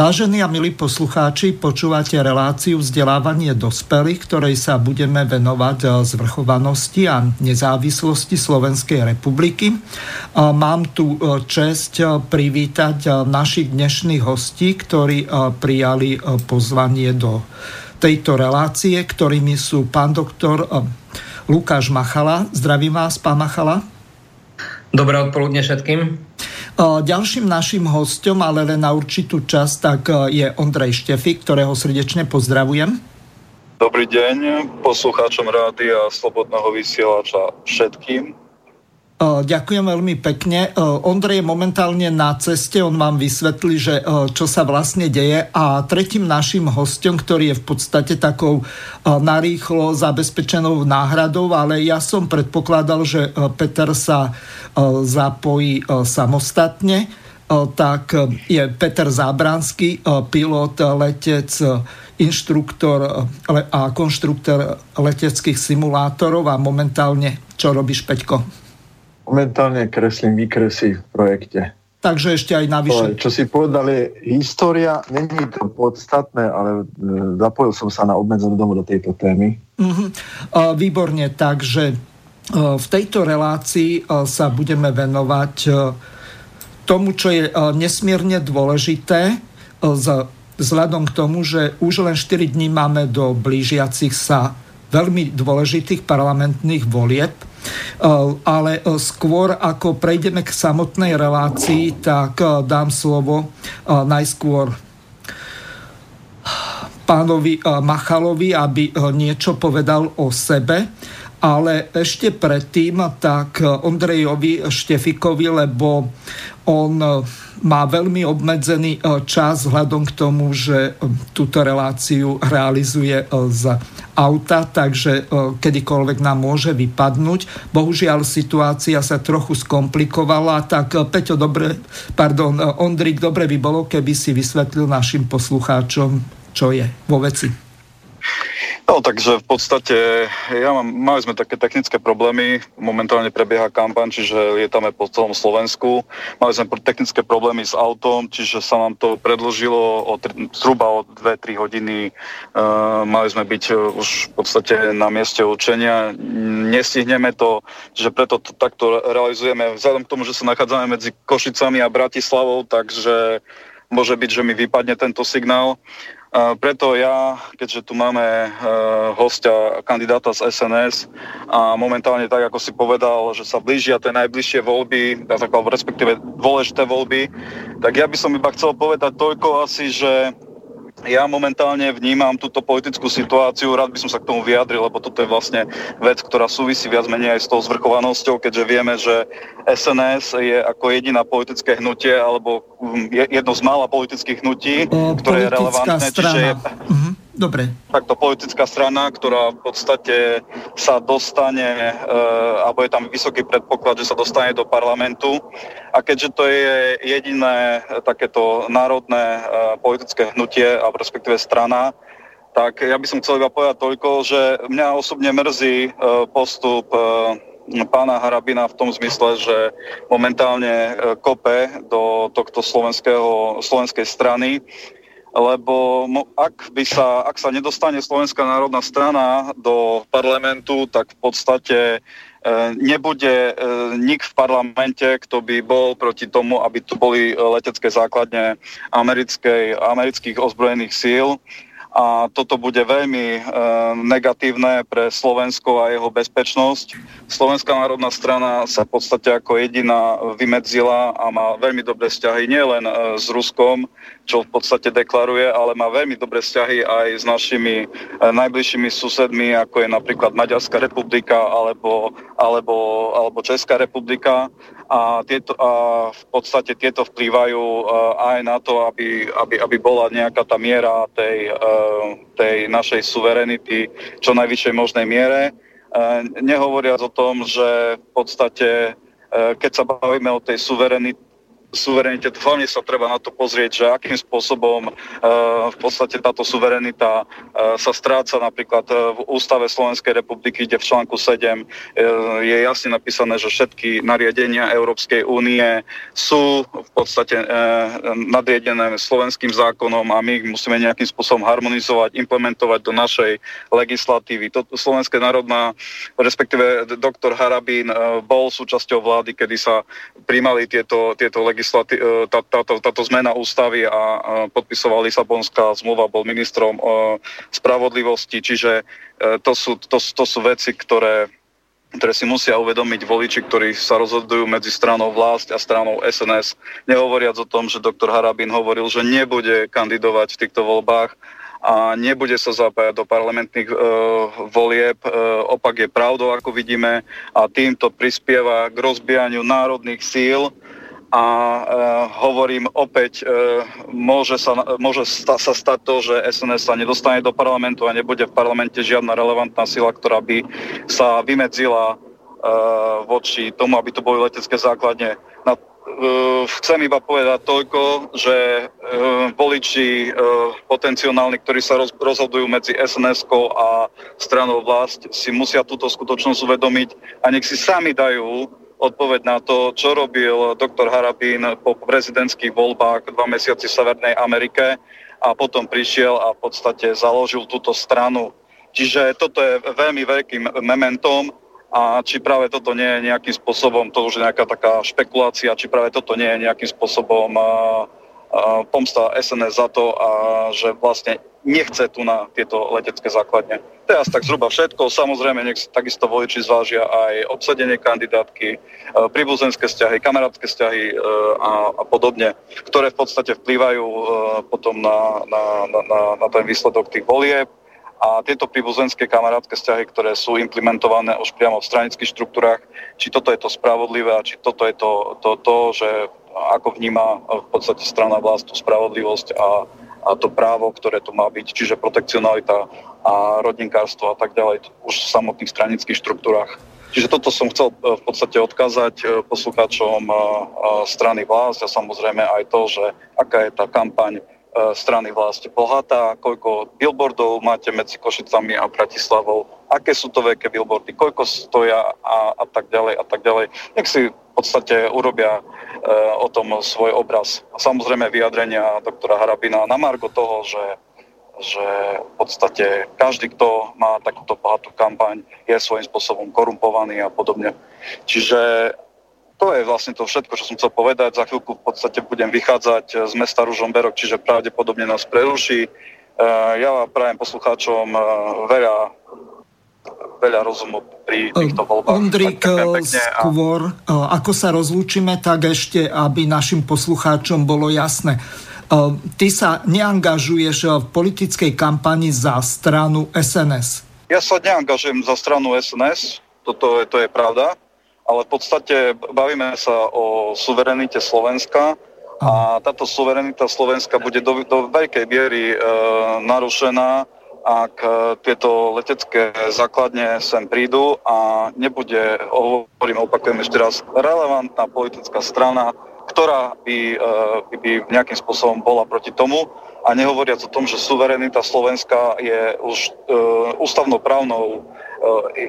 Vážení a milí poslucháči, počúvate reláciu vzdelávanie dospelých, ktorej sa budeme venovať eh, zvrchovanosti a nezávislosti Slovenskej republiky. Mám tu eh, čest eh, privítať našich dnešných hostí, ktorí prijali pozvanie do tejto relácie, ktorými sú pán doktor Lukáš Machala. Zdravím vás, pán Machala. Dobré odpoludne všetkým. Ďalším našim hostom, ale len na určitú časť, tak je Ondrej Štefik, ktorého srdečne pozdravujem. Dobrý deň poslucháčom rádia Slobodného vysielača všetkým. Ďakujem veľmi pekne. Ondrej je momentálne na ceste, on vám vysvetlí, že čo sa vlastne deje. A tretím našim hostom, ktorý je v podstate takou narýchlo zabezpečenou náhradou, ale ja som predpokladal, že Peter sa zapojí samostatne tak je Peter Zábranský, pilot, letec, inštruktor a konštruktor leteckých simulátorov a momentálne, čo robíš, Peťko? Momentálne kreslím výkresy v projekte. Takže ešte aj navyše. Čo si povedali, história, není to podstatné, ale e, zapojil som sa na obmedzenú domu do tejto témy. Uh-huh. Výborne, takže e, v tejto relácii sa budeme venovať tomu, čo je nesmierne dôležité vzhľadom k tomu, že už len 4 dní máme do blížiacich sa veľmi dôležitých parlamentných volieb ale eh, skôr ako prejdeme k samotnej relácii, tak eh, dám slovo najskôr pánovi Machalovi, aby niečo povedal o sebe. Ale ešte predtým tak Ondrejovi Štefikovi, lebo on má veľmi obmedzený čas vzhľadom k tomu, že túto reláciu realizuje z auta, takže e, kedykoľvek nám môže vypadnúť. Bohužiaľ situácia sa trochu skomplikovala, tak e, Peťo, dobre, pardon, e, Ondrik, dobre by bolo, keby si vysvetlil našim poslucháčom, čo je vo veci. No, takže v podstate ja mám, mali sme také technické problémy, momentálne prebieha kampaň, čiže lietame po celom Slovensku. Mali sme technické problémy s autom, čiže sa nám to predložilo o, zhruba o 2-3 hodiny. Uh, mali sme byť už v podstate na mieste učenia. Nestihneme to, čiže preto to takto realizujeme. Vzhľadom k tomu, že sa nachádzame medzi Košicami a Bratislavou, takže môže byť, že mi vypadne tento signál. Preto ja, keďže tu máme e, hostia, kandidáta z SNS a momentálne tak, ako si povedal, že sa blížia tie najbližšie voľby, respektíve dôležité voľby, tak ja by som iba chcel povedať toľko asi, že ja momentálne vnímam túto politickú situáciu, rád by som sa k tomu vyjadril, lebo toto je vlastne vec, ktorá súvisí viac menej aj s tou zvrchovanosťou, keďže vieme, že SNS je ako jediná politické hnutie, alebo mm, jedno z mála politických hnutí, o, ktoré je relevantné. Strana. Čiže je, uh-huh. Dobre. Takto politická strana, ktorá v podstate sa dostane, e, alebo je tam vysoký predpoklad, že sa dostane do parlamentu. A keďže to je jediné takéto národné e, politické hnutie, alebo respektíve strana, tak ja by som chcel iba povedať toľko, že mňa osobne mrzí e, postup e, pána Harabina v tom zmysle, že momentálne kope do tohto slovenskej strany lebo ak, by sa, ak sa nedostane Slovenská národná strana do parlamentu, tak v podstate e, nebude e, nik v parlamente, kto by bol proti tomu, aby tu boli letecké základne americkej, amerických ozbrojených síl a toto bude veľmi e, negatívne pre Slovensko a jeho bezpečnosť. Slovenská národná strana sa v podstate ako jediná vymedzila a má veľmi dobré vzťahy nielen s Ruskom, čo v podstate deklaruje, ale má veľmi dobré vzťahy aj s našimi najbližšími susedmi, ako je napríklad Maďarská republika alebo, alebo, alebo Česká republika a, tieto, a v podstate tieto vplývajú aj na to, aby, aby, aby bola nejaká tá miera tej, tej našej suverenity čo najvyššej možnej miere. Nehovoriac o tom, že v podstate, keď sa bavíme o tej suverenite, suverenite, hlavne sa treba na to pozrieť, že akým spôsobom uh, v podstate táto suverenita uh, sa stráca napríklad uh, v Ústave Slovenskej republiky, kde v článku 7 je jasne napísané, že všetky nariadenia Európskej únie sú v podstate nadriedené slovenským zákonom a my ich musíme nejakým spôsobom harmonizovať, implementovať do našej legislatívy. To, Slovenská národná, respektíve doktor Harabín bol súčasťou vlády, kedy sa príjmali tieto, tieto legislatívy legislatí- e, tá, táto, táto zmena ústavy a podpisoval Lisabonská zmluva, bol ministrom e, spravodlivosti, čiže e, to sú, to, to sú veci, ktoré ktoré si musia uvedomiť voliči, ktorí sa rozhodujú medzi stranou vlásť a stranou SNS. Nehovoriac o tom, že doktor Harabín hovoril, že nebude kandidovať v týchto voľbách a nebude sa zapájať do parlamentných e, volieb. E, opak je pravdou, ako vidíme, a týmto prispieva k rozbijaniu národných síl a e, hovorím opäť, e, môže, sa, môže sta, sa stať to, že SNS sa nedostane do parlamentu a nebude v parlamente žiadna relevantná sila, ktorá by sa vymedzila e, voči tomu, aby to boli letecké základne. Na, e, chcem iba povedať toľko, že e, voliči e, potenciálni, ktorí sa roz, rozhodujú medzi sns a stranou vlast, si musia túto skutočnosť uvedomiť a nech si sami dajú odpoveď na to, čo robil doktor Harabín po prezidentských voľbách dva mesiaci v Severnej Amerike a potom prišiel a v podstate založil túto stranu. Čiže toto je veľmi veľkým mementom a či práve toto nie je nejakým spôsobom, to už je nejaká taká špekulácia, či práve toto nie je nejakým spôsobom uh, pomsta SNS za to, a že vlastne nechce tu na tieto letecké základne. Asi tak zhruba všetko. Samozrejme, nech takisto voliči zvážia aj obsadenie kandidátky, e, príbuzenské vzťahy, kamarátske vzťahy e, a, a podobne, ktoré v podstate vplývajú e, potom na, na, na, na ten výsledok tých volieb. A tieto príbuzenské kamarátske vzťahy, ktoré sú implementované už priamo v stranických štruktúrach, či toto je to spravodlivé a či toto je to, to, to že ako vníma v podstate strana vlast tú spravodlivosť a, a to právo, ktoré tu má byť, čiže protekcionalita a rodinkárstvo a tak ďalej už v samotných stranických štruktúrach. Čiže toto som chcel e, v podstate odkázať e, poslucháčom strany vlast a samozrejme aj to, že aká je tá kampaň strany vlast bohatá, koľko billboardov máte medzi Košicami a Bratislavou, aké sú to veľké billboardy, koľko stoja a, a tak ďalej a tak ďalej. Nech si v podstate urobia o tom svoj obraz. A samozrejme vyjadrenia doktora Harabina na margo toho, že, že v podstate každý, kto má takúto bohatú kampaň, je svojím spôsobom korumpovaný a podobne. Čiže to je vlastne to všetko, čo som chcel povedať. Za chvíľku v podstate budem vychádzať z mesta Ružomberok, čiže pravdepodobne nás preruší. Ja prajem poslucháčom veľa veľa rozumu pri týchto voľbách. Ondrik, skôr ako sa rozlúčime, tak ešte, aby našim poslucháčom bolo jasné. Ty sa neangažuješ v politickej kampani za stranu SNS. Ja sa neangažujem za stranu SNS, toto je, to je pravda, ale v podstate bavíme sa o suverenite Slovenska a táto suverenita Slovenska bude do, do veľkej miery e, narušená ak e, tieto letecké základne sem prídu a nebude, hovorím, opakujem ešte raz, relevantná politická strana, ktorá by, e, by, nejakým spôsobom bola proti tomu. A nehovoriac o tom, že suverenita Slovenska je už uh, ústavnoprávnou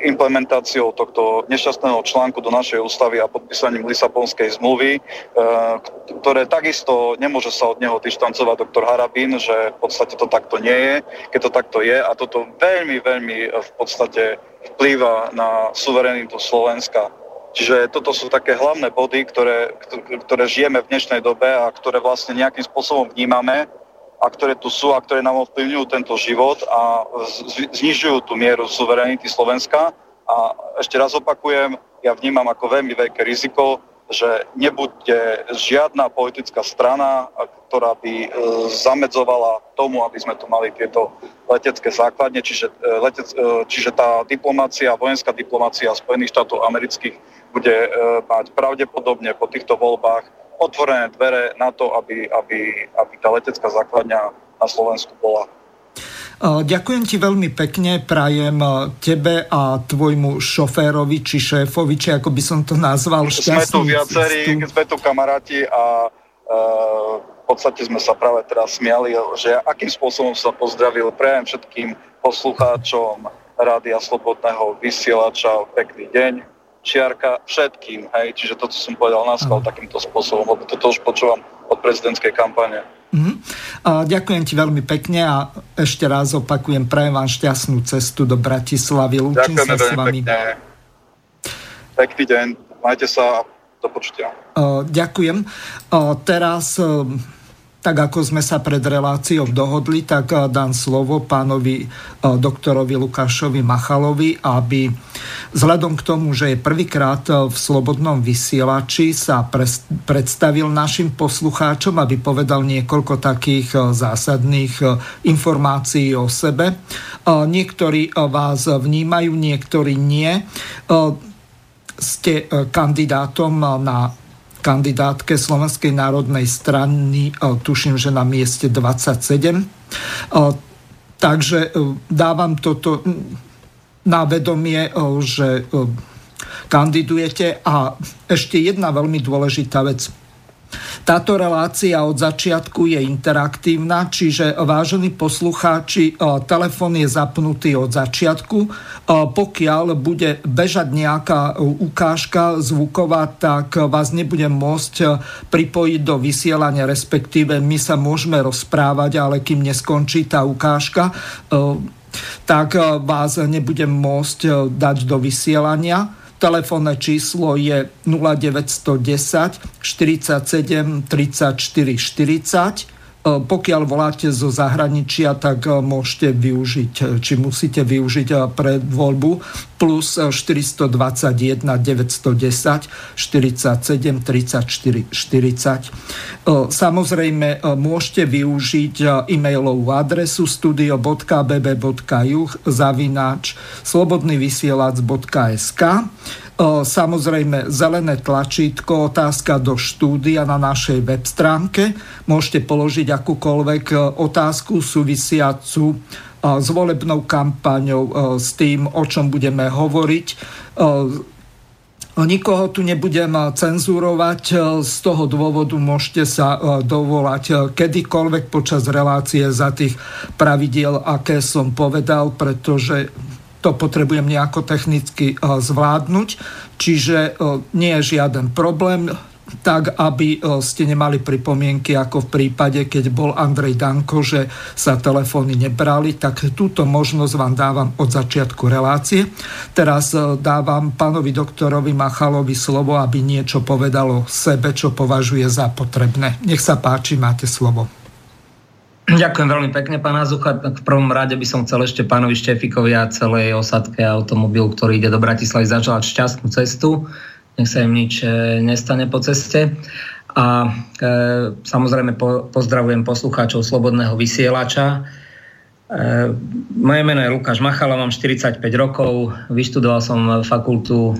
implementáciou tohto nešťastného článku do našej ústavy a podpísaním Lisabonskej zmluvy, eh, ktoré takisto nemôže sa od neho dištancovať doktor Harabín, že v podstate to takto nie je, keď to takto je a toto veľmi, veľmi eh, v podstate vplýva na suverenitu Slovenska. Čiže toto sú také hlavné body, ktoré, ktoré žijeme v dnešnej dobe a ktoré vlastne nejakým spôsobom vnímame a ktoré tu sú a ktoré nám ovplyvňujú tento život a znižujú tú mieru suverenity Slovenska. A ešte raz opakujem, ja vnímam ako veľmi veľké riziko, že nebude žiadna politická strana, ktorá by e, zamedzovala tomu, aby sme tu mali tieto letecké základne, čiže, e, letec, e, čiže tá diplomácia, vojenská diplomácia Spojených štátov amerických bude mať pravdepodobne po týchto voľbách otvorené dvere na to, aby, aby, aby tá letecká základňa na Slovensku bola. Ďakujem ti veľmi pekne, prajem tebe a tvojmu šoférovi či šéfovi, či ako by som to nazval, šťastný Sme tu viacerí, sme tu kamaráti a uh, v podstate sme sa práve teraz smiali, že akým spôsobom sa pozdravil. Prajem všetkým poslucháčom Rádia Slobodného vysielača. Pekný deň čiarka všetkým, hej, čiže to, čo som povedal na skval takýmto spôsobom, lebo toto už počúvam od prezidentskej kampane. Mm-hmm. A ďakujem ti veľmi pekne a ešte raz opakujem, prajem vám šťastnú cestu do Bratislavy. Lúčim sa s vami. Pekne. Pekný deň, majte sa do počutia. Ďakujem. Teraz tak ako sme sa pred reláciou dohodli, tak eh, dám slovo pánovi eh, doktorovi Lukášovi Machalovi, aby vzhľadom k tomu, že je prvýkrát eh, v Slobodnom vysielači sa predstavil našim poslucháčom, aby povedal niekoľko takých zásadných informácií o sebe. Niektorí vás vnímajú, niektorí nie. Ste kandidátom na kandidátke Slovenskej národnej strany, e, tuším, že na mieste 27. E, takže e, dávam toto na vedomie, že kandidujete. A ešte jedna veľmi dôležitá vec. Táto relácia od začiatku je interaktívna, čiže vážení poslucháči, telefón je zapnutý od začiatku. Pokiaľ bude bežať nejaká ukážka zvuková, tak vás nebudem môcť pripojiť do vysielania, respektíve my sa môžeme rozprávať, ale kým neskončí tá ukážka, tak vás nebudem môcť dať do vysielania Telefónne číslo je 0910 47 34 40 E, pokiaľ voláte zo zahraničia, tak e, môžete využiť, e, či musíte využiť pre voľbu plus 421 910 47 34 40. Samozrejme, môžete využiť e-mailovú adresu studio.bb.juh zavináč slobodnyvysielac.sk Samozrejme, zelené tlačítko, otázka do štúdia na našej web stránke. Môžete položiť akúkoľvek e, otázku súvisiacu e, s volebnou kampaňou, e, s tým, o čom budeme hovoriť. Nikoho tu nebudem cenzurovať, z toho dôvodu môžete sa dovolať kedykoľvek počas relácie za tých pravidiel, aké som povedal, pretože to potrebujem nejako technicky e, zvládnuť, čiže e, nie je žiaden problém, tak aby e, ste nemali pripomienky ako v prípade, keď bol Andrej Danko, že sa telefóny nebrali, tak túto možnosť vám dávam od začiatku relácie. Teraz dávam pánovi doktorovi Machalovi slovo, aby niečo povedalo sebe, čo považuje za potrebné. Nech sa páči, máte slovo. Ďakujem veľmi pekne, pán Azucha. V prvom rade by som chcel ešte pánovi Štefikovi a celej osadke automobil, ktorý ide do Bratislavy, zaželať šťastnú cestu. Nech sa im nič e, nestane po ceste. A e, samozrejme po, pozdravujem poslucháčov Slobodného vysielača. E, moje meno je Lukáš Machala, mám 45 rokov, vyštudoval som fakultu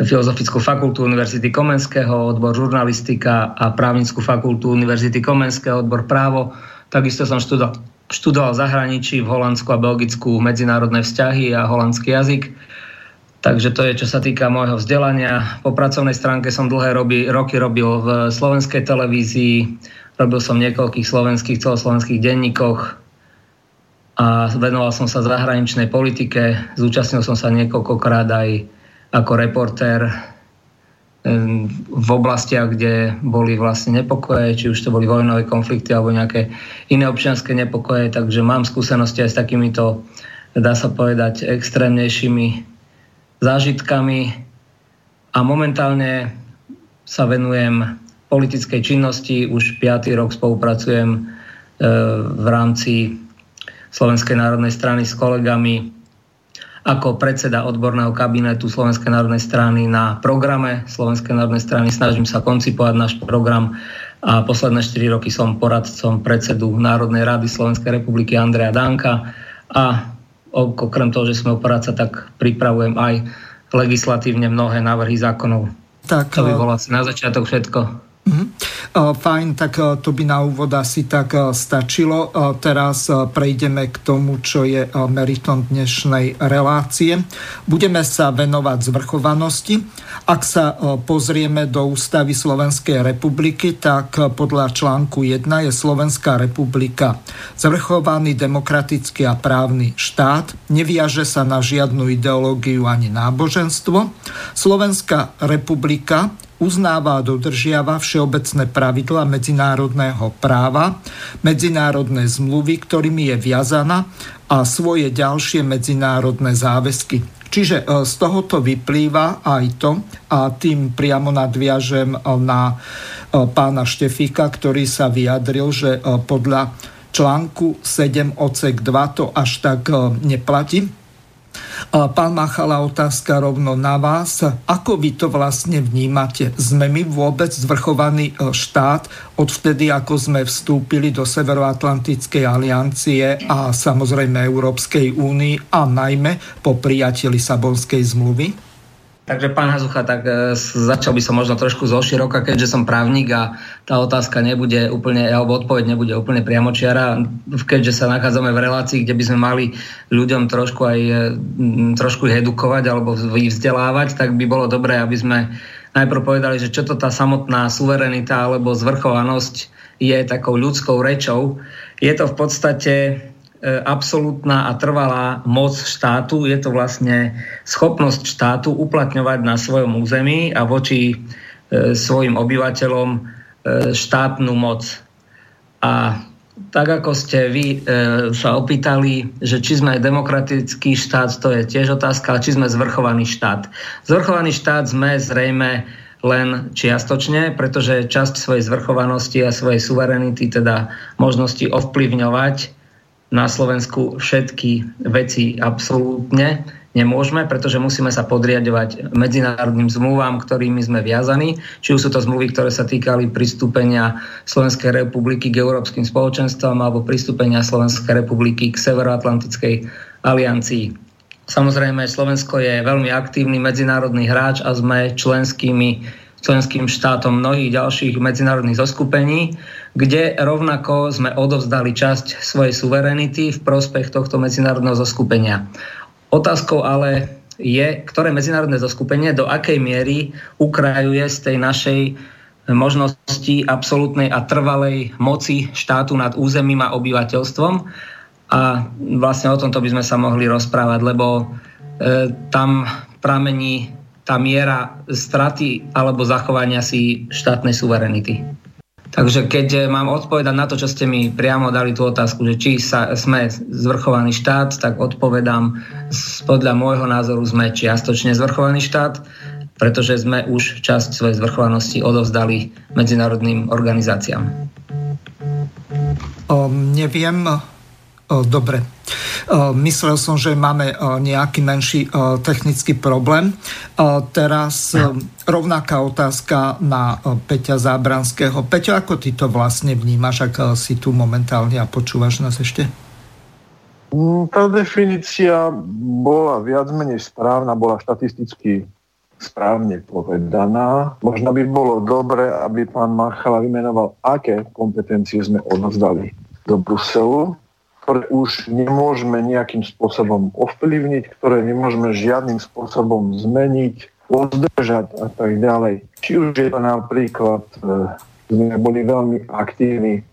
Filozofickú fakultu Univerzity Komenského, odbor žurnalistika a právnickú fakultu Univerzity Komenského, odbor právo. Takisto som študoval, študoval v zahraničí, v Holandsku a Belgicku medzinárodné vzťahy a holandský jazyk. Takže to je, čo sa týka môjho vzdelania. Po pracovnej stránke som dlhé roby, roky robil v slovenskej televízii, robil som v niekoľkých slovenských, celoslovenských denníkoch a venoval som sa zahraničnej politike. Zúčastnil som sa niekoľkokrát aj ako reportér v oblastiach, kde boli vlastne nepokoje, či už to boli vojnové konflikty alebo nejaké iné občianské nepokoje, takže mám skúsenosti aj s takýmito, dá sa povedať, extrémnejšími zážitkami. A momentálne sa venujem politickej činnosti, už 5. rok spolupracujem e, v rámci Slovenskej národnej strany s kolegami ako predseda odborného kabinetu Slovenskej národnej strany na programe Slovenskej národnej strany. Snažím sa koncipovať náš program a posledné 4 roky som poradcom predsedu Národnej rady Slovenskej republiky Andreja Danka a okrem toho, že sme poradca, tak pripravujem aj legislatívne mnohé návrhy zákonov. Tak, to by bolo asi na začiatok všetko. Mm-hmm. Fajn, tak to by na úvod asi tak stačilo. Teraz prejdeme k tomu, čo je meritom dnešnej relácie. Budeme sa venovať zvrchovanosti. Ak sa pozrieme do ústavy Slovenskej republiky, tak podľa článku 1 je Slovenská republika zvrchovaný demokratický a právny štát, neviaže sa na žiadnu ideológiu ani náboženstvo. Slovenská republika uznáva a dodržiava všeobecné pravidla medzinárodného práva, medzinárodné zmluvy, ktorými je viazaná a svoje ďalšie medzinárodné záväzky. Čiže e, z tohoto vyplýva aj to, a tým priamo nadviažem na e, pána Štefika, ktorý sa vyjadril, že e, podľa článku 7 odsek 2 to až tak neplatí, Pán Machala, otázka rovno na vás. Ako vy to vlastne vnímate? Sme my vôbec zvrchovaný e, štát od vtedy, ako sme vstúpili do Severoatlantickej aliancie a samozrejme Európskej únii a najmä po prijatí Lisabonskej zmluvy? Takže pán Hazucha, tak e, začal by som možno trošku zo široka, keďže som právnik a tá otázka nebude úplne, alebo odpoveď nebude úplne priamočiara, keďže sa nachádzame v relácii, kde by sme mali ľuďom trošku aj e, trošku edukovať alebo vzdelávať, tak by bolo dobré, aby sme najprv povedali, že čo to tá samotná suverenita alebo zvrchovanosť je takou ľudskou rečou. Je to v podstate absolútna a trvalá moc štátu. Je to vlastne schopnosť štátu uplatňovať na svojom území a voči e, svojim obyvateľom e, štátnu moc. A tak ako ste vy e, sa opýtali, že či sme demokratický štát, to je tiež otázka, či sme zvrchovaný štát. Zvrchovaný štát sme zrejme len čiastočne, pretože časť svojej zvrchovanosti a svojej suverenity, teda možnosti ovplyvňovať na Slovensku všetky veci absolútne nemôžeme, pretože musíme sa podriadovať medzinárodným zmluvám, ktorými sme viazaní. Či už sú to zmluvy, ktoré sa týkali pristúpenia Slovenskej republiky k európskym spoločenstvom alebo pristúpenia Slovenskej republiky k Severoatlantickej aliancii. Samozrejme, Slovensko je veľmi aktívny medzinárodný hráč a sme členskými členským štátom mnohých ďalších medzinárodných zoskupení, kde rovnako sme odovzdali časť svojej suverenity v prospech tohto medzinárodného zoskupenia. Otázkou ale je, ktoré medzinárodné zoskupenie do akej miery ukrajuje z tej našej možnosti absolútnej a trvalej moci štátu nad územím a obyvateľstvom. A vlastne o tomto by sme sa mohli rozprávať, lebo e, tam pramení tá miera straty alebo zachovania si štátnej suverenity. Takže keď eh, mám odpovedať na to, čo ste mi priamo dali tú otázku, že či sa, sme zvrchovaný štát, tak odpovedám, podľa môjho názoru sme čiastočne zvrchovaný štát, pretože sme už časť svojej zvrchovanosti odovzdali medzinárodným organizáciám. Um, neviem, Dobre. Myslel som, že máme nejaký menší technický problém. Teraz rovnaká otázka na Peťa Zábranského. Peťo, ako ty to vlastne vnímaš, ak si tu momentálne a počúvaš nás ešte? Mm, tá definícia bola viac menej správna, bola štatisticky správne povedaná. Možno by bolo dobre, aby pán Machala vymenoval, aké kompetencie sme odovzdali do Bruselu, ktoré už nemôžeme nejakým spôsobom ovplyvniť, ktoré nemôžeme žiadnym spôsobom zmeniť, udržať a tak ďalej. Či už je to napríklad, e, sme boli veľmi aktívni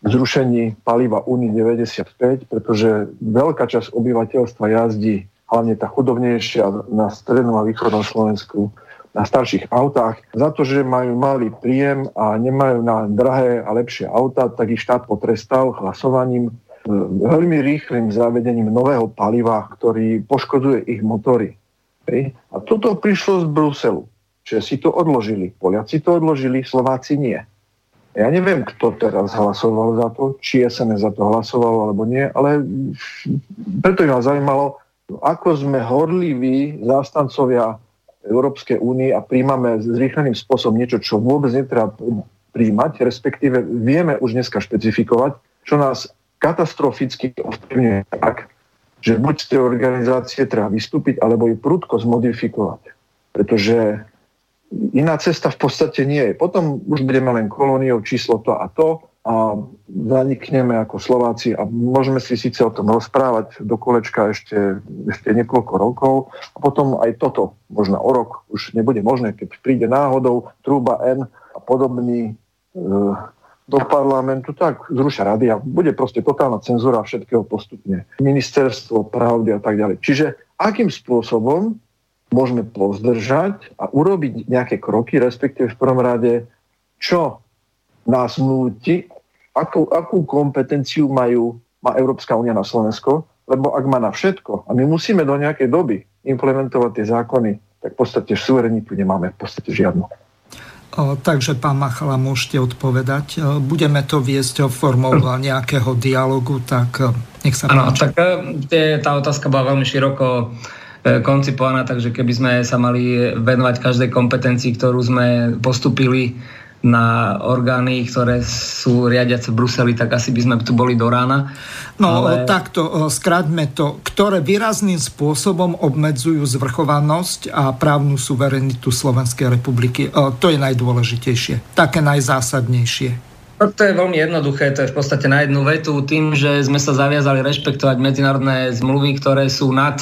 v zrušení paliva Uni 95, pretože veľká časť obyvateľstva jazdí, hlavne tá chudobnejšia na strednom a východnom Slovensku, na starších autách. Za to, že majú malý príjem a nemajú na drahé a lepšie auta, tak ich štát potrestal hlasovaním veľmi rýchlým zavedením nového paliva, ktorý poškodzuje ich motory. A toto prišlo z Bruselu. Čiže si to odložili. Poliaci to odložili, Slováci nie. Ja neviem, kto teraz hlasoval za to, či SNS za to hlasoval alebo nie, ale preto ma zaujímalo, ako sme horliví zástancovia Európskej únie a príjmame zrýchleným spôsobom niečo, čo vôbec netreba príjmať, respektíve vieme už dneska špecifikovať, čo nás katastroficky ovplyvňuje tak, že buď z tej organizácie treba vystúpiť, alebo ju prudko zmodifikovať. Pretože iná cesta v podstate nie je. Potom už budeme len kolóniou číslo to a to a zanikneme ako Slováci a môžeme si síce o tom rozprávať do kolečka ešte, ešte niekoľko rokov a potom aj toto, možno o rok, už nebude možné, keď príde náhodou trúba N a podobný e, do parlamentu, tak zrušia rady a bude proste totálna cenzúra všetkého postupne. Ministerstvo pravdy a tak ďalej. Čiže akým spôsobom môžeme pozdržať a urobiť nejaké kroky, respektíve v prvom rade, čo nás núti akú, akú kompetenciu majú, má Európska únia na Slovensko, lebo ak má na všetko a my musíme do nejakej doby implementovať tie zákony, tak v podstate suverenitu nemáme v podstate žiadnu. Takže, pán Machala, môžete odpovedať. Budeme to viesť formou nejakého dialogu, tak nech sa Áno, tak e, tá otázka bola veľmi široko e, koncipovaná, takže keby sme sa mali venovať každej kompetencii, ktorú sme postupili na orgány, ktoré sú riadiace v Bruseli, tak asi by sme tu boli do rána. No ale... takto, skráťme to. Ktoré výrazným spôsobom obmedzujú zvrchovanosť a právnu suverenitu Slovenskej republiky. To je najdôležitejšie. Také najzásadnejšie. To je veľmi jednoduché, to je v podstate na jednu vetu tým, že sme sa zaviazali rešpektovať medzinárodné zmluvy, ktoré sú nad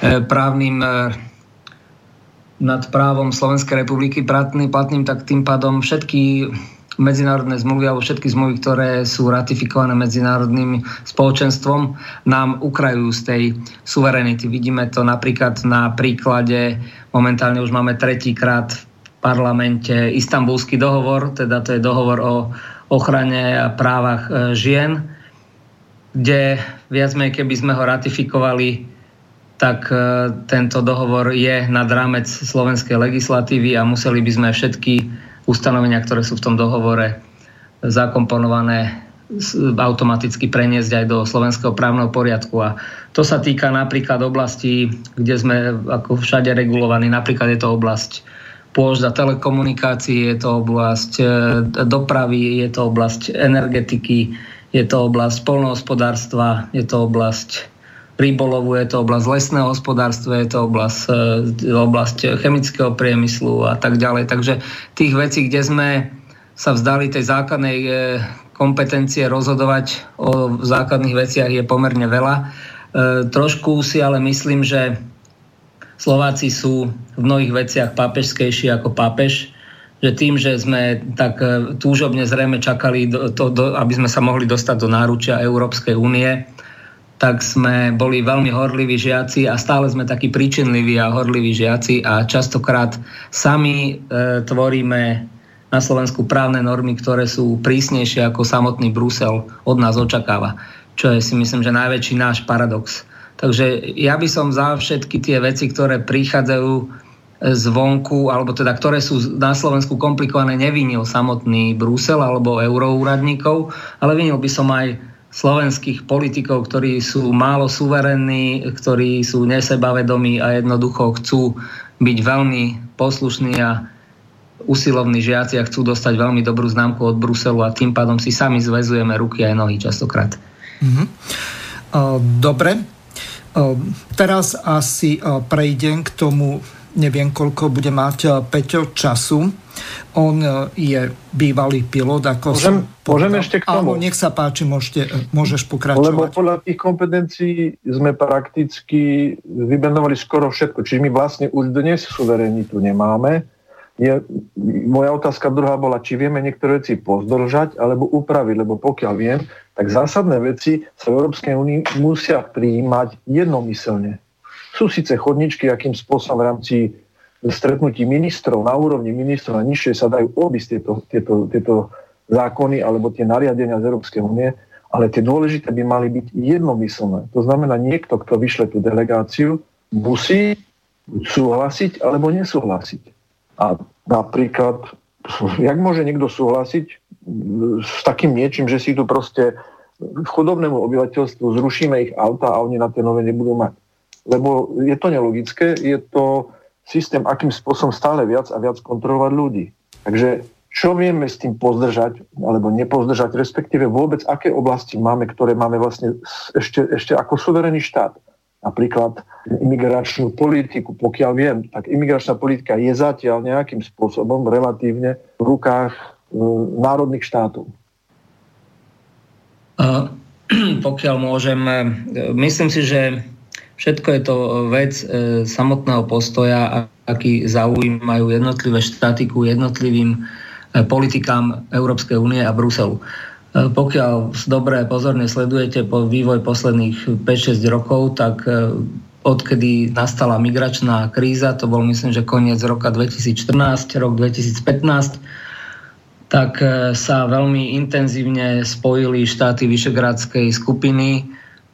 e, právnym e, nad právom Slovenskej republiky platný, platným, tak tým pádom všetky medzinárodné zmluvy alebo všetky zmluvy, ktoré sú ratifikované medzinárodným spoločenstvom, nám ukrajujú z tej suverenity. Vidíme to napríklad na príklade, momentálne už máme tretíkrát v parlamente istambulský dohovor, teda to je dohovor o ochrane a právach e, žien, kde viac menej, keby sme ho ratifikovali tak e, tento dohovor je nad rámec slovenskej legislatívy a museli by sme všetky ustanovenia, ktoré sú v tom dohovore zakomponované, automaticky preniesť aj do slovenského právneho poriadku. A to sa týka napríklad oblasti, kde sme ako všade regulovaní. Napríklad je to oblasť pôžda telekomunikácií, je to oblasť e, dopravy, je to oblasť energetiky, je to oblasť polnohospodárstva, je to oblasť rybolovu, je to oblasť lesného hospodárstva, je to oblasť, e, oblasť chemického priemyslu a tak ďalej. Takže tých vecí, kde sme sa vzdali tej základnej e, kompetencie rozhodovať o základných veciach je pomerne veľa. E, trošku si ale myslím, že Slováci sú v mnohých veciach pápežskejší ako pápež, že tým, že sme tak túžobne zrejme čakali, do, to, do, aby sme sa mohli dostať do náručia Európskej únie, tak sme boli veľmi horliví žiaci a stále sme takí príčinliví a horliví žiaci a častokrát sami e, tvoríme na Slovensku právne normy, ktoré sú prísnejšie ako samotný Brusel od nás očakáva. Čo je si myslím, že najväčší náš paradox. Takže ja by som za všetky tie veci, ktoré prichádzajú zvonku, alebo teda ktoré sú na Slovensku komplikované, nevinil samotný Brusel alebo euroúradníkov, ale vinil by som aj slovenských politikov, ktorí sú málo suverenní, ktorí sú nesebavedomí a jednoducho chcú byť veľmi poslušní a usilovní žiaci a chcú dostať veľmi dobrú známku od Bruselu a tým pádom si sami zväzujeme ruky aj nohy častokrát. Mm-hmm. Dobre. Teraz asi prejdem k tomu, neviem koľko bude mať Peťo času on e, je bývalý pilot. Ako môžem, som môžem ešte k tomu? Áno, nech sa páči, môžete, e, môžeš pokračovať. Lebo podľa tých kompetencií sme prakticky vybenovali skoro všetko. Čiže my vlastne už dnes suverenitu nemáme. Je, moja otázka druhá bola, či vieme niektoré veci pozdržať alebo upraviť, lebo pokiaľ viem, tak zásadné veci sa v Európskej únii musia prijímať jednomyselne. Sú síce chodničky, akým spôsobom v rámci stretnutí ministrov, na úrovni ministrov na nižšie sa dajú obísť tieto, tieto, tieto zákony alebo tie nariadenia z Európskej únie, ale tie dôležité by mali byť jednomyselné. To znamená, niekto, kto vyšle tú delegáciu, musí súhlasiť alebo nesúhlasiť. A napríklad, jak môže niekto súhlasiť s takým niečím, že si tu proste chudobnému obyvateľstvu zrušíme ich auta a oni na tie nové nebudú mať. Lebo je to nelogické, je to systém, akým spôsobom stále viac a viac kontrolovať ľudí. Takže čo vieme s tým pozdržať alebo nepozdržať, respektíve vôbec aké oblasti máme, ktoré máme vlastne ešte, ešte ako suverený štát. Napríklad imigračnú politiku, pokiaľ viem, tak imigračná politika je zatiaľ nejakým spôsobom relatívne v rukách e, národných štátov. Uh, pokiaľ môžem, e, myslím si, že všetko je to vec e, samotného postoja, aký zaujímajú jednotlivé štáty ku jednotlivým e, politikám Európskej únie a Bruselu. Pokiaľ dobre pozorne sledujete po vývoj posledných 5-6 rokov, tak odkedy nastala migračná kríza, to bol myslím, že koniec roka 2014, rok 2015, tak e, sa veľmi intenzívne spojili štáty Vyšegrádskej skupiny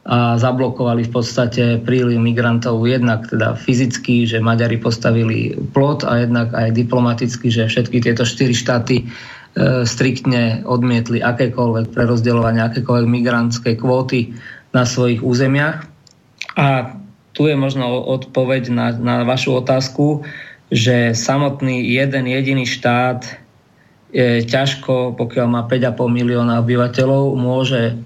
a zablokovali v podstate príliv migrantov jednak teda fyzicky, že Maďari postavili plot a jednak aj diplomaticky, že všetky tieto štyri štáty e, striktne odmietli akékoľvek prerozdeľovanie, akékoľvek migrantské kvóty na svojich územiach. A tu je možno odpoveď na, na vašu otázku, že samotný jeden jediný štát je ťažko, pokiaľ má 5,5 milióna obyvateľov, môže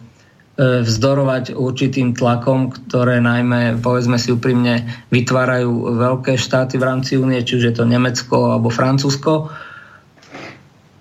vzdorovať určitým tlakom, ktoré najmä, povedzme si úprimne, vytvárajú veľké štáty v rámci únie, či už je to Nemecko alebo Francúzsko.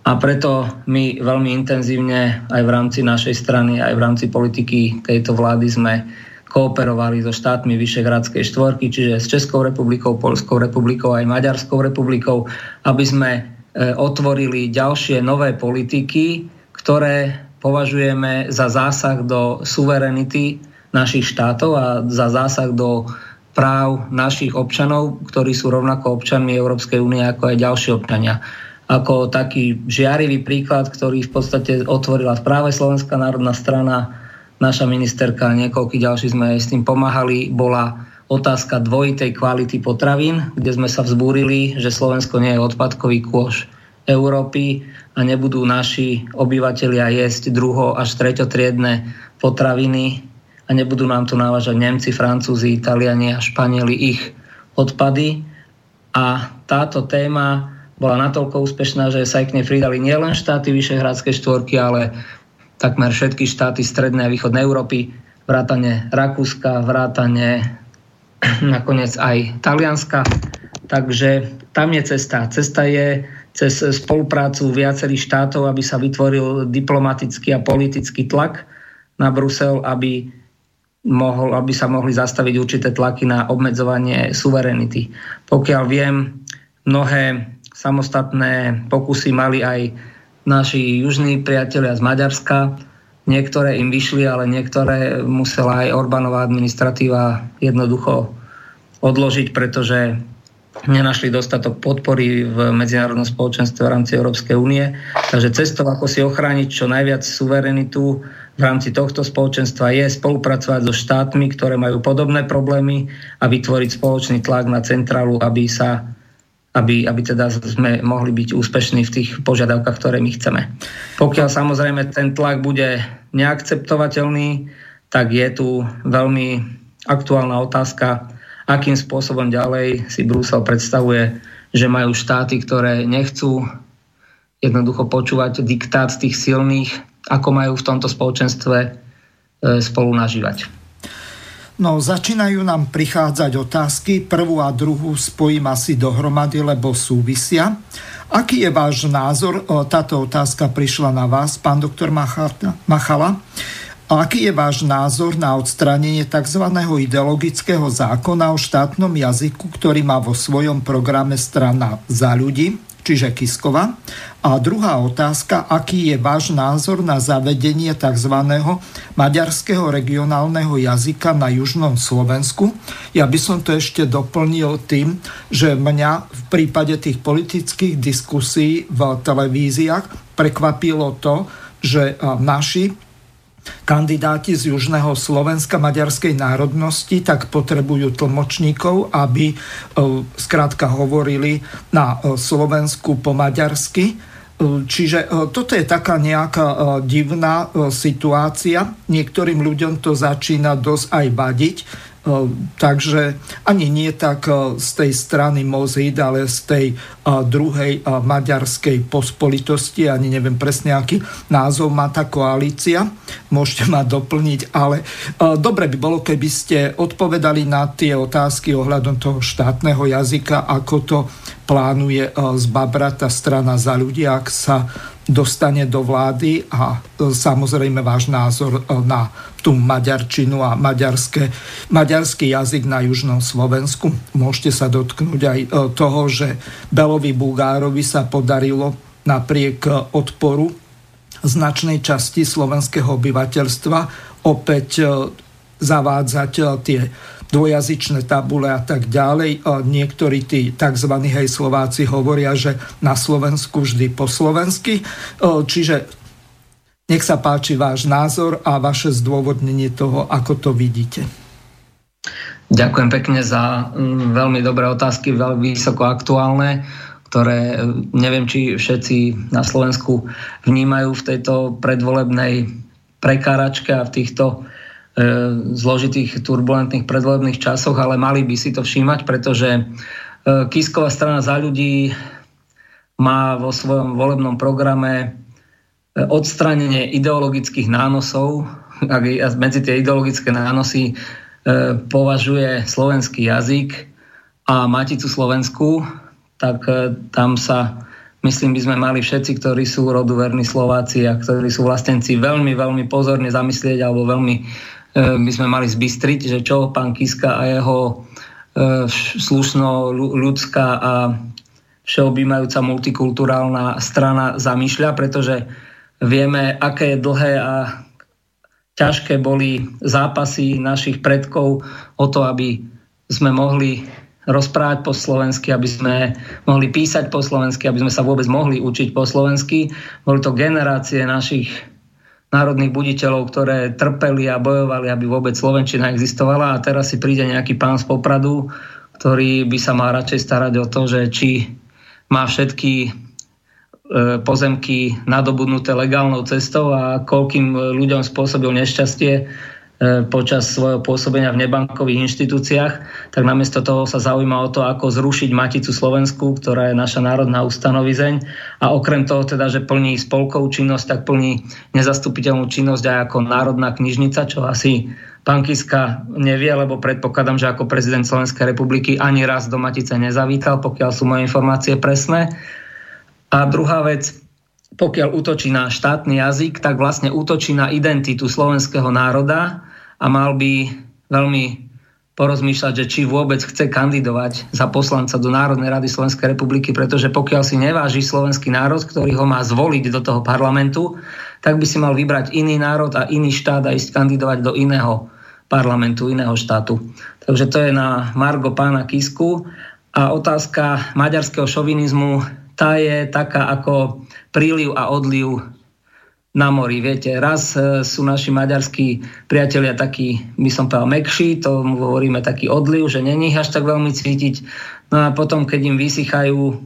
A preto my veľmi intenzívne aj v rámci našej strany, aj v rámci politiky tejto vlády sme kooperovali so štátmi Vyšehradskej štvorky, čiže s Českou republikou, Polskou republikou aj Maďarskou republikou, aby sme E, otvorili ďalšie nové politiky, ktoré považujeme za zásah do suverenity našich štátov a za zásah do práv našich občanov, ktorí sú rovnako občanmi Európskej únie ako aj ďalší občania. Ako taký žiarivý príklad, ktorý v podstate otvorila práve Slovenská národná strana, naša ministerka a niekoľký ďalší sme s tým pomáhali, bola otázka dvojitej kvality potravín, kde sme sa vzbúrili, že Slovensko nie je odpadkový kôš Európy a nebudú naši obyvateľia jesť druho až treťotriedne potraviny a nebudú nám tu návažať Nemci, Francúzi, Italiani a Španieli ich odpady. A táto téma bola natoľko úspešná, že sa k nej pridali nielen štáty Vyšehradskej štvorky, ale takmer všetky štáty Strednej a Východnej Európy, vrátane Rakúska, vrátane nakoniec aj Talianska. Takže tam je cesta. Cesta je cez spoluprácu viacerých štátov, aby sa vytvoril diplomatický a politický tlak na Brusel, aby, mohol, aby sa mohli zastaviť určité tlaky na obmedzovanie suverenity. Pokiaľ viem, mnohé samostatné pokusy mali aj naši južní priatelia z Maďarska, Niektoré im vyšli, ale niektoré musela aj Orbánová administratíva jednoducho odložiť, pretože nenašli dostatok podpory v medzinárodnom spoločenstve v rámci Európskej únie. Takže cestou, ako si ochrániť čo najviac suverenitu v rámci tohto spoločenstva je spolupracovať so štátmi, ktoré majú podobné problémy a vytvoriť spoločný tlak na centrálu, aby sa aby, aby teda sme mohli byť úspešní v tých požiadavkách, ktoré my chceme. Pokiaľ samozrejme ten tlak bude neakceptovateľný, tak je tu veľmi aktuálna otázka, akým spôsobom ďalej si Brusel predstavuje, že majú štáty, ktoré nechcú jednoducho počúvať diktát tých silných, ako majú v tomto spoločenstve e, spolu nažívať. No, začínajú nám prichádzať otázky. Prvú a druhú spojím asi dohromady, lebo súvisia. Aký je váš názor? Táto otázka prišla na vás, pán doktor Machala. Aký je váš názor na odstranenie tzv. ideologického zákona o štátnom jazyku, ktorý má vo svojom programe strana za ľudí? čiže Kiskova. A druhá otázka, aký je váš názor na zavedenie tzv. maďarského regionálneho jazyka na južnom Slovensku. Ja by som to ešte doplnil tým, že mňa v prípade tých politických diskusí v televíziách prekvapilo to, že naši kandidáti z Južného Slovenska maďarskej národnosti, tak potrebujú tlmočníkov, aby e, skrátka hovorili na e, Slovensku po maďarsky. E, čiže toto je taká nejaká divná situácia. Niektorým ľuďom to začína dosť aj vadiť. Takže ani nie tak z tej strany Mozid, ale z tej druhej maďarskej pospolitosti, ani neviem presne, aký názov má tá koalícia. Môžete ma doplniť, ale dobre by bolo, keby ste odpovedali na tie otázky ohľadom toho štátneho jazyka, ako to plánuje zbabrať tá strana za ľudia, ak sa dostane do vlády a e, samozrejme váš názor e, na tú maďarčinu a maďarské, maďarský jazyk na južnom Slovensku. Môžete sa dotknúť aj e, toho, že Belovi Bulgárovi sa podarilo napriek odporu značnej časti slovenského obyvateľstva opäť zavádzať tie dvojazyčné tabule a tak ďalej. Niektorí tí tzv. hej Slováci hovoria, že na Slovensku vždy po slovensky. Čiže nech sa páči váš názor a vaše zdôvodnenie toho, ako to vidíte. Ďakujem pekne za mm, veľmi dobré otázky, veľmi vysoko aktuálne, ktoré mm, neviem, či všetci na Slovensku vnímajú v tejto predvolebnej prekáračke a v týchto E, zložitých turbulentných predvolebných časoch, ale mali by si to všímať, pretože e, Kisková strana za ľudí má vo svojom volebnom programe e, odstranenie ideologických nánosov, ak medzi tie ideologické nánosy považuje slovenský jazyk a Maticu Slovensku, tak tam sa myslím, by sme mali všetci, ktorí sú rodu verní Slováci a ktorí sú vlastenci, veľmi, veľmi pozorne zamyslieť alebo veľmi E, by sme mali zbystriť, že čo pán Kiska a jeho e, slušno ľudská a všeobjímajúca multikulturálna strana zamýšľa, pretože vieme, aké dlhé a ťažké boli zápasy našich predkov o to, aby sme mohli rozprávať po slovensky, aby sme mohli písať po slovensky, aby sme sa vôbec mohli učiť po slovensky. Boli to generácie našich národných buditeľov, ktoré trpeli a bojovali, aby vôbec Slovenčina existovala. A teraz si príde nejaký pán z Popradu, ktorý by sa mal radšej starať o to, že či má všetky e, pozemky nadobudnuté legálnou cestou a koľkým ľuďom spôsobil nešťastie počas svojho pôsobenia v nebankových inštitúciách, tak namiesto toho sa zaujíma o to, ako zrušiť Maticu Slovensku, ktorá je naša národná ustanovizeň a okrem toho teda, že plní spolkovú činnosť, tak plní nezastupiteľnú činnosť aj ako národná knižnica, čo asi pán Kiska nevie, lebo predpokladám, že ako prezident Slovenskej republiky ani raz do Matice nezavítal, pokiaľ sú moje informácie presné. A druhá vec, pokiaľ útočí na štátny jazyk, tak vlastne útočí na identitu slovenského národa a mal by veľmi porozmýšľať, že či vôbec chce kandidovať za poslanca do Národnej rady Slovenskej republiky, pretože pokiaľ si neváži slovenský národ, ktorý ho má zvoliť do toho parlamentu, tak by si mal vybrať iný národ a iný štát a ísť kandidovať do iného parlamentu, iného štátu. Takže to je na Margo pána Kisku. A otázka maďarského šovinizmu, tá je taká ako príliv a odliv na mori. Viete, raz e, sú naši maďarskí priatelia takí, by som povedal, mekší, to hovoríme taký odliv, že není až tak veľmi cítiť. No a potom, keď im vysychajú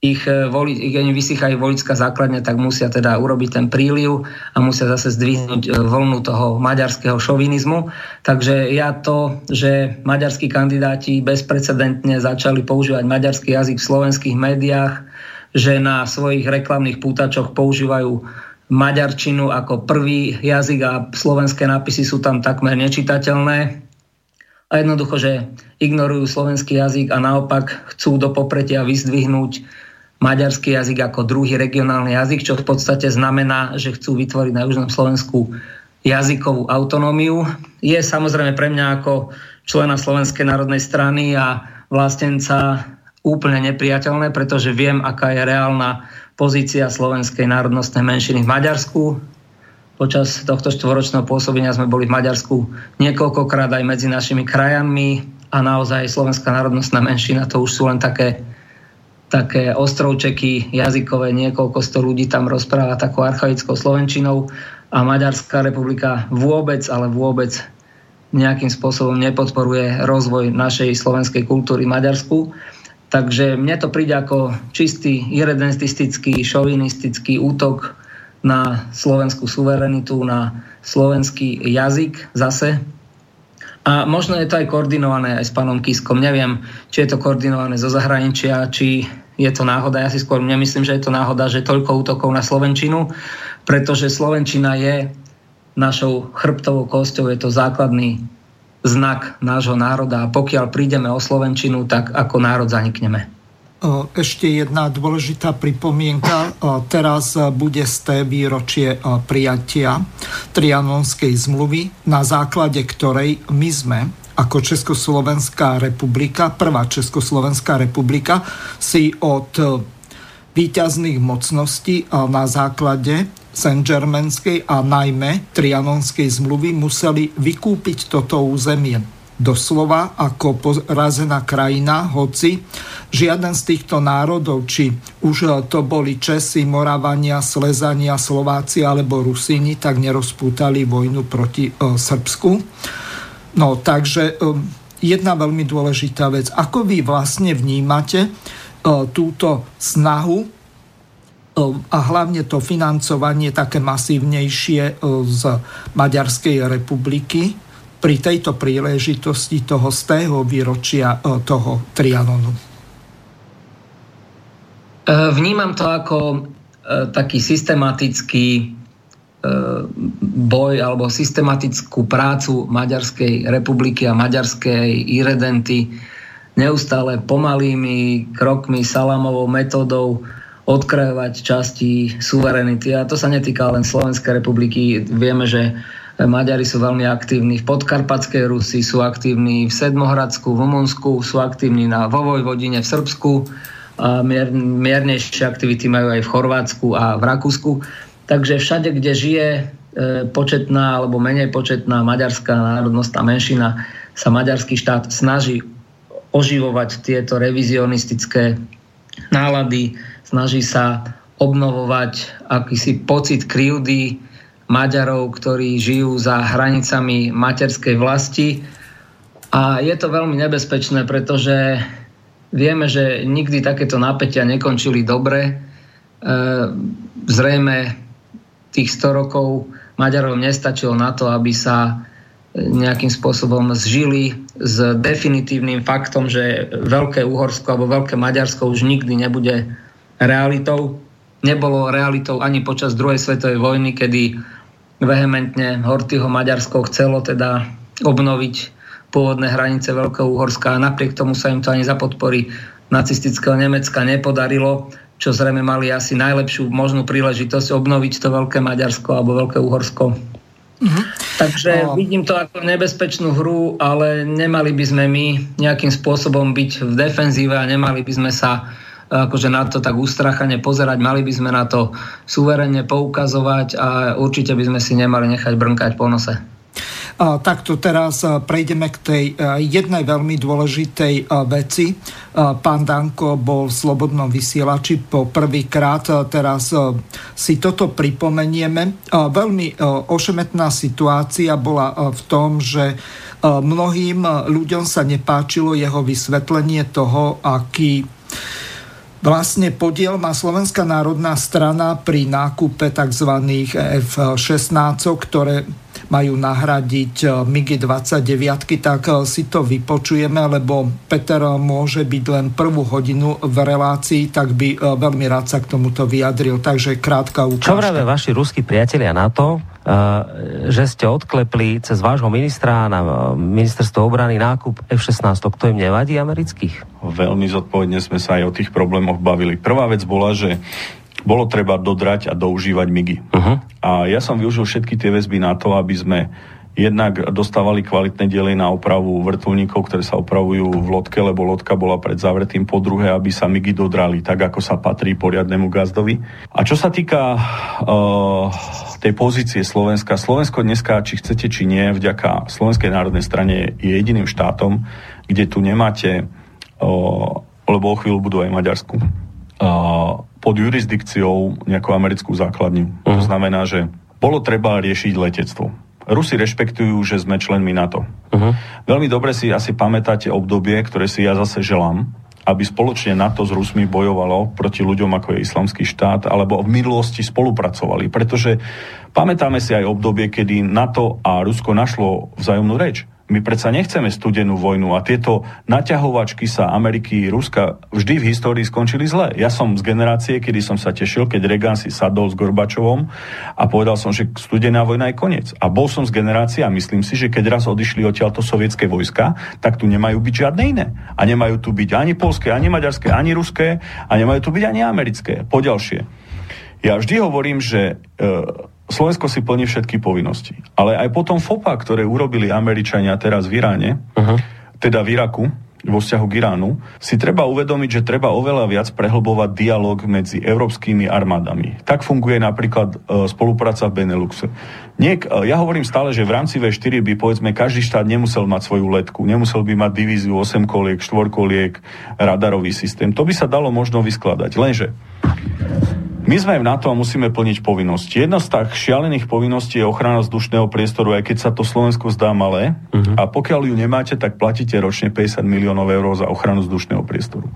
ich, e, voli, ich im vysychajú volická základňa, tak musia teda urobiť ten príliv a musia zase zdvihnúť e, vlnu toho maďarského šovinizmu. Takže ja to, že maďarskí kandidáti bezprecedentne začali používať maďarský jazyk v slovenských médiách, že na svojich reklamných pútačoch používajú maďarčinu ako prvý jazyk a slovenské nápisy sú tam takmer nečitateľné. A jednoducho, že ignorujú slovenský jazyk a naopak chcú do popretia vyzdvihnúť maďarský jazyk ako druhý regionálny jazyk, čo v podstate znamená, že chcú vytvoriť na Južnom Slovensku jazykovú autonómiu. Je samozrejme pre mňa ako člena Slovenskej národnej strany a vlastenca úplne nepriateľné, pretože viem, aká je reálna pozícia slovenskej národnostnej menšiny v Maďarsku. Počas tohto štvoročného pôsobenia sme boli v Maďarsku niekoľkokrát aj medzi našimi krajami a naozaj slovenská národnostná menšina to už sú len také, také ostrovčeky jazykové, niekoľko sto ľudí tam rozpráva takou archaickou slovenčinou a Maďarská republika vôbec, ale vôbec nejakým spôsobom nepodporuje rozvoj našej slovenskej kultúry v Maďarsku. Takže mne to príde ako čistý irredentistický, šovinistický útok na slovenskú suverenitu, na slovenský jazyk zase. A možno je to aj koordinované aj s pánom Kiskom. Neviem, či je to koordinované zo zahraničia, či je to náhoda. Ja si skôr nemyslím, že je to náhoda, že toľko útokov na Slovenčinu, pretože Slovenčina je našou chrbtovou kosťou, je to základný znak nášho národa a pokiaľ prídeme o Slovenčinu, tak ako národ zanikneme. Ešte jedna dôležitá pripomienka. Teraz bude z výročie prijatia Trianonskej zmluvy, na základe ktorej my sme ako Československá republika, prvá Československá republika, si od výťazných mocností na základe Saint-Germainskej a najmä Trianonskej zmluvy museli vykúpiť toto územie doslova ako porazená krajina, hoci žiaden z týchto národov, či už to boli Česi, Moravania, Slezania, Slováci alebo Rusíni, tak nerozpútali vojnu proti e, Srbsku. No takže e, jedna veľmi dôležitá vec. Ako vy vlastne vnímate e, túto snahu a hlavne to financovanie také masívnejšie e, z Maďarskej republiky pri tejto príležitosti toho stého výročia e, toho Trianonu? Vnímam to ako taký systematický boj alebo systematickú prácu Maďarskej republiky a maďarskej iredenty neustále pomalými krokmi, salamovou metódou odkrajovať časti suverenity. A to sa netýka len Slovenskej republiky. Vieme, že Maďari sú veľmi aktívni v podkarpatskej Rusi, sú aktívni v Sedmohradsku, v Rumunsku, sú aktívni na Vovojvodine v Srbsku, a mier, miernejšie aktivity majú aj v Chorvátsku a v Rakúsku. Takže všade, kde žije e, početná alebo menej početná maďarská národnostná menšina, sa maďarský štát snaží oživovať tieto revizionistické nálady, snaží sa obnovovať akýsi pocit krivdy, Maďarov, ktorí žijú za hranicami materskej vlasti. A je to veľmi nebezpečné, pretože vieme, že nikdy takéto napätia nekončili dobre. E, zrejme tých 100 rokov Maďarov nestačilo na to, aby sa nejakým spôsobom zžili s definitívnym faktom, že Veľké Uhorsko alebo Veľké Maďarsko už nikdy nebude realitou. Nebolo realitou ani počas druhej svetovej vojny, kedy vehementne Hortyho Maďarsko chcelo teda obnoviť pôvodné hranice Veľkého Uhorska a napriek tomu sa im to ani za podpory nacistického Nemecka nepodarilo, čo zrejme mali asi najlepšiu možnú príležitosť obnoviť to Veľké Maďarsko alebo Veľké Uhorsko. Mm-hmm. Takže oh. vidím to ako nebezpečnú hru, ale nemali by sme my nejakým spôsobom byť v defenzíve a nemali by sme sa akože na to tak ústrachane pozerať, mali by sme na to suverenne poukazovať a určite by sme si nemali nechať brnkať po nose. Takto teraz prejdeme k tej jednej veľmi dôležitej veci. Pán Danko bol v Slobodnom vysielači po prvýkrát, teraz si toto pripomenieme. Veľmi ošemetná situácia bola v tom, že mnohým ľuďom sa nepáčilo jeho vysvetlenie toho, aký Vlastne podiel má Slovenská národná strana pri nákupe tzv. F-16, ktoré majú nahradiť eh, MiG-29, tak eh, si to vypočujeme, lebo Peter môže byť len prvú hodinu v relácii, tak by veľmi rád sa k tomuto vyjadril. Takže krátka ukážka. Čo vravia vaši ruskí priatelia na to, že ste odklepli cez vášho ministra na ministerstvo obrany nákup F-16, to im nevadí amerických? Veľmi zodpovedne sme sa aj o tých problémoch bavili. Prvá vec bola, že bolo treba dodrať a doužívať migy. Uh-huh. A ja som využil všetky tie väzby na to, aby sme jednak dostávali kvalitné diely na opravu vrtulníkov, ktoré sa opravujú v lodke, lebo lodka bola pred zavretým. Po druhé, aby sa migy dodrali tak, ako sa patrí poriadnemu gazdovi. A čo sa týka uh, tej pozície Slovenska, Slovensko dneska, či chcete, či nie, vďaka Slovenskej národnej strane je jediným štátom, kde tu nemáte, uh, lebo o chvíľu budú aj Maďarsku, pod jurisdikciou nejakú americkú základňu. Uh-huh. To mhm. znamená, že bolo treba riešiť letectvo. Rusi rešpektujú, že sme členmi NATO. Uh-huh. Veľmi dobre si asi pamätáte obdobie, ktoré si ja zase želám, aby spoločne NATO s Rusmi bojovalo proti ľuďom ako je islamský štát, alebo v minulosti spolupracovali. Pretože pamätáme si aj obdobie, kedy NATO a Rusko našlo vzájomnú reč My predsa nechceme studenú vojnu a tieto naťahovačky sa Ameriky, Ruska vždy v histórii skončili zle. Ja som z generácie, kedy som sa tešil, keď Reagan si sadol s Gorbačovom a povedal som, že studená vojna je koniec. A bol som z generácie a myslím si, že keď raz odišli odtiaľto sovietské vojska, tak tu nemajú byť žiadne iné. A nemajú tu byť ani polské, ani maďarské, ani ruské a nemajú tu byť ani americké. Poďalšie. Ja vždy hovorím, že e, Slovensko si plní všetky povinnosti. Ale aj potom FOPA, ktoré urobili Američania teraz v Iráne, uh-huh. teda v Iraku, vo vzťahu k Iránu, si treba uvedomiť, že treba oveľa viac prehlbovať dialog medzi európskymi armádami. Tak funguje napríklad e, spolupráca v Beneluxe. Niek, e, ja hovorím stále, že v rámci V4 by povedzme každý štát nemusel mať svoju letku, nemusel by mať divíziu 8 koliek, 4 koliek, radarový systém. To by sa dalo možno vyskladať. Lenže my sme v NATO a musíme plniť povinnosti. Jedna z tak šialených povinností je ochrana vzdušného priestoru, aj keď sa to Slovensku zdá malé. Uh-huh. A pokiaľ ju nemáte, tak platíte ročne 50 miliónov eur za ochranu vzdušného priestoru.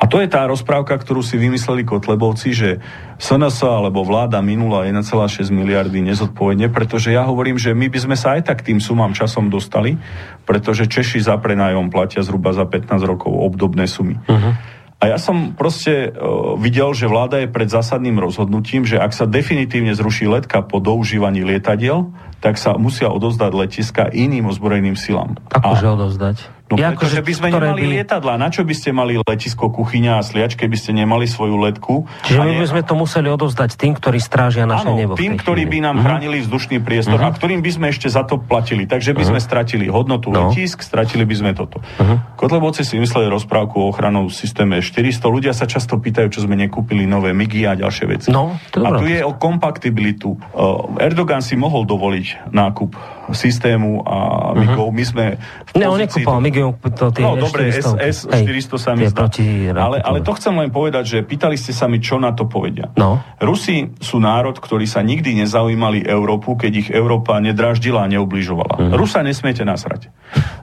A to je tá rozprávka, ktorú si vymysleli Kotlebovci, že SNS alebo vláda minula 1,6 miliardy nezodpovedne, pretože ja hovorím, že my by sme sa aj tak tým sumám časom dostali, pretože Češi za prenajom platia zhruba za 15 rokov obdobné sumy. Uh-huh. A ja som proste uh, videl, že vláda je pred zásadným rozhodnutím, že ak sa definitívne zruší letka po doužívaní lietadiel, tak sa musia odozdať letiska iným ozbrojeným silám. Akože odozdať? No ja pretože by sme nemali by... lietadla. Na čo by ste mali letisko, kuchyňa a sliač, keby ste nemali svoju letku? Čiže my by sme to museli odozdať tým, ktorí strážia naše Áno, nebo. tým, ktorí by nám uh-huh. chránili vzdušný priestor uh-huh. a ktorým by sme ešte za to platili. Takže by uh-huh. sme stratili hodnotu no. letisk, stratili by sme toto. Uh-huh. Kotlebovci si mysleli rozprávku o ochranou systéme 400. Ľudia sa často pýtajú, čo sme nekúpili nové MIGI a ďalšie veci. No, a tu je o kompaktibilitu. Uh, Erdogan si mohol dovoliť nákup systému a MIGov. Uh-huh. My sme. Ne, on nekúpal MIGov, to tie No dobre, S400 sa mi zdá. Ale, ale to chcem len povedať, že pýtali ste sa mi, čo na to povedia. No. Rusi sú národ, ktorý sa nikdy nezaujímali Európu, keď ich Európa nedráždila a neubližovala. Uh-huh. Rusa nesmiete nasrať.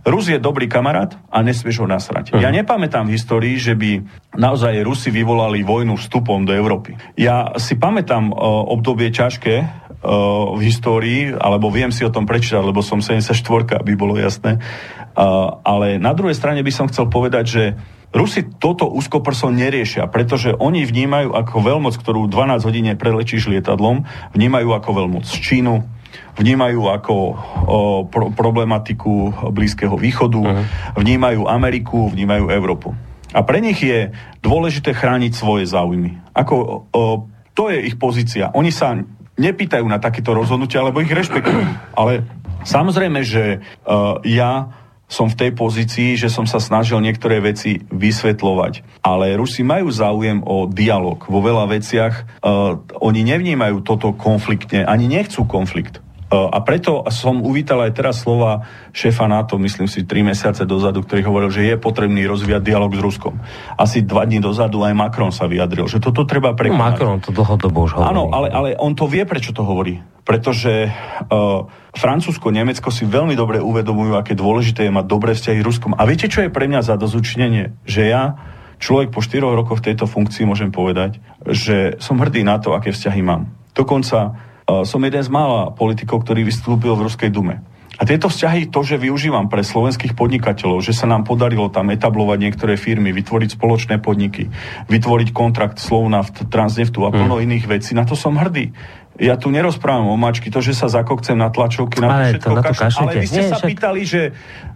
Rus je dobrý kamarát a nesmieš ho nasrať. Uh-huh. Ja nepamätám v histórii, že by naozaj Rusi vyvolali vojnu vstupom do Európy. Ja si pamätám uh, obdobie ťažké, v histórii, alebo viem si o tom prečítať, lebo som 74, aby bolo jasné. ale na druhej strane by som chcel povedať, že Rusi toto úzkoprso neriešia, pretože oni vnímajú ako veľmoc, ktorú 12 hodín prelečíš lietadlom, vnímajú ako veľmoc Čínu, vnímajú ako o, pro, problematiku Blízkeho východu, uh-huh. vnímajú Ameriku, vnímajú Európu. A pre nich je dôležité chrániť svoje záujmy. Ako, o, to je ich pozícia. Oni sa nepýtajú na takéto rozhodnutia, lebo ich rešpektujú. Ale samozrejme, že uh, ja som v tej pozícii, že som sa snažil niektoré veci vysvetľovať. Ale Rusi majú záujem o dialog. Vo veľa veciach uh, oni nevnímajú toto konfliktne, ani nechcú konflikt. A preto som uvítal aj teraz slova šéfa NATO, myslím si, tri mesiace dozadu, ktorý hovoril, že je potrebný rozvíjať dialog s Ruskom. Asi dva dní dozadu aj Macron sa vyjadril, že toto treba prekonať. No, Macron to dlhodobo už hovorí. Áno, ale, ale on to vie, prečo to hovorí. Pretože uh, Francúzsko, Nemecko si veľmi dobre uvedomujú, aké dôležité je mať dobré vzťahy s Ruskom. A viete, čo je pre mňa za dozučnenie? Že ja človek po 4 rokoch v tejto funkcii môžem povedať, že som hrdý na to, aké vzťahy mám. Dokonca som jeden z mála politikov, ktorý vystúpil v Ruskej dume. A tieto vzťahy, to, že využívam pre slovenských podnikateľov, že sa nám podarilo tam etablovať niektoré firmy, vytvoriť spoločné podniky, vytvoriť kontrakt Slovnaft, Transneftu a plno mm. iných vecí, na to som hrdý. Ja tu nerozprávam o mačky, to, že sa zakokcem na tlačovky, na to všetko to, na to kaš... Ale vy ste Nie, sa však... pýtali, že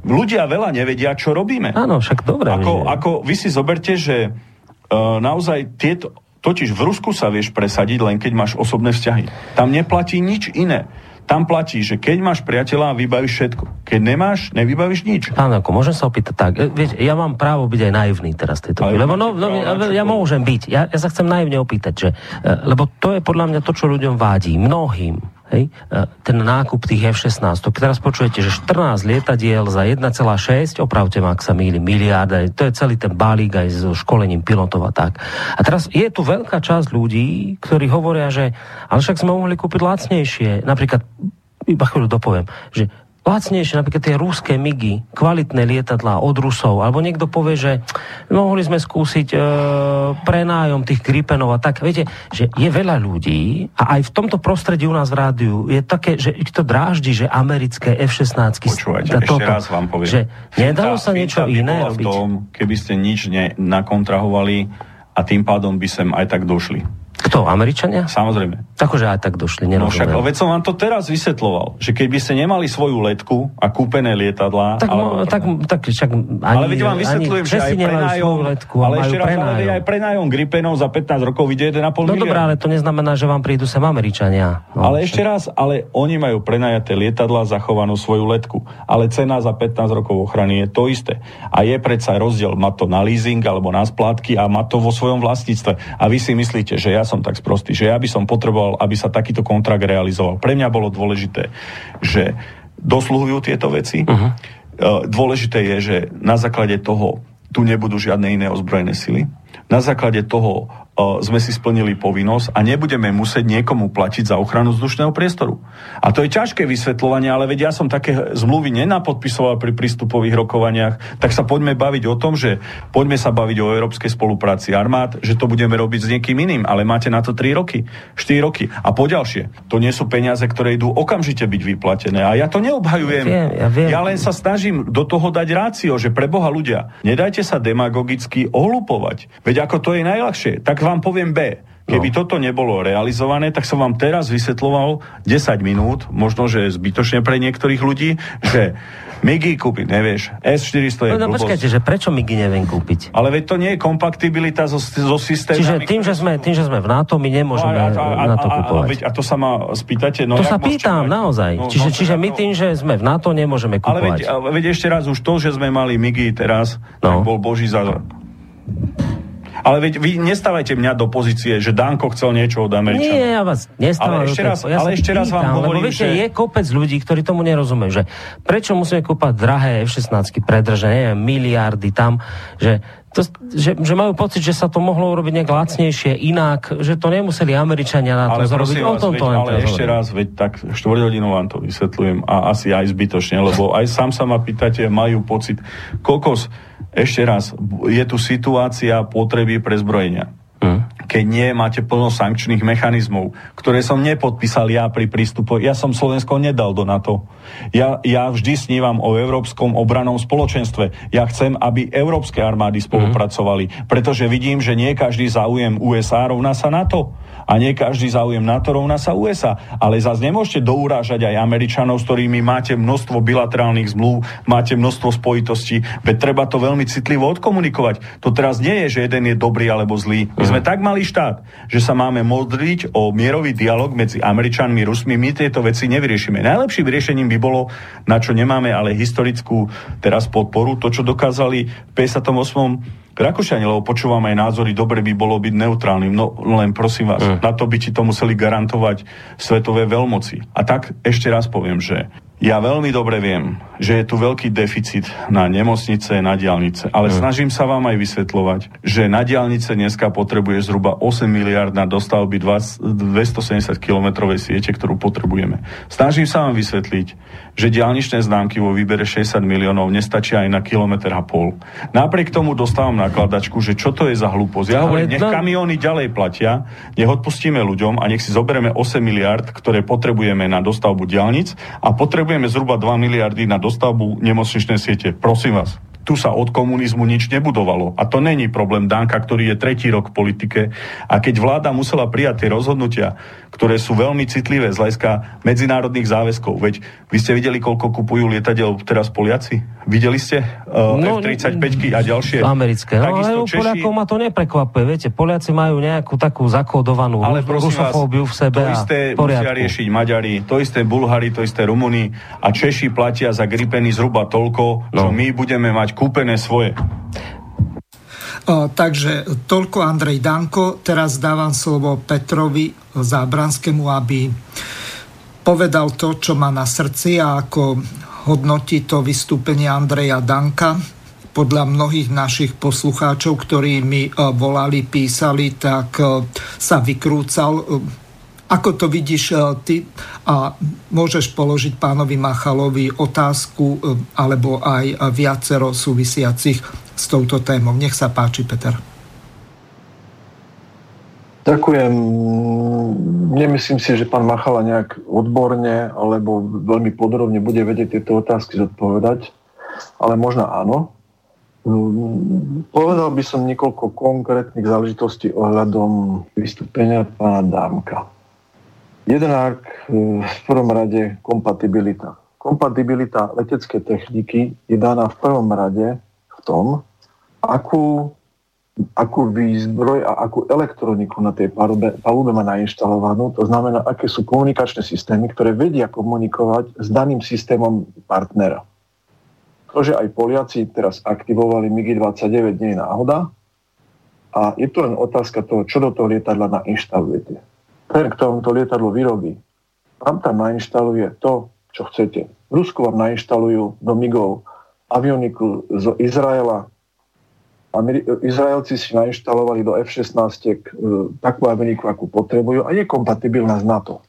ľudia veľa nevedia, čo robíme. Áno, však dobre. Ako, ako vy si zoberte, že uh, naozaj tieto, Totiž v Rusku sa vieš presadiť len keď máš osobné vzťahy. Tam neplatí nič iné. Tam platí, že keď máš priateľa, vybavíš všetko. Keď nemáš, nevybavíš nič. Áno, ako môžem sa opýtať tak. E, viete, ja mám právo byť aj naivný teraz tejto chvíli. Lebo no, no, ja, ja môžem byť. Ja, ja sa chcem naivne opýtať, že, e, lebo to je podľa mňa to, čo ľuďom vádí. Mnohým Hej? E, ten nákup tých F-16. Teraz počujete, že 14 lietadiel za 1,6, opravte ma, ak sa mýli, miliárda, to je celý ten balík aj so školením pilotov a tak. A teraz je tu veľká časť ľudí, ktorí hovoria, že ale však sme mohli kúpiť lacnejšie. Napríklad, iba chvíľu dopoviem, že lacnejšie, napríklad tie rúské migy, kvalitné lietadlá od Rusov, alebo niekto povie, že mohli sme skúsiť e, prenájom tých gripenov a tak. Viete, že je veľa ľudí a aj v tomto prostredí u nás v rádiu je také, že ich to dráždi, že americké F-16. Počúvajte, ešte toto, raz vám poviem. Že nedalo sa niečo iné robiť. V tom, keby ste nič ne, nakontrahovali a tým pádom by sem aj tak došli. Kto, Američania? Samozrejme. Takže aj tak došli, nerozumiem. No však, veď som vám to teraz vysvetloval, že keby ste nemali svoju letku a kúpené lietadlá... Tak, alebo, tak, tak však ani, Ale veď vám vysvetľujem, že aj prenájom, letku, ale ešte raz, ale aj prenájom Gripenov za 15 rokov vyjde 1,5 No dobré, ale to neznamená, že vám prídu sem Američania. No, ale ešte raz, ale oni majú prenajaté lietadla zachovanú svoju letku. Ale cena za 15 rokov ochrany je to isté. A je predsa rozdiel, má to na leasing alebo na splátky a má to vo svojom vlastníctve. A vy si myslíte, že ja som tak sprostý, že ja by som potreboval, aby sa takýto kontrakt realizoval. Pre mňa bolo dôležité, že dosluhujú tieto veci. Uh-huh. Dôležité je, že na základe toho tu nebudú žiadne iné ozbrojené sily. Na základe toho sme si splnili povinnosť a nebudeme musieť niekomu platiť za ochranu vzdušného priestoru. A to je ťažké vysvetľovanie, ale veď ja som také zmluvy nenapodpisoval pri prístupových rokovaniach, tak sa poďme baviť o tom, že poďme sa baviť o európskej spolupráci armád, že to budeme robiť s niekým iným, ale máte na to 3 roky, 4 roky. A poďalšie, to nie sú peniaze, ktoré idú okamžite byť vyplatené. A ja to neobhajujem. Ja, viem, ja, viem. ja len sa snažím do toho dať rácio, že pre Boha ľudia, nedajte sa demagogicky ohlupovať. Veď ako to je najľahšie. Tak vám poviem B. Keby no. toto nebolo realizované, tak som vám teraz vysvetloval 10 minút, možno, že zbytočne pre niektorých ľudí, že MIGI kúpiť nevieš, S400 je No, no počkajte, že prečo MIGI neviem kúpiť? Ale veď to nie je kompatibilita so, so systémami. Čiže tým že, sme, tým, že sme v NATO, my nemôžeme no, a, a, a, na to kúpovať. A, a, a, to sa ma spýtate. No, to sa pýtam, naozaj. No, čiže, no, čiže my tým, že sme v NATO, nemôžeme kúpovať. Ale veď, veď ešte raz, už to, že sme mali MIGI teraz, no. tak bol boží zázrak. Ale veď vy nestávajte mňa do pozície, že Danko chcel niečo od Američanov. Nie, ja vás nestávam. Ale ešte raz, ja ale ešte raz vám hovorím, lebo viete, že... je kopec ľudí, ktorí tomu nerozumejú, že prečo musíme kúpať drahé F-16 predrže, neviem, miliardy tam, že to, že, že majú pocit, že sa to mohlo urobiť nejak lacnejšie, inak, že to nemuseli Američania na to ale zrobiť. O tom veď, to ale ešte raz, veď tak štvrť hodinu vám to vysvetľujem a asi aj zbytočne, lebo aj sám sa ma pýtate, majú pocit, kokos, ešte raz, je tu situácia potreby pre zbrojenia. Hm. Keď nie, máte plno sankčných mechanizmov, ktoré som nepodpísal ja pri prístupu. Ja som Slovensko nedal do NATO. Ja, ja vždy snívam o Európskom obranom spoločenstve. Ja chcem, aby európske armády spolupracovali, pretože vidím, že nie každý záujem USA rovná sa NATO a nie každý záujem NATO rovná sa USA. Ale zase nemôžete dourážať aj Američanov, s ktorými máte množstvo bilaterálnych zmluv, máte množstvo spojitostí, veď treba to veľmi citlivo odkomunikovať. To teraz nie je, že jeden je dobrý alebo zlý. My sme tak malý štát, že sa máme modriť o mierový dialog medzi Američanmi, Rusmi. My tieto veci nevyriešime. Najlepším riešením by bolo, na čo nemáme ale historickú teraz podporu, to, čo dokázali v 58 Rakúšania, lebo počúvam aj názory, dobre by bolo byť neutrálnym, no len prosím vás, mm. na to by ti to museli garantovať svetové veľmoci. A tak ešte raz poviem, že ja veľmi dobre viem, že je tu veľký deficit na nemocnice, na diálnice, ale mm. snažím sa vám aj vysvetľovať, že na diálnice dneska potrebuje zhruba 8 miliard na dostavby 270 kilometrovej siete, ktorú potrebujeme. Snažím sa vám vysvetliť, že diálničné známky vo výbere 60 miliónov nestačia aj na kilometr a pol. Napriek tomu dostávam nakladačku, že čo to je za hlúposť. Ja hovorím, nech kamióny ďalej platia, nech odpustíme ľuďom a nech si zoberieme 8 miliard, ktoré potrebujeme na dostavbu diálnic a potrebujeme zhruba 2 miliardy na dostavbu nemocničnej siete. Prosím vás, tu sa od komunizmu nič nebudovalo. A to není problém Danka, ktorý je tretí rok v politike. A keď vláda musela prijať tie rozhodnutia, ktoré sú veľmi citlivé z hľadiska medzinárodných záväzkov. Veď vy ste videli, koľko kupujú lietadiel teraz Poliaci? Videli ste uh, no, F-35 a ďalšie? Americké. No, ale Češi... Poliakov ma to neprekvapuje. Viete, Poliaci majú nejakú takú zakódovanú ale rusofóbiu v sebe. To isté musia riešiť Maďari, to isté Bulhári, to isté Rumúni a Češi platia za Gripeny zhruba toľko, no. čo my budeme mať kúpené svoje. Takže toľko Andrej Danko. Teraz dávam slovo Petrovi Zábranskému, aby povedal to, čo má na srdci a ako hodnotí to vystúpenie Andreja Danka. Podľa mnohých našich poslucháčov, ktorí mi volali, písali, tak sa vykrúcal Ako to vidíš ty a môžeš položiť pánovi Machalovi otázku alebo aj viacero súvisiacich s touto témou. Nech sa páči, Peter. Ďakujem. Nemyslím si, že pán Machala nejak odborne alebo veľmi podrobne bude vedieť tieto otázky zodpovedať, ale možno áno. Povedal by som niekoľko konkrétnych záležitostí ohľadom vystúpenia pána Dámka. Jednak e, v prvom rade kompatibilita. Kompatibilita leteckej techniky je daná v prvom rade v tom, akú akú výzbroj a akú elektroniku na tej palube, palube má nainštalovanú. To znamená, aké sú komunikačné systémy, ktoré vedia komunikovať s daným systémom partnera. To, že aj Poliaci teraz aktivovali MiG-29 nie je náhoda a je to len otázka toho, čo do toho lietadla nainštalujete. Ten, kto vám to lietadlo vyrobí, vám tam nainštaluje to, čo chcete. V Rusku vám nainštalujú do MIGov avioniku z Izraela, Izraelci si nainštalovali do F-16 e, takú aveniku, akú potrebujú a je kompatibilná s NATO. E,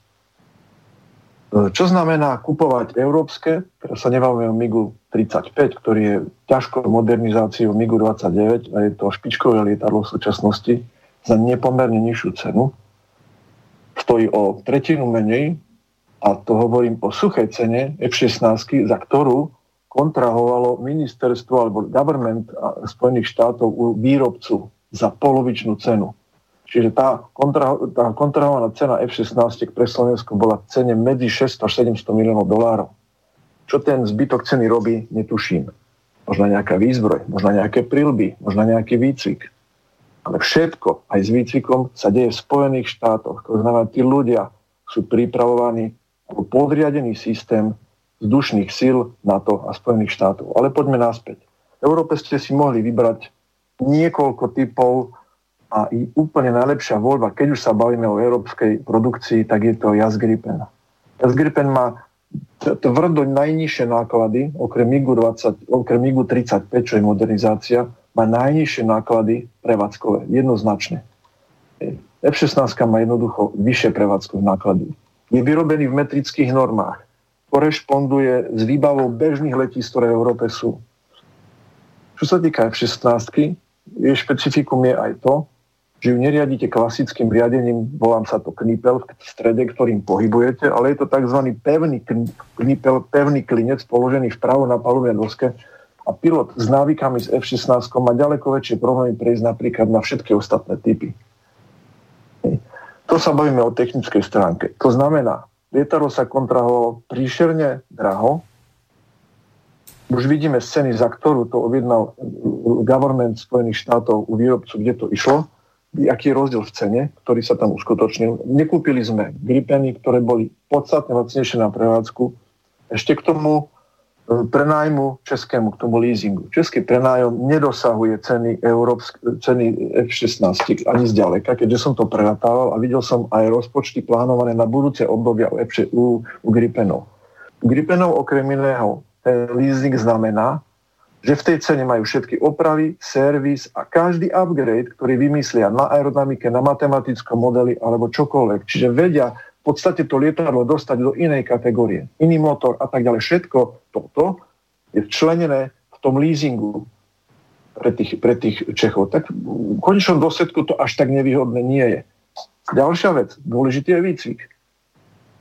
čo znamená kupovať európske, teraz sa nebavíme o MIGu 35, ktorý je ťažkou modernizáciou MIGu 29 a je to špičkové lietadlo v súčasnosti za nepomerne nižšiu cenu. Stojí o tretinu menej a to hovorím o suchej cene F-16, za ktorú kontrahovalo ministerstvo alebo government Spojených štátov u výrobcu za polovičnú cenu. Čiže tá, kontra, tá kontrahovaná cena F-16 pre Slovensko bola v cene medzi 600 až 700 miliónov dolárov. Čo ten zbytok ceny robí, netuším. Možno nejaká výzbroj, možno nejaké prilby, možno nejaký výcvik. Ale všetko, aj s výcvikom, sa deje v Spojených štátoch. To znamená, tí ľudia sú pripravovaní ako podriadený systém vzdušných síl NATO a Spojených štátov. Ale poďme naspäť. V Európe ste si mohli vybrať niekoľko typov a i úplne najlepšia voľba, keď už sa bavíme o európskej produkcii, tak je to Jas Gripen. Jas Gripen má tvrdo najnižšie náklady, okrem MIGu, 20, okrem MIGu 35, čo je modernizácia, má najnižšie náklady prevádzkové, jednoznačne. F-16 má jednoducho vyššie prevádzkové náklady. Je vyrobený v metrických normách korešponduje s výbavou bežných letísk, ktoré v Európe sú. Čo sa týka F-16, jej špecifikum je aj to, že ju neriadíte klasickým riadením, volám sa to knipel v strede, ktorým pohybujete, ale je to tzv. pevný knipel, pevný klinec položený vpravo na palubnej doske a pilot s návykami z F-16 má ďaleko väčšie problémy prejsť napríklad na všetky ostatné typy. To sa bavíme o technickej stránke. To znamená, lietadlo sa kontrahovalo príšerne draho. Už vidíme scény, za ktorú to objednal government Spojených štátov u výrobcu, kde to išlo, aký je rozdiel v cene, ktorý sa tam uskutočnil. Nekúpili sme Gripeny, ktoré boli podstatne lacnejšie na prevádzku. Ešte k tomu prenájmu českému, k tomu leasingu. Český prenájom nedosahuje ceny, európsk, ceny F-16 ani zďaleka, keďže som to preratával a videl som aj rozpočty plánované na budúce obdobia u, u, u Gripenov. U Gripenov okrem iného ten leasing znamená, že v tej cene majú všetky opravy, servis a každý upgrade, ktorý vymyslia na aerodynamike, na matematické modely alebo čokoľvek. Čiže vedia podstate to lietadlo dostať do inej kategórie, iný motor a tak ďalej. Všetko toto je včlenené v tom leasingu pre tých, pre tých Čechov. Tak v konečnom dôsledku to až tak nevýhodné nie je. Ďalšia vec, dôležitý je výcvik.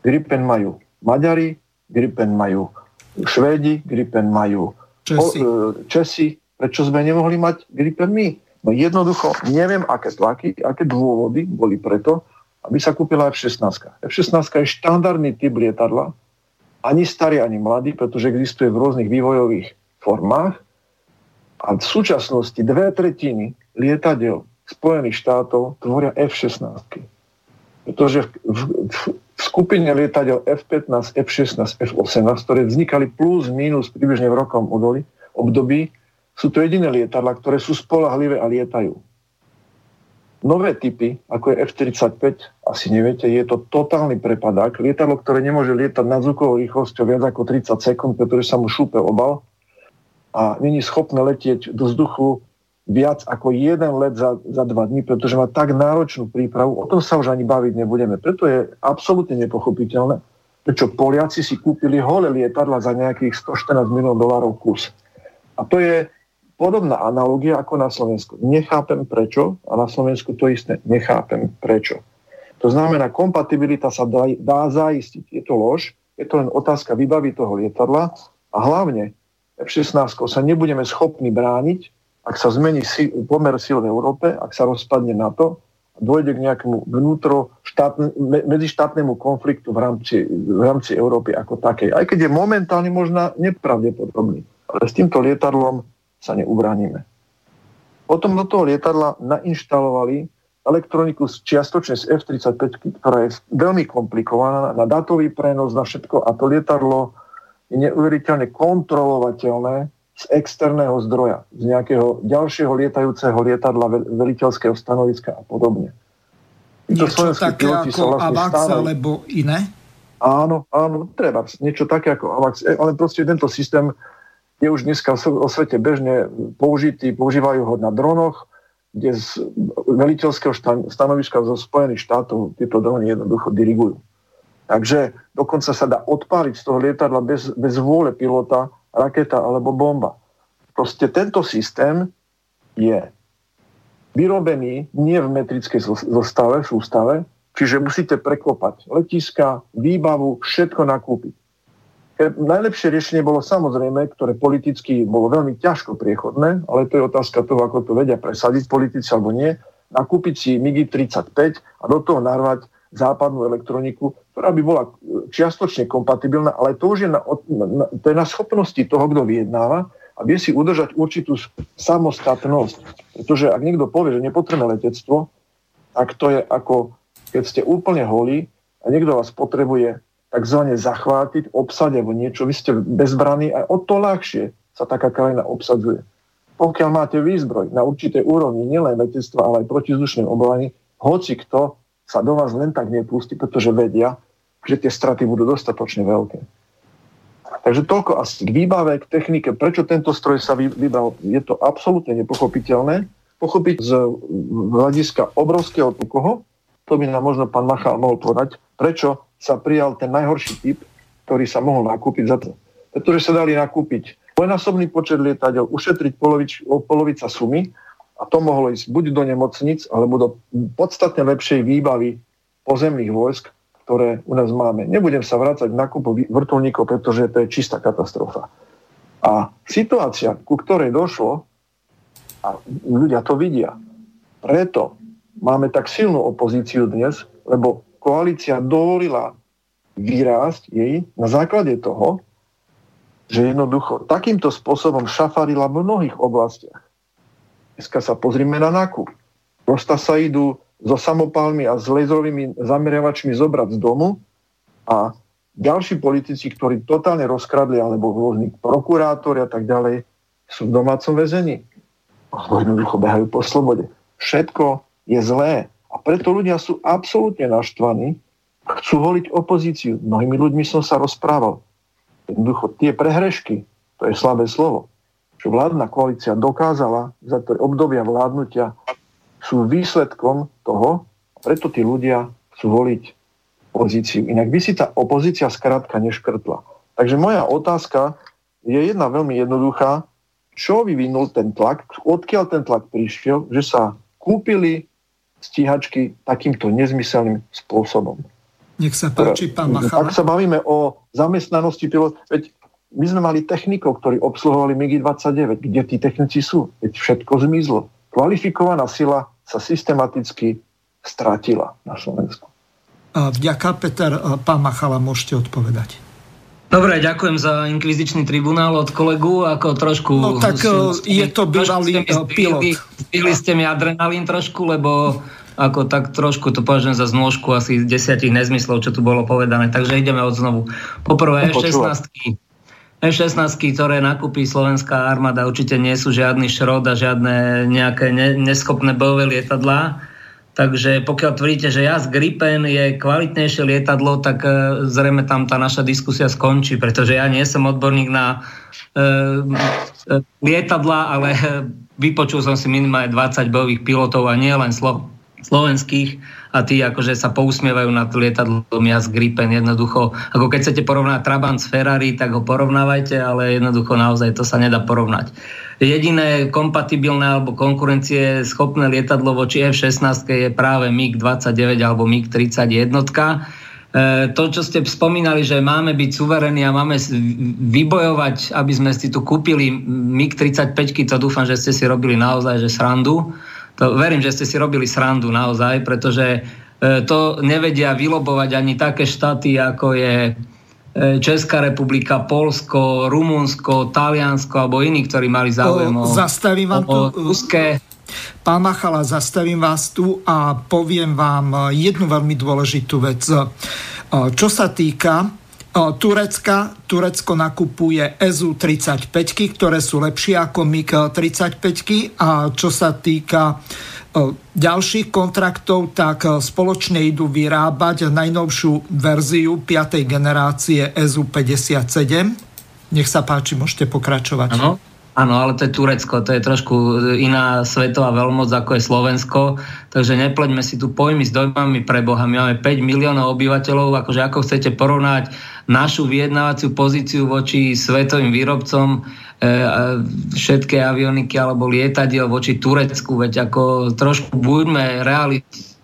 Gripen majú Maďari, Gripen majú Švédi, Gripen majú Česi. O, e, Česi. Prečo sme nemohli mať Gripen my? No jednoducho, neviem, aké tlaky, aké dôvody boli preto, aby sa kúpila F-16. F-16 je štandardný typ lietadla, ani starý, ani mladý, pretože existuje v rôznych vývojových formách a v súčasnosti dve tretiny lietadiel Spojených štátov tvoria F-16. Pretože v, v, v, skupine lietadiel F-15, F-16, F-18, ktoré vznikali plus minus približne v rokom období, sú to jediné lietadla, ktoré sú spolahlivé a lietajú. Nové typy, ako je F-45, asi neviete, je to totálny prepadák. Lietadlo, ktoré nemôže lietať nad zvukovou rýchlosťou viac ako 30 sekúnd, pretože sa mu šúpe obal a není schopné letieť do vzduchu viac ako jeden let za, za dva dní, pretože má tak náročnú prípravu, o tom sa už ani baviť nebudeme. Preto je absolútne nepochopiteľné, prečo Poliaci si kúpili hole lietadla za nejakých 114 miliónov dolárov kus. A to je podobná analogia ako na Slovensku. Nechápem prečo a na Slovensku to isté. Nechápem prečo. To znamená, kompatibilita sa dá, dá zaistiť. Je to lož, je to len otázka výbavy toho lietadla a hlavne F-16 sa nebudeme schopní brániť, ak sa zmení si, pomer síl v Európe, ak sa rozpadne NATO, dôjde k nejakému vnútro štátne, medzištátnemu konfliktu v rámci, v rámci Európy ako takej. Aj keď je momentálne možná nepravdepodobný. Ale s týmto lietadlom sa neubránime. Potom do toho lietadla nainštalovali elektroniku čiastočne z F-35, ktorá je veľmi komplikovaná na datový prenos, na všetko a to lietadlo je neuveriteľne kontrolovateľné z externého zdroja, z nejakého ďalšieho lietajúceho lietadla, veliteľského stanoviska a podobne. Niečo také ako vlastne AVAX stávajú. alebo iné? Áno, áno, treba. Niečo také ako AVAX, e, ale proste tento systém je už dneska o svete bežne použitý, používajú ho na dronoch, kde z veliteľského stanoviska zo Spojených štátov tieto drony jednoducho dirigujú. Takže dokonca sa dá odpáliť z toho lietadla bez, bez vôle pilota raketa alebo bomba. Proste tento systém je vyrobený nie v metrickej zostave, sústave, čiže musíte prekopať letiska, výbavu, všetko nakúpiť. Najlepšie riešenie bolo samozrejme, ktoré politicky bolo veľmi ťažko priechodné, ale to je otázka toho, ako to vedia presadiť politici alebo nie, nakúpiť si MIGI 35 a do toho narvať západnú elektroniku, ktorá by bola čiastočne kompatibilná, ale to už je na, to je na schopnosti toho, kto vyjednáva a vie si udržať určitú samostatnosť. Pretože ak niekto povie, že nepotrebuje letectvo, tak to je ako keď ste úplne holí a niekto vás potrebuje takzvané zachvátiť, obsadiť alebo niečo, vy ste bezbraní a o to ľahšie sa taká krajina obsadzuje. Pokiaľ máte výzbroj na určitej úrovni, nielen letectva, ale aj protizdušnej obrany, hoci kto sa do vás len tak nepustí, pretože vedia, že tie straty budú dostatočne veľké. Takže toľko asi k výbave, k technike. Prečo tento stroj sa vybral? Je to absolútne nepochopiteľné. Pochopiť z hľadiska obrovského tukoho, to by nám možno pán Machal mohol povedať, prečo sa prijal ten najhorší typ, ktorý sa mohol nakúpiť za to. Pretože sa dali nakúpiť dvojnásobný počet lietadiel, ušetriť polovič, polovica sumy a to mohlo ísť buď do nemocnic, alebo do podstatne lepšej výbavy pozemných vojsk, ktoré u nás máme. Nebudem sa vrácať na kúpu vrtulníkov, pretože to je čistá katastrofa. A situácia, ku ktorej došlo, a ľudia to vidia, preto máme tak silnú opozíciu dnes, lebo koalícia dovolila vyrásť jej na základe toho, že jednoducho takýmto spôsobom šafarila v mnohých oblastiach. Dneska sa pozrime na nákup. Prosta sa idú so samopálmi a s laserovými zameriavačmi zobrať z domu a ďalší politici, ktorí totálne rozkradli, alebo rôzni prokurátori a tak ďalej, sú v domácom väzení. Jednoducho behajú po slobode. Všetko je zlé. A preto ľudia sú absolútne naštvaní, chcú voliť opozíciu. Mnohými ľuďmi som sa rozprával. Jednoducho tie prehrešky, to je slabé slovo, čo vládna koalícia dokázala za to obdobia vládnutia, sú výsledkom toho, preto tí ľudia chcú voliť opozíciu. Inak by si tá opozícia skrátka neškrtla. Takže moja otázka je jedna veľmi jednoduchá. Čo vyvinul ten tlak? Odkiaľ ten tlak prišiel, že sa kúpili stíhačky takýmto nezmyselným spôsobom? Nech sa páči, pán Machala. Ak sa bavíme o zamestnanosti pilot, veď my sme mali technikov, ktorí obsluhovali MIGI-29. Kde tí technici sú? Veď všetko zmizlo. Kvalifikovaná sila sa systematicky stratila na Slovensku. Vďaka, Peter. Pán Machala, môžete odpovedať. Dobre, ďakujem za inkvizičný tribunál od kolegu, ako trošku... No tak sú, e, je to bývalý e, pilot. Zbili ste mi adrenalín trošku, lebo ako tak trošku to považujem za znôžku asi desiatich nezmyslov, čo tu bolo povedané. Takže ideme od znovu. Poprvé, F-16 F-16, ktoré nakúpi slovenská armáda, určite nie sú žiadny šrod a žiadne nejaké ne, neschopné bojové lietadlá. Takže pokiaľ tvrdíte, že jazd Gripen je kvalitnejšie lietadlo, tak e, zrejme tam tá naša diskusia skončí, pretože ja nie som odborník na e, e lietadla, ale vypočul som si minimálne 20 bojových pilotov a nie len slo- slovenských a tí akože sa pousmievajú nad lietadlom jazd Gripen jednoducho. Ako keď chcete porovnať Trabant s Ferrari, tak ho porovnávajte, ale jednoducho naozaj to sa nedá porovnať. Jediné kompatibilné alebo konkurencie schopné lietadlo voči F-16 je práve MiG-29 alebo MiG-31. E, to, čo ste spomínali, že máme byť suverení a máme vybojovať, aby sme si tu kúpili MiG-35, to dúfam, že ste si robili naozaj že srandu. To verím, že ste si robili srandu naozaj, pretože e, to nevedia vylobovať ani také štáty, ako je Česká republika, Polsko, Rumunsko, Taliansko alebo iní, ktorí mali záujem o, zastavím vám o, tu, ruské... Pán Machala, zastavím vás tu a poviem vám jednu veľmi dôležitú vec. E, čo sa týka e, Turecka, Turecko nakupuje SU-35, ktoré sú lepšie ako MiG-35 a čo sa týka ďalších kontraktov, tak spoločne idú vyrábať najnovšiu verziu 5. generácie SU-57. Nech sa páči, môžete pokračovať. Ano. Áno, ale to je Turecko, to je trošku iná svetová veľmoc ako je Slovensko, takže nepleďme si tu pojmy s dojmami pre Boha. My máme 5 miliónov obyvateľov, akože ako chcete porovnať našu vyjednávaciu pozíciu voči svetovým výrobcom, E, všetky avioniky alebo lietadiel voči Turecku, veď ako trošku buďme realisti.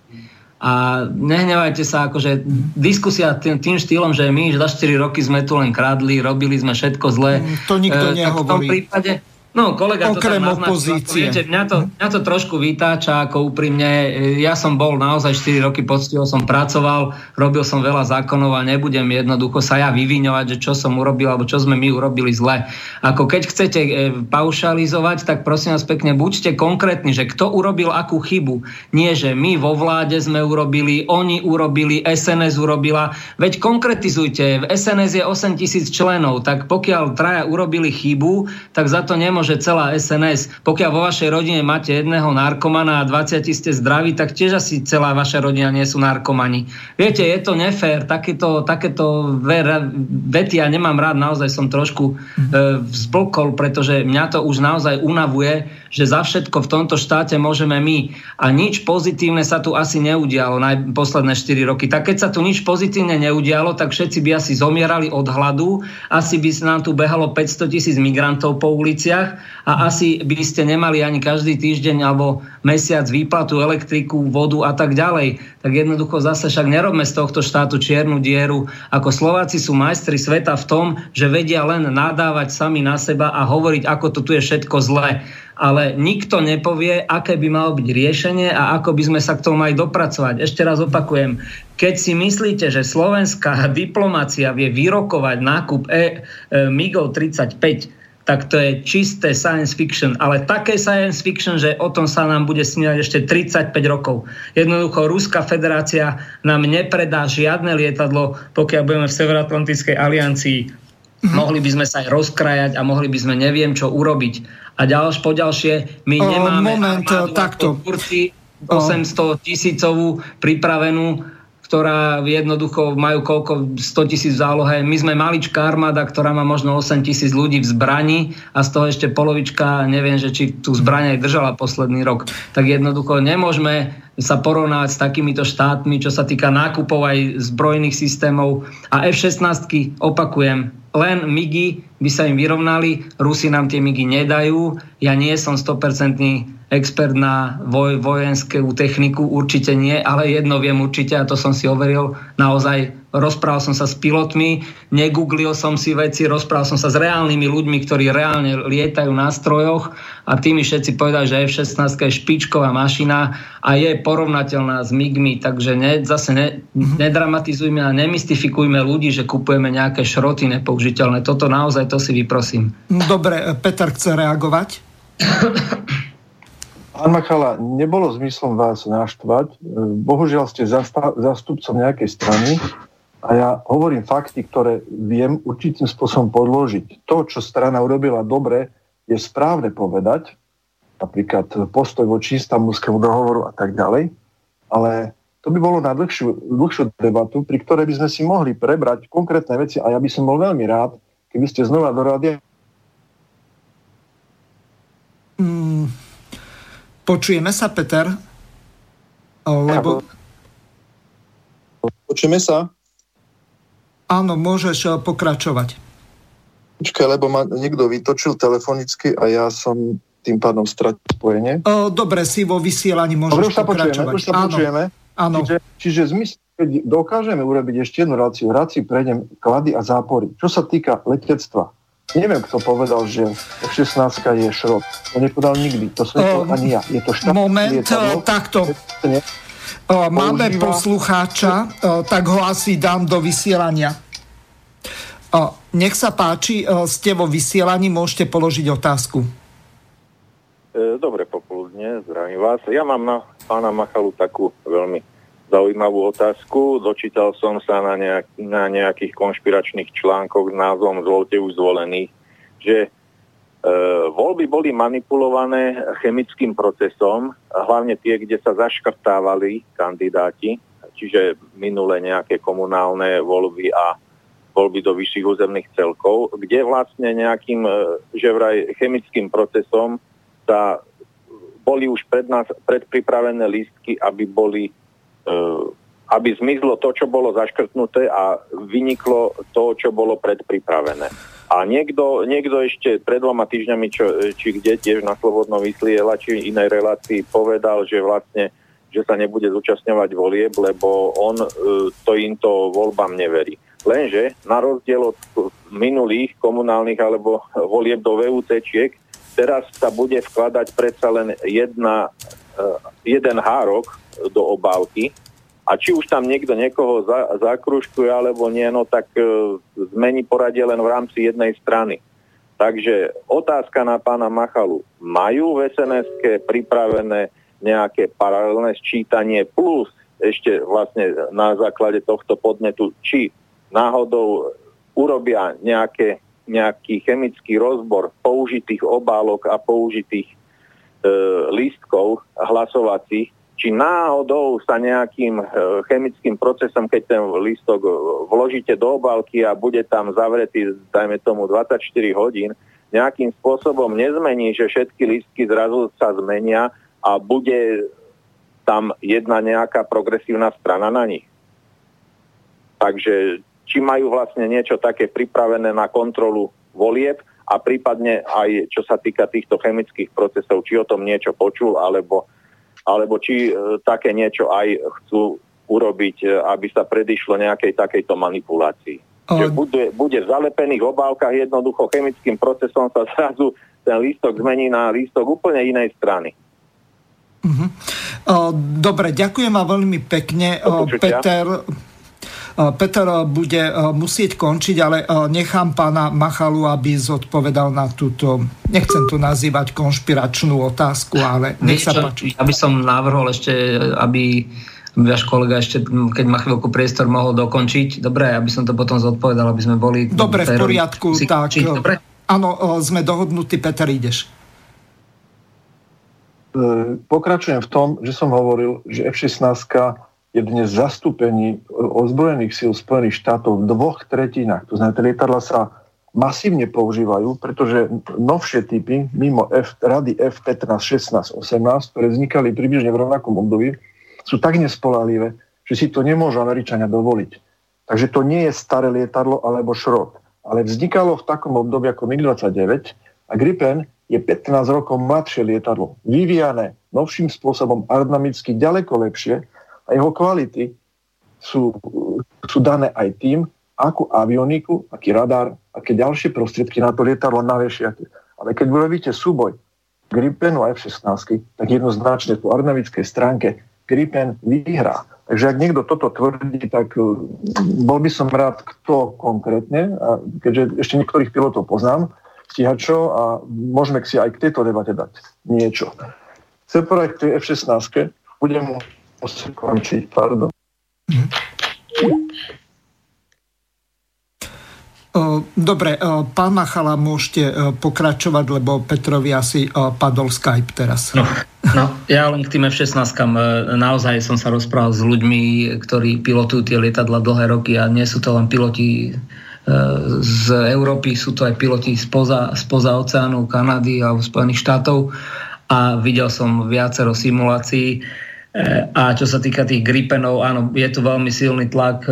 A nehnevajte sa, akože diskusia tým, tým štýlom, že my za 4 roky sme tu len kradli, robili sme všetko zle. Mm, to nikto e, nehovorí. V tom prípade, No, kolega Okrem to tam opozície. Viete, mňa to, mňa to trošku vytáča, ako úprimne. Ja som bol naozaj 4 roky poctivo, som pracoval, robil som veľa zákonov a nebudem jednoducho sa ja vyviňovať, že čo som urobil, alebo čo sme my urobili zle. Ako keď chcete e, paušalizovať, tak prosím vás pekne, buďte konkrétni, že kto urobil akú chybu. Nie, že my vo vláde sme urobili, oni urobili, SNS urobila. Veď konkretizujte, v SNS je 8 tisíc členov, tak pokiaľ traja urobili chybu, tak za to nemôžete nemôže celá SNS. Pokiaľ vo vašej rodine máte jedného narkomana a 20 ste zdraví, tak tiež asi celá vaša rodina nie sú narkomani. Viete, je to nefér, takéto, takéto vety ja nemám rád, naozaj som trošku e, vzblkol, pretože mňa to už naozaj unavuje, že za všetko v tomto štáte môžeme my. A nič pozitívne sa tu asi neudialo na posledné 4 roky. Tak keď sa tu nič pozitívne neudialo, tak všetci by asi zomierali od hladu, asi by sa nám tu behalo 500 tisíc migrantov po uliciach a asi by ste nemali ani každý týždeň alebo mesiac výplatu, elektriku, vodu a tak ďalej. Tak jednoducho zase však nerobme z tohto štátu čiernu dieru. Ako Slováci sú majstri sveta v tom, že vedia len nadávať sami na seba a hovoriť, ako to tu je všetko zlé ale nikto nepovie, aké by malo byť riešenie a ako by sme sa k tomu mali dopracovať. Ešte raz opakujem, keď si myslíte, že slovenská diplomácia vie vyrokovať nákup e, e, MIGov 35, tak to je čisté science fiction, ale také science fiction, že o tom sa nám bude snívať ešte 35 rokov. Jednoducho Ruská federácia nám nepredá žiadne lietadlo, pokiaľ budeme v Severoatlantickej aliancii. Mm-hmm. Mohli by sme sa aj rozkrajať a mohli by sme neviem čo urobiť. A ďalš po ďalšie, my nemáme moment, takto. 800 tisícovú pripravenú ktorá jednoducho majú koľko 100 tisíc zálohe. My sme maličká armáda, ktorá má možno 8 tisíc ľudí v zbrani a z toho ešte polovička, neviem, že či tú zbraň aj držala posledný rok. Tak jednoducho nemôžeme sa porovnať s takýmito štátmi, čo sa týka nákupov aj zbrojných systémov. A F-16, opakujem, len MIGI by sa im vyrovnali, Rusi nám tie MIGI nedajú, ja nie som 100% expert na voj, vojenskú techniku, určite nie, ale jedno viem určite a to som si overil naozaj. Rozprával som sa s pilotmi, negooglil som si veci, rozprával som sa s reálnymi ľuďmi, ktorí reálne lietajú na strojoch a tými všetci povedali, že F-16 je špičková mašina a je porovnateľná s MIGmi, takže ne, zase ne, mm-hmm. nedramatizujme a nemystifikujme ľudí, že kupujeme nejaké šroty nepoužiteľné. Toto naozaj, to si vyprosím. Dobre, Peter chce reagovať? Pán Machala, nebolo zmyslom vás naštvať. Bohužiaľ ste zastupcom nejakej strany a ja hovorím fakty, ktoré viem určitým spôsobom podložiť. To, čo strana urobila dobre, je správne povedať, napríklad postoj voči istambulskému dohovoru a tak ďalej, ale to by bolo na dlhšiu, dlhšiu debatu, pri ktorej by sme si mohli prebrať konkrétne veci a ja by som bol veľmi rád, keby ste znova do rádia mm Počujeme sa, Peter? Lebo... Počujeme sa? Áno, môžeš pokračovať. Počkaj, lebo ma niekto vytočil telefonicky a ja som tým pádom stratil spojenie. Dobre, si vo vysielaní môžeš Dobre, už sa pokračovať. Počujeme, už sa Áno. počujeme. Áno. Čiže, čiže zmysl, keď dokážeme urobiť ešte jednu reláciu, ráci prejdem klady a zápory. Čo sa týka letectva, neviem, kto povedal, že F-16 je šrot. To nepovedal nikdy. To som um, ani ja. Je to štát. Moment, lietadlo. takto. Máme používa... poslucháča, tak ho asi dám do vysielania. Nech sa páči, ste vo vysielaní, môžete položiť otázku. Dobre popoludne, zdravím vás. Ja mám na pána Machalu takú veľmi zaujímavú otázku. Dočítal som sa na, nejak, na nejakých konšpiračných článkoch s názvom Zvolte už zvolených, že e, voľby boli manipulované chemickým procesom, hlavne tie, kde sa zaškrtávali kandidáti, čiže minulé nejaké komunálne voľby a voľby do vyšších územných celkov, kde vlastne nejakým, e, že vraj chemickým procesom sa boli už pred nás predpripravené lístky, aby boli aby zmizlo to, čo bolo zaškrtnuté a vyniklo to, čo bolo predpripravené. A niekto, niekto ešte pred dvoma týždňami, čo, či kde tiež na Slobodnom vysiela, či inej relácii povedal, že vlastne že sa nebude zúčastňovať volieb, lebo on e, to imto voľbám neverí. Lenže na rozdiel od minulých komunálnych alebo volieb do VUC-čiek, teraz sa bude vkladať predsa len jedna, jeden hárok do obálky a či už tam niekto niekoho za, zakruškuje alebo nie, no tak uh, zmení poradie len v rámci jednej strany. Takže otázka na pána Machalu. Majú v sns pripravené nejaké paralelné sčítanie plus ešte vlastne na základe tohto podnetu, či náhodou urobia nejaké nejaký chemický rozbor použitých obálok a použitých e, lístkov hlasovacích, či náhodou sa nejakým e, chemickým procesom, keď ten lístok vložíte do obálky a bude tam zavretý, dajme tomu 24 hodín, nejakým spôsobom nezmení, že všetky lístky zrazu sa zmenia a bude tam jedna nejaká progresívna strana na nich. Takže či majú vlastne niečo také pripravené na kontrolu volieb a prípadne aj čo sa týka týchto chemických procesov, či o tom niečo počul, alebo, alebo či e, také niečo aj chcú urobiť, e, aby sa predišlo nejakej takejto manipulácii. O... Že bude, bude v zalepených obálkach jednoducho chemickým procesom sa zrazu ten lístok zmení na lístok úplne inej strany. Uh-huh. Dobre, ďakujem vám veľmi pekne, Peter. Peter bude e, musieť končiť, ale nechám pána Machalu, aby zodpovedal na túto, nechcem to nazývať konšpiračnú otázku, ale nech sa páči. Ja by som navrhol ešte, aby váš kolega ešte, keď má chvíľku priestor, mohol dokončiť. Dobre, aby som to potom zodpovedal, aby sme boli... Dobre, v poriadku, si, tak... Či, dobre? Áno, sme dohodnutí, Peter, ideš. Pokračujem v tom, že som hovoril, že F-16 je dnes zastúpení ozbrojených síl Spojených štátov v dvoch tretinách. To znamená, lietadla sa masívne používajú, pretože novšie typy, mimo F, rady F-15, 16, 18, ktoré vznikali približne v rovnakom období, sú tak nespolahlivé, že si to nemôžu Američania dovoliť. Takže to nie je staré lietadlo alebo šrot, ale vznikalo v takom období ako MiG-29 a Gripen je 15 rokov mladšie lietadlo, vyvíjane novším spôsobom aerodynamicky ďaleko lepšie a jeho kvality sú, sú dané aj tým, akú avioniku, aký radar, aké ďalšie prostriedky na to lietadlo navešiate. Ale keď urobíte súboj Gripenu a F-16, tak jednoznačne po aerodynamickej stránke Gripen vyhrá. Takže ak niekto toto tvrdí, tak uh, bol by som rád, kto konkrétne, a keďže ešte niektorých pilotov poznám, stíhačov a môžeme si aj k tejto debate dať niečo. Chcem povedať k tej F-16, budem končiť, pardon. Dobre, pán Machala, môžete pokračovať, lebo Petrovi asi padol Skype teraz. No, no ja len k tým F-16 naozaj som sa rozprával s ľuďmi, ktorí pilotujú tie lietadla dlhé roky a nie sú to len piloti z Európy, sú to aj piloti spoza, spoza oceánu, Kanady alebo Spojených štátov a videl som viacero simulácií. A čo sa týka tých Gripenov, áno, je tu veľmi silný tlak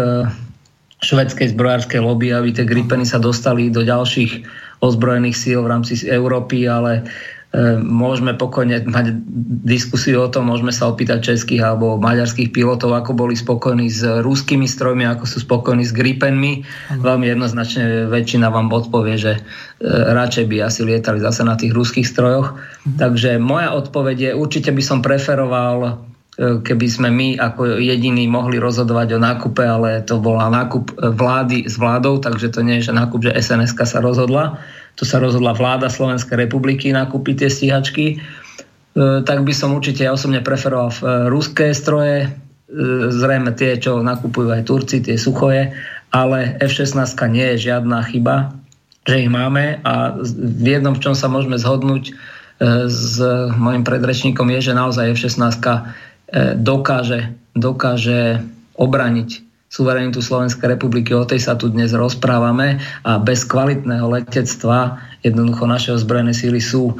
švedskej zbrojárskej lobby, aby tie Gripeny sa dostali do ďalších ozbrojených síl v rámci Európy, ale E, môžeme pokojne mať diskusiu o tom, môžeme sa opýtať českých alebo maďarských pilotov, ako boli spokojní s ruskými strojmi, ako sú spokojní s Gripenmi. Veľmi jednoznačne väčšina vám odpovie, že radšej by asi lietali zase na tých ruských strojoch. Mm. Takže moja odpoveď je, určite by som preferoval keby sme my ako jediní mohli rozhodovať o nákupe, ale to bola nákup vlády s vládou, takže to nie je, že nákup, že sns sa rozhodla. To sa rozhodla vláda Slovenskej republiky nakúpiť tie stíhačky, e, tak by som určite ja osobne preferoval e, ruské stroje, e, zrejme tie, čo nakupujú aj Turci, tie suchoje, ale F-16 nie je žiadna chyba, že ich máme a v jednom, v čom sa môžeme zhodnúť s mojim predrečníkom je, že naozaj F-16 dokáže, dokáže obraniť suverenitu Slovenskej republiky, o tej sa tu dnes rozprávame a bez kvalitného letectva jednoducho naše ozbrojené síly sú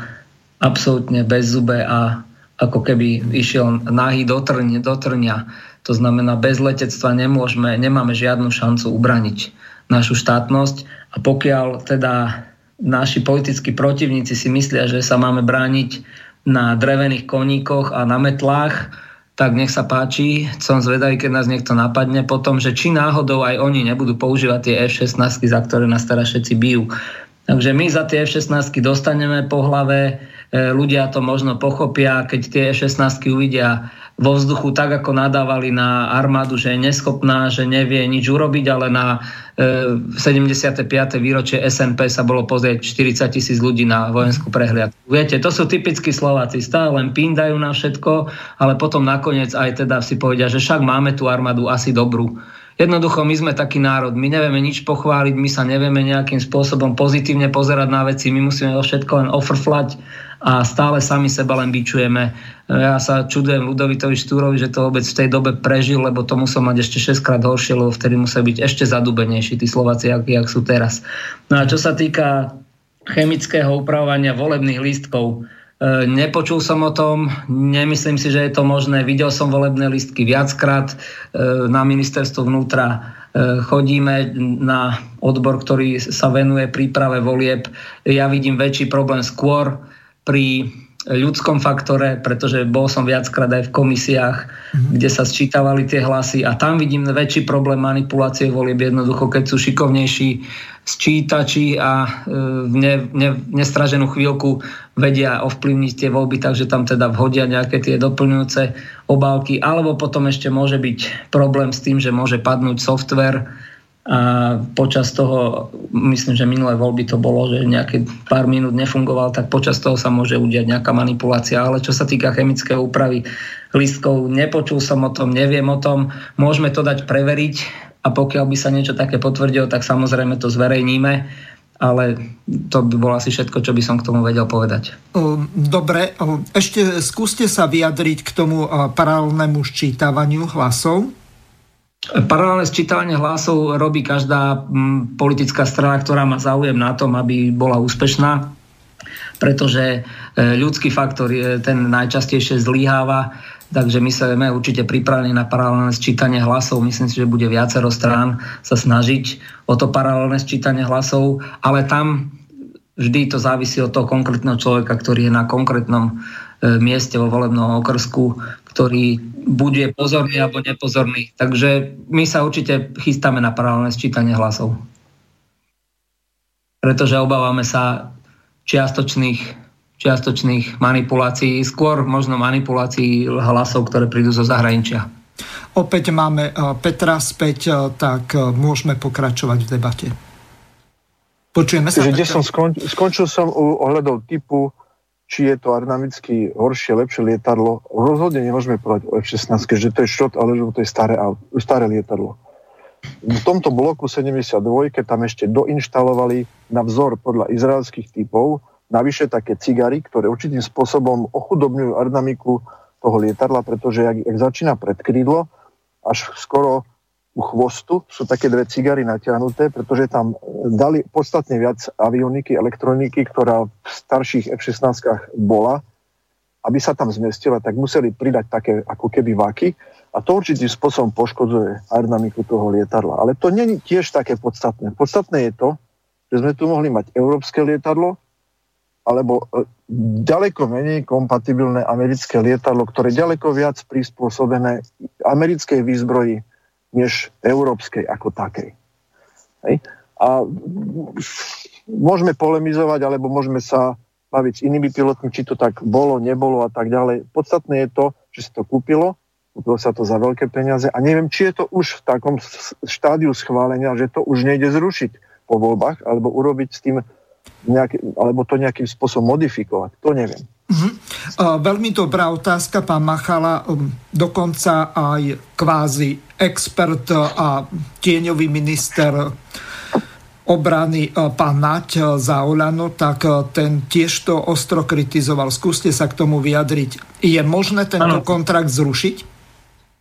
absolútne bez zube a ako keby išiel nahý do, trň, do trňa. To znamená, bez letectva nemôžeme, nemáme žiadnu šancu ubraniť našu štátnosť a pokiaľ teda naši politickí protivníci si myslia, že sa máme brániť na drevených koníkoch a na metlách, tak nech sa páči. Som zvedavý, keď nás niekto napadne potom, že či náhodou aj oni nebudú používať tie F-16, za ktoré nás teraz všetci bijú. Takže my za tie F-16 dostaneme po hlave, e, ľudia to možno pochopia, keď tie F-16 uvidia vo vzduchu tak, ako nadávali na armádu, že je neschopná, že nevie nič urobiť, ale na e, 75. výročie SNP sa bolo pozrieť 40 tisíc ľudí na vojenskú prehliadku. Viete, to sú typickí Slováci, stále len pindajú na všetko, ale potom nakoniec aj teda si povedia, že však máme tú armádu asi dobrú. Jednoducho my sme taký národ, my nevieme nič pochváliť, my sa nevieme nejakým spôsobom pozitívne pozerať na veci, my musíme o všetko len ofrflať a stále sami seba len bičujeme. Ja sa čudujem Ludovitovi Štúrovi, že to vôbec v tej dobe prežil, lebo to musel mať ešte 6 krát horšie, lebo vtedy musel byť ešte zadubenejší tí Slováci, jak, jak sú teraz. No a čo sa týka chemického upravovania volebných lístkov, Nepočul som o tom, nemyslím si, že je to možné. Videl som volebné listky viackrát e, na ministerstvo vnútra. E, chodíme na odbor, ktorý sa venuje príprave volieb. Ja vidím väčší problém skôr pri ľudskom faktore, pretože bol som viackrát aj v komisiách, mm-hmm. kde sa sčítavali tie hlasy a tam vidím väčší problém manipulácie volieb jednoducho, keď sú šikovnejší sčítači a e, v ne, ne, nestraženú chvíľku vedia ovplyvniť tie voľby, takže tam teda vhodia nejaké tie doplňujúce obálky, alebo potom ešte môže byť problém s tým, že môže padnúť software, a počas toho, myslím, že minulé voľby to bolo, že nejaké pár minút nefungoval, tak počas toho sa môže udiať nejaká manipulácia. Ale čo sa týka chemické úpravy listkov, nepočul som o tom, neviem o tom. Môžeme to dať preveriť a pokiaľ by sa niečo také potvrdilo, tak samozrejme to zverejníme ale to by bolo asi všetko, čo by som k tomu vedel povedať. Dobre, ešte skúste sa vyjadriť k tomu paralelnému ščítavaniu hlasov. Paralelné sčítavanie hlasov robí každá politická strana, ktorá má záujem na tom, aby bola úspešná, pretože e, ľudský faktor je ten najčastejšie zlyháva, takže my sa vieme určite pripravení na paralelné sčítanie hlasov. Myslím si, že bude viacero strán sa snažiť o to paralelné sčítanie hlasov, ale tam vždy to závisí od toho konkrétneho človeka, ktorý je na konkrétnom e, mieste vo volebnom okrsku, ktorý bude pozorný alebo nepozorný. Takže my sa určite chystáme na paralelné sčítanie hlasov. Pretože obávame sa čiastočných, čiastočných manipulácií, skôr možno manipulácií hlasov, ktoré prídu zo zahraničia. Opäť máme eh, Petra späť, eh, tak eh, môžeme pokračovať v debate. Počujeme sa. Kde som skončil, skončil som u ohľadov typu či je to aerodynamicky horšie, lepšie lietadlo. Rozhodne nemôžeme povedať o F-16, že to je šrot, ale že to je staré, staré lietadlo. V tomto bloku 72 tam ešte doinštalovali na vzor podľa izraelských typov navyše také cigary, ktoré určitým spôsobom ochudobňujú aerodynamiku toho lietadla, pretože ak, ak začína pred krídlo, až skoro u chvostu sú také dve cigary natiahnuté, pretože tam dali podstatne viac avioniky, elektroniky, ktorá v starších F-16 bola aby sa tam zmestila, tak museli pridať také ako keby vaky a to určitým spôsobom poškodzuje aerodynamiku toho lietadla. Ale to není tiež také podstatné. Podstatné je to, že sme tu mohli mať európske lietadlo, alebo e, ďaleko menej kompatibilné americké lietadlo, ktoré ďaleko viac prispôsobené americkej výzbroji než európskej ako takej. Hej. A môžeme polemizovať, alebo môžeme sa baviť s inými pilotmi, či to tak bolo, nebolo a tak ďalej. Podstatné je to, že sa to kúpilo, kúpilo sa to za veľké peniaze a neviem, či je to už v takom štádiu schválenia, že to už nejde zrušiť po voľbách, alebo urobiť s tým nejaký, alebo to nejakým spôsobom modifikovať. To neviem. Uh-huh. Uh, veľmi dobrá otázka, pán Machala. Um, dokonca aj kvázi expert a tieňový minister obrany pán Nať za Olano, tak ten tiež to ostro kritizoval. Skúste sa k tomu vyjadriť. Je možné tento ano. kontrakt zrušiť?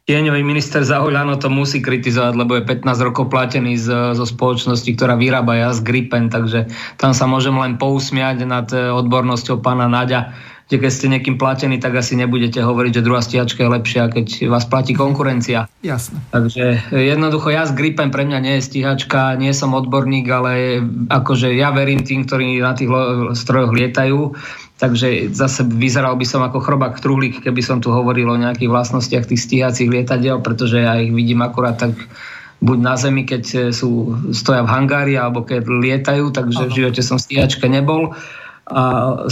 Tieňový minister Zahoľano to musí kritizovať, lebo je 15 rokov platený z, zo spoločnosti, ktorá vyrába jazd Gripen, takže tam sa môžem len pousmiať nad e, odbornosťou pána Naďa, že keď ste niekým platení, tak asi nebudete hovoriť, že druhá stiačka je lepšia, keď vás platí konkurencia. Jasne. Takže jednoducho jazd Gripen pre mňa nie je stíhačka, nie som odborník, ale akože ja verím tým, ktorí na tých strojoch lietajú Takže zase vyzeral by som ako chrobák truhlík, keby som tu hovoril o nejakých vlastnostiach tých stíhacích lietadiel, pretože ja ich vidím akurát tak buď na zemi, keď sú, stoja v hangári, alebo keď lietajú, takže v živote som stíhačka nebol a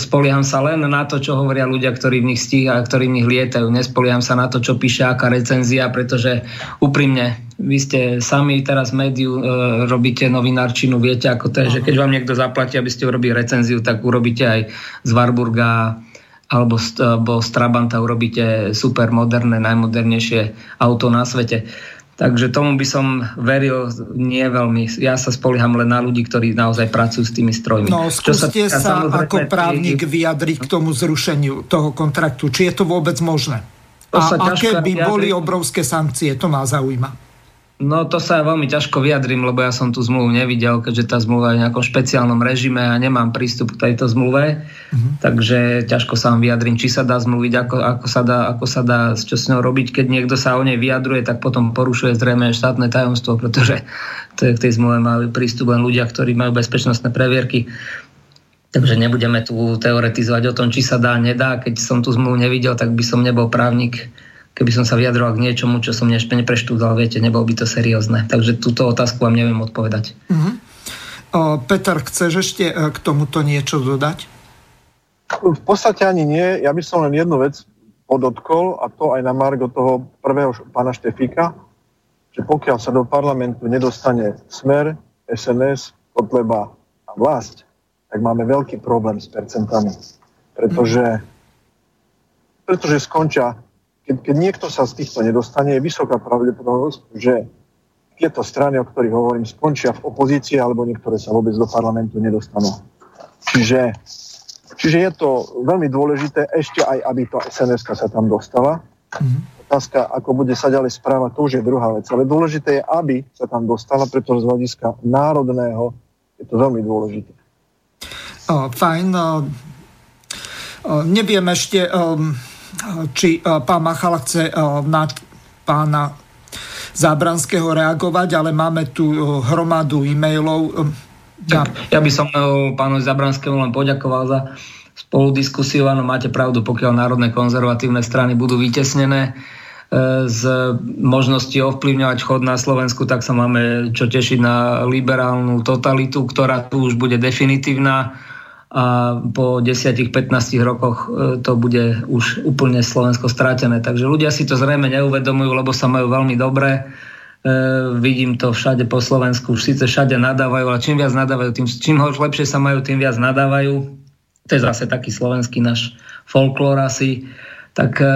spolieham sa len na to, čo hovoria ľudia, ktorí v nich stíha, ktorí v nich lietajú. Nespolieham sa na to, čo píše aká recenzia, pretože úprimne, vy ste sami teraz v médiu e, robíte novinárčinu, viete ako to je, že keď vám niekto zaplatí, aby ste urobili recenziu, tak urobíte aj z Warburga alebo z, alebo z Trabanta urobíte super moderné, najmodernejšie auto na svete. Takže tomu by som veril nie veľmi. Ja sa spolieham len na ľudí, ktorí naozaj pracujú s tými strojmi. No, skúste sa, sa ako právnik vyjadriť k tomu zrušeniu toho kontraktu. Či je to vôbec možné? To a aké by boli obrovské sankcie? To má zaujíma. No to sa veľmi ťažko vyjadrím, lebo ja som tú zmluvu nevidel, keďže tá zmluva je v nejakom špeciálnom režime a nemám prístup k tejto zmluve, mm-hmm. takže ťažko sa vám vyjadrím, či sa dá zmluviť, ako, ako, sa dá, ako sa dá čo s ňou robiť. Keď niekto sa o nej vyjadruje, tak potom porušuje zrejme štátne tajomstvo, pretože to je, k tej zmluve majú prístup len ľudia, ktorí majú bezpečnostné previerky. Takže nebudeme tu teoretizovať o tom, či sa dá, nedá. Keď som tú zmluvu nevidel, tak by som nebol právnik keby som sa vyjadroval k niečomu, čo som ešte nepreštúdal, viete, nebolo by to seriózne. Takže túto otázku vám neviem odpovedať. Uh-huh. O, Peter, chceš ešte e, k tomuto niečo dodať? V podstate ani nie. Ja by som len jednu vec podotkol, a to aj na margo toho prvého pána Štefika, že pokiaľ sa do parlamentu nedostane Smer, SNS, Kotleba a vlast, tak máme veľký problém s percentami. Pretože, pretože skončia keď, keď niekto sa z týchto nedostane, je vysoká pravdepodobnosť, že tieto strany, o ktorých hovorím, skončia v opozícii alebo niektoré sa vôbec do parlamentu nedostanú. Čiže, čiže je to veľmi dôležité ešte aj, aby to sns sa tam dostala. Mm-hmm. Otázka, ako bude sa ďalej správať, to už je druhá vec. Ale dôležité je, aby sa tam dostala, pretože z hľadiska národného je to veľmi dôležité. O, fajn. O, o, neviem ešte... O, či e, pán Machala chce e, na pána Zábranského reagovať, ale máme tu e, hromadu e-mailov. Ja. ja by som pánovi Zabranskému len poďakoval za spoludiskusiu. Áno, máte pravdu, pokiaľ národné konzervatívne strany budú vytesnené z možnosti ovplyvňovať chod na Slovensku, tak sa máme čo tešiť na liberálnu totalitu, ktorá tu už bude definitívna a po 10-15 rokoch e, to bude už úplne Slovensko strátené. Takže ľudia si to zrejme neuvedomujú, lebo sa majú veľmi dobre. E, vidím to všade po Slovensku, už síce všade nadávajú, ale čím viac nadávajú, tým, čím ho lepšie sa majú, tým viac nadávajú. To je zase taký slovenský náš folklór asi. Tak e,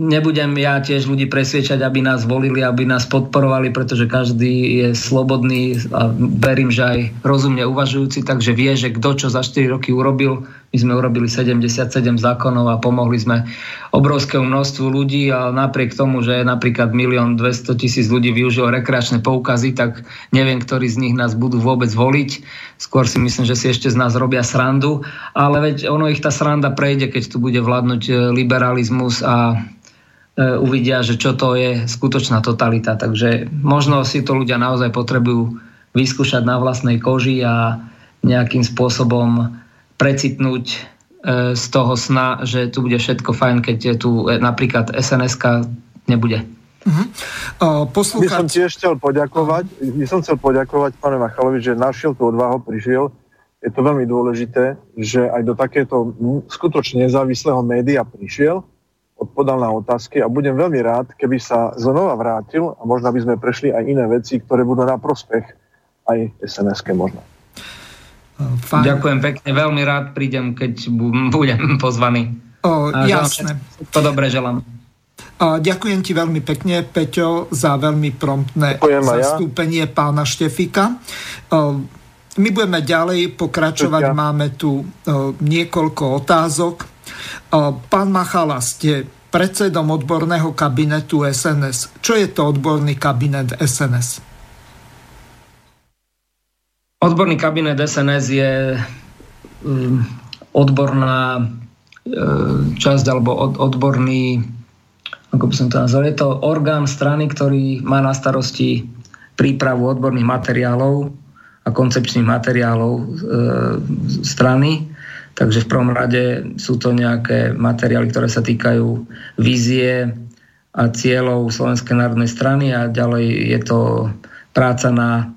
nebudem ja tiež ľudí presviečať, aby nás volili, aby nás podporovali, pretože každý je slobodný a verím, že aj rozumne uvažujúci, takže vie, že kto čo za 4 roky urobil, My sme urobili 77 zákonov a pomohli sme obrovskému množstvu ľudí a napriek tomu, že napríklad milión 200 tisíc ľudí využilo rekreačné poukazy, tak neviem, ktorí z nich nás budú vôbec voliť. Skôr si myslím, že si ešte z nás robia srandu, ale veď ono ich tá sranda prejde, keď tu bude vládnuť e, liberalizmus a uvidia, že čo to je skutočná totalita. Takže možno si to ľudia naozaj potrebujú vyskúšať na vlastnej koži a nejakým spôsobom precitnúť e, z toho sna, že tu bude všetko fajn, keď je tu e, napríklad sns nebude. Uh-huh. Uh, poslúchať... By som tiež chcel poďakovať, by som chcel poďakovať pánu Machalovi, že našiel tú odvahu, prišiel. Je to veľmi dôležité, že aj do takéto skutočne nezávislého média prišiel, odpodal na otázky a budem veľmi rád, keby sa znova vrátil a možno by sme prešli aj iné veci, ktoré budú na prospech aj sns možno. Fajn. Ďakujem pekne, veľmi rád prídem, keď budem pozvaný. O, jasné. To dobre želám. A ďakujem ti veľmi pekne, Peťo, za veľmi promptné ďakujem zastúpenie ja. pána Štefika. My budeme ďalej pokračovať, ja. máme tu niekoľko otázok. Pán Machala, ste predsedom odborného kabinetu SNS. Čo je to odborný kabinet SNS? Odborný kabinet SNS je um, odborná uh, časť alebo odborný, ako by som to nazval, je to orgán strany, ktorý má na starosti prípravu odborných materiálov a koncepčných materiálov uh, strany. Takže v prvom rade sú to nejaké materiály, ktoré sa týkajú vízie a cieľov Slovenskej národnej strany a ďalej je to práca na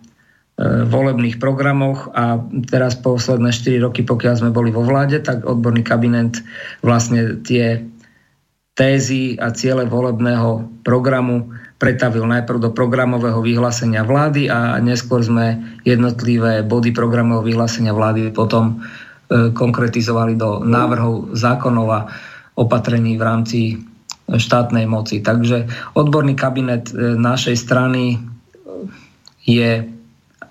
E, volebných programoch. A teraz posledné 4 roky, pokiaľ sme boli vo vláde, tak odborný kabinet vlastne tie tézy a ciele volebného programu pretavil najprv do programového vyhlásenia vlády a neskôr sme jednotlivé body programového vyhlásenia vlády potom konkretizovali do návrhov zákonov a opatrení v rámci štátnej moci. Takže odborný kabinet e, našej strany je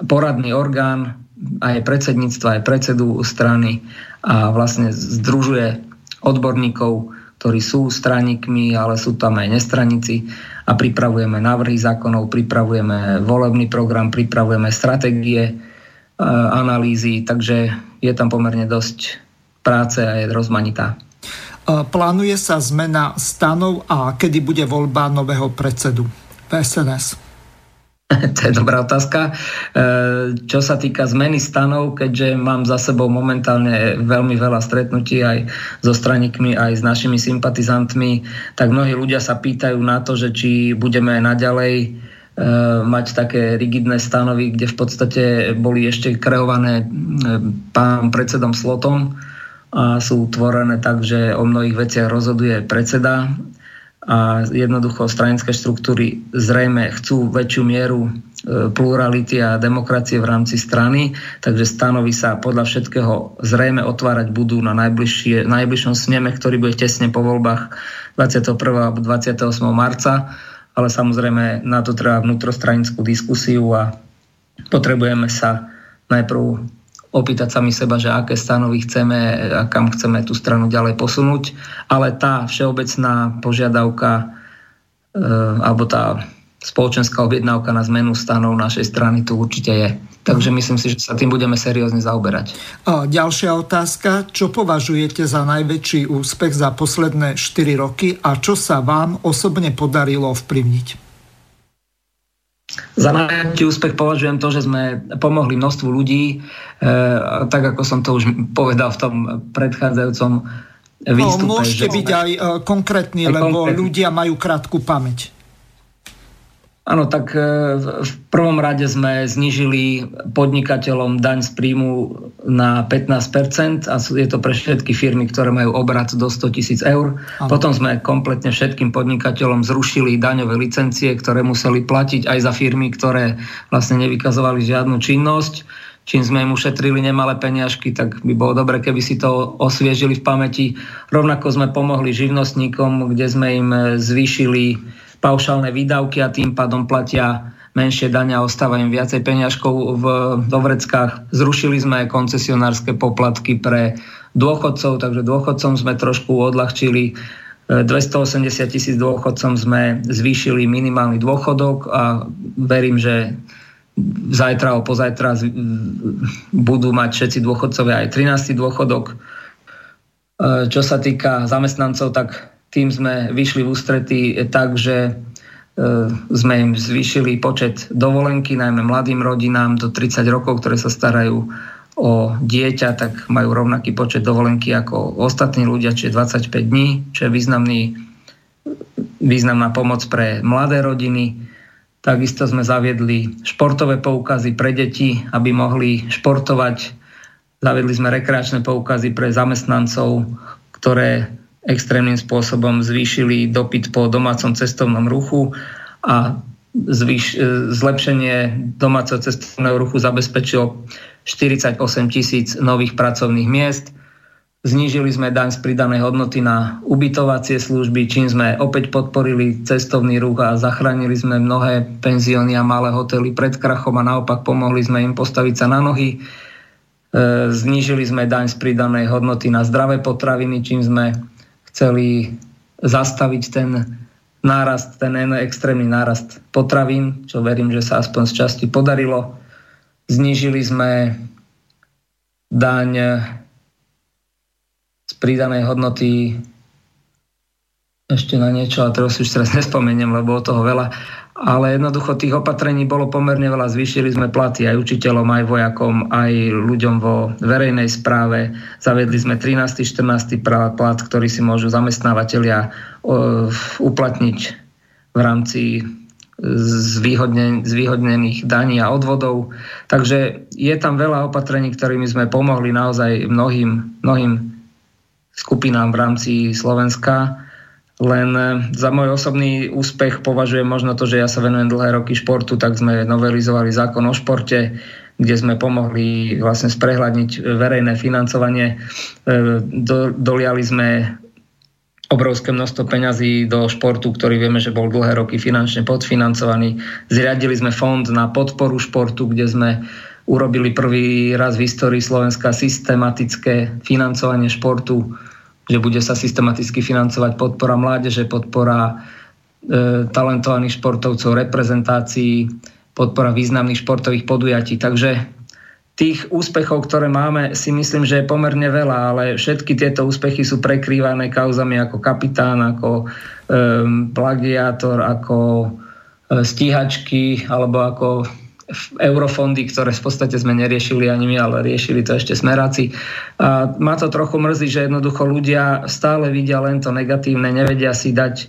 poradný orgán aj predsedníctva, aj predsedu strany a vlastne združuje odborníkov, ktorí sú straníkmi, ale sú tam aj nestranici a pripravujeme návrhy zákonov, pripravujeme volebný program, pripravujeme stratégie, e, analýzy, takže je tam pomerne dosť práce a je rozmanitá. E, plánuje sa zmena stanov a kedy bude voľba nového predsedu PSNS? to je dobrá otázka. E, čo sa týka zmeny stanov, keďže mám za sebou momentálne veľmi veľa stretnutí aj so straníkmi, aj s našimi sympatizantmi, tak mnohí ľudia sa pýtajú na to, že či budeme naďalej e, mať také rigidné stanovy, kde v podstate boli ešte kreované e, pán predsedom Slotom a sú tvorené tak, že o mnohých veciach rozhoduje predseda a jednoducho stranické štruktúry zrejme chcú väčšiu mieru e, plurality a demokracie v rámci strany, takže stanovy sa podľa všetkého zrejme otvárať budú na najbližšom sneme, ktorý bude tesne po voľbách 21. alebo 28. marca, ale samozrejme na to treba vnútrostranickú diskusiu a potrebujeme sa najprv opýtať sami seba, že aké stanovy chceme a kam chceme tú stranu ďalej posunúť. Ale tá všeobecná požiadavka e, alebo tá spoločenská objednávka na zmenu stanov našej strany tu určite je. Takže myslím si, že sa tým budeme seriózne zaoberať. A ďalšia otázka. Čo považujete za najväčší úspech za posledné 4 roky a čo sa vám osobne podarilo vplyvniť? Za najväčší úspech považujem to, že sme pomohli množstvu ľudí, e, tak ako som to už povedal v tom predchádzajúcom výstupe. No, môžete byť aj e, konkrétni, aj lebo konkrétny. ľudia majú krátku pamäť. Áno, tak e, v prvom rade sme znižili podnikateľom daň z príjmu na 15% a je to pre všetky firmy, ktoré majú obrat do 100 tisíc eur. Ano. Potom sme kompletne všetkým podnikateľom zrušili daňové licencie, ktoré museli platiť aj za firmy, ktoré vlastne nevykazovali žiadnu činnosť. Čím sme im ušetrili nemalé peniažky, tak by bolo dobre, keby si to osviežili v pamäti. Rovnako sme pomohli živnostníkom, kde sme im zvýšili paušálne výdavky a tým pádom platia menšie dania, ostáva im viacej peňažkov v dovreckách. Zrušili sme koncesionárske poplatky pre dôchodcov, takže dôchodcom sme trošku odľahčili 280 tisíc dôchodcom sme zvýšili minimálny dôchodok a verím, že zajtra alebo pozajtra budú mať všetci dôchodcovia aj 13. dôchodok. E, čo sa týka zamestnancov, tak tým sme vyšli v ústretí tak, že e, sme im zvýšili počet dovolenky, najmä mladým rodinám do 30 rokov, ktoré sa starajú o dieťa, tak majú rovnaký počet dovolenky ako ostatní ľudia, čiže 25 dní, čo je významný, významná pomoc pre mladé rodiny. Takisto sme zaviedli športové poukazy pre deti, aby mohli športovať. Zaviedli sme rekreačné poukazy pre zamestnancov, ktoré extrémnym spôsobom zvýšili dopyt po domácom cestovnom ruchu a zvýš, zlepšenie domáceho cestovného ruchu zabezpečilo 48 tisíc nových pracovných miest. Znížili sme daň z pridanej hodnoty na ubytovacie služby, čím sme opäť podporili cestovný ruch a zachránili sme mnohé penzióny a malé hotely pred krachom a naopak pomohli sme im postaviť sa na nohy. E, znížili sme daň z pridanej hodnoty na zdravé potraviny, čím sme chceli zastaviť ten nárast, ten extrémny nárast potravín, čo verím, že sa aspoň z časti podarilo. Znížili sme daň z pridanej hodnoty ešte na niečo, a teraz už teraz nespomeniem, lebo o toho veľa. Ale jednoducho tých opatrení bolo pomerne veľa. Zvýšili sme platy aj učiteľom, aj vojakom, aj ľuďom vo verejnej správe. Zavedli sme 13. 14. plat, ktorý si môžu zamestnávateľia uplatniť v rámci zvýhodnen, zvýhodnených daní a odvodov. Takže je tam veľa opatrení, ktorými sme pomohli naozaj mnohým, mnohým skupinám v rámci Slovenska. Len e, za môj osobný úspech považujem možno to, že ja sa venujem dlhé roky športu, tak sme novelizovali zákon o športe, kde sme pomohli vlastne sprehľadniť verejné financovanie. E, do, doliali sme obrovské množstvo peňazí do športu, ktorý vieme, že bol dlhé roky finančne podfinancovaný. Zriadili sme fond na podporu športu, kde sme urobili prvý raz v histórii Slovenska systematické financovanie športu, že bude sa systematicky financovať podpora mládeže, podpora e, talentovaných športovcov, reprezentácií, podpora významných športových podujatí. Takže tých úspechov, ktoré máme, si myslím, že je pomerne veľa, ale všetky tieto úspechy sú prekrývané kauzami ako kapitán, ako um, plagiátor, ako um, stíhačky alebo ako eurofondy, ktoré v podstate sme neriešili ani my, ale riešili to ešte smeráci. A ma to trochu mrzí, že jednoducho ľudia stále vidia len to negatívne, nevedia si dať e,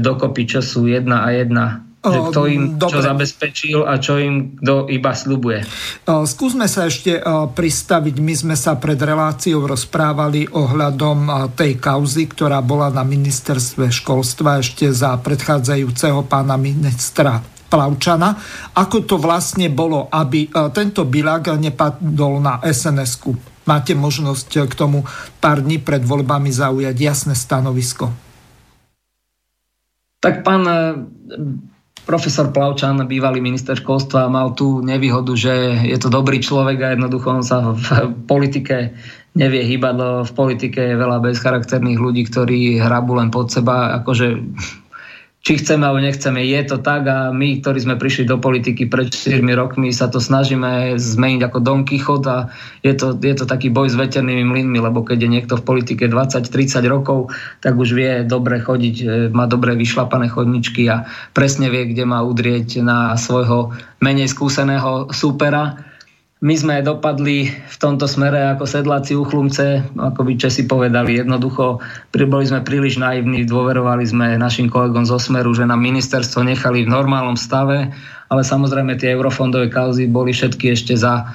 dokopy, čo sú jedna a jedna že kto im Dobre. čo zabezpečil a čo im kto iba slubuje. Skúsme sa ešte pristaviť. My sme sa pred reláciou rozprávali ohľadom tej kauzy, ktorá bola na ministerstve školstva ešte za predchádzajúceho pána ministra Plavčana. Ako to vlastne bolo, aby tento bilák nepadol na SNS-ku? Máte možnosť k tomu pár dní pred voľbami zaujať jasné stanovisko. Tak pán profesor Plavčan, bývalý minister školstva, mal tú nevýhodu, že je to dobrý človek a jednoducho on sa v politike nevie hýbať, v politike je veľa bezcharakterných ľudí, ktorí hrabu len pod seba. Akože či chceme alebo nechceme, je to tak a my, ktorí sme prišli do politiky pred 4 rokmi, sa to snažíme zmeniť ako Don Quixote a je to, je to taký boj s veternými mlynmi, lebo keď je niekto v politike 20-30 rokov, tak už vie dobre chodiť, e, má dobre vyšlapané chodničky a presne vie, kde má udrieť na svojho menej skúseného súpera my sme dopadli v tomto smere ako sedláci uchlumce, ako by Česi povedali. Jednoducho, boli sme príliš naivní, dôverovali sme našim kolegom zo Smeru, že nám ministerstvo nechali v normálnom stave, ale samozrejme tie eurofondové kauzy boli všetky ešte za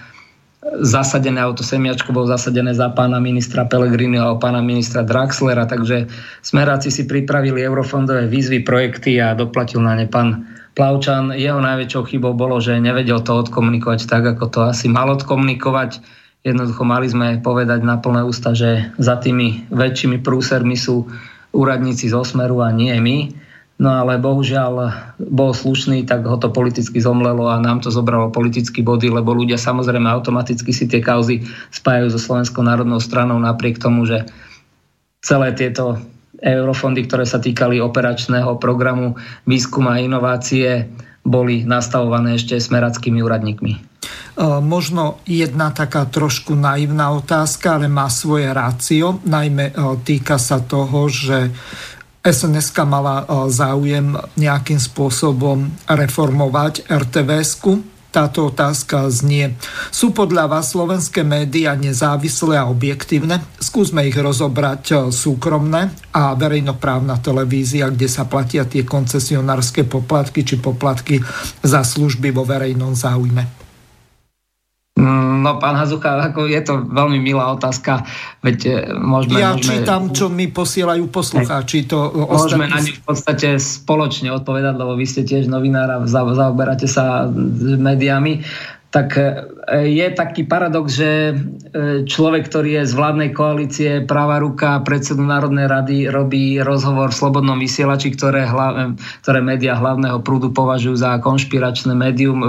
zasadené, auto semiačko bolo zasadené za pána ministra Pellegriniho a pána ministra Draxlera, takže smeráci si pripravili eurofondové výzvy, projekty a doplatil na ne pán Plavčan, jeho najväčšou chybou bolo, že nevedel to odkomunikovať tak, ako to asi mal odkomunikovať. Jednoducho mali sme povedať na plné ústa, že za tými väčšími prúsermi sú úradníci zo Smeru a nie my. No ale bohužiaľ bol slušný, tak ho to politicky zomlelo a nám to zobralo politicky body, lebo ľudia samozrejme automaticky si tie kauzy spájajú so Slovenskou národnou stranou napriek tomu, že celé tieto eurofondy, ktoré sa týkali operačného programu výskum a inovácie, boli nastavované ešte smerackými úradníkmi. E, možno jedna taká trošku naivná otázka, ale má svoje rácio. Najmä e, týka sa toho, že sns mala e, záujem nejakým spôsobom reformovať rtvs táto otázka znie. Sú podľa vás slovenské médiá nezávislé a objektívne? Skúsme ich rozobrať e, súkromné a verejnoprávna televízia, kde sa platia tie koncesionárske poplatky či poplatky za služby vo verejnom záujme. No, pán Hazucha, ako je to veľmi milá otázka, veď e, môžeme... Ja môžeme, čítam, čo mi posielajú poslucháči. To môžeme na ňu v podstate spoločne odpovedať, lebo vy ste tiež novinár a zaoberáte sa médiami tak e, je taký paradox, že e, človek, ktorý je z vládnej koalície, práva ruka predsedu Národnej rady, robí rozhovor v Slobodnom vysielači, ktoré, hlav, ktoré médiá hlavného prúdu považujú za konšpiračné médium.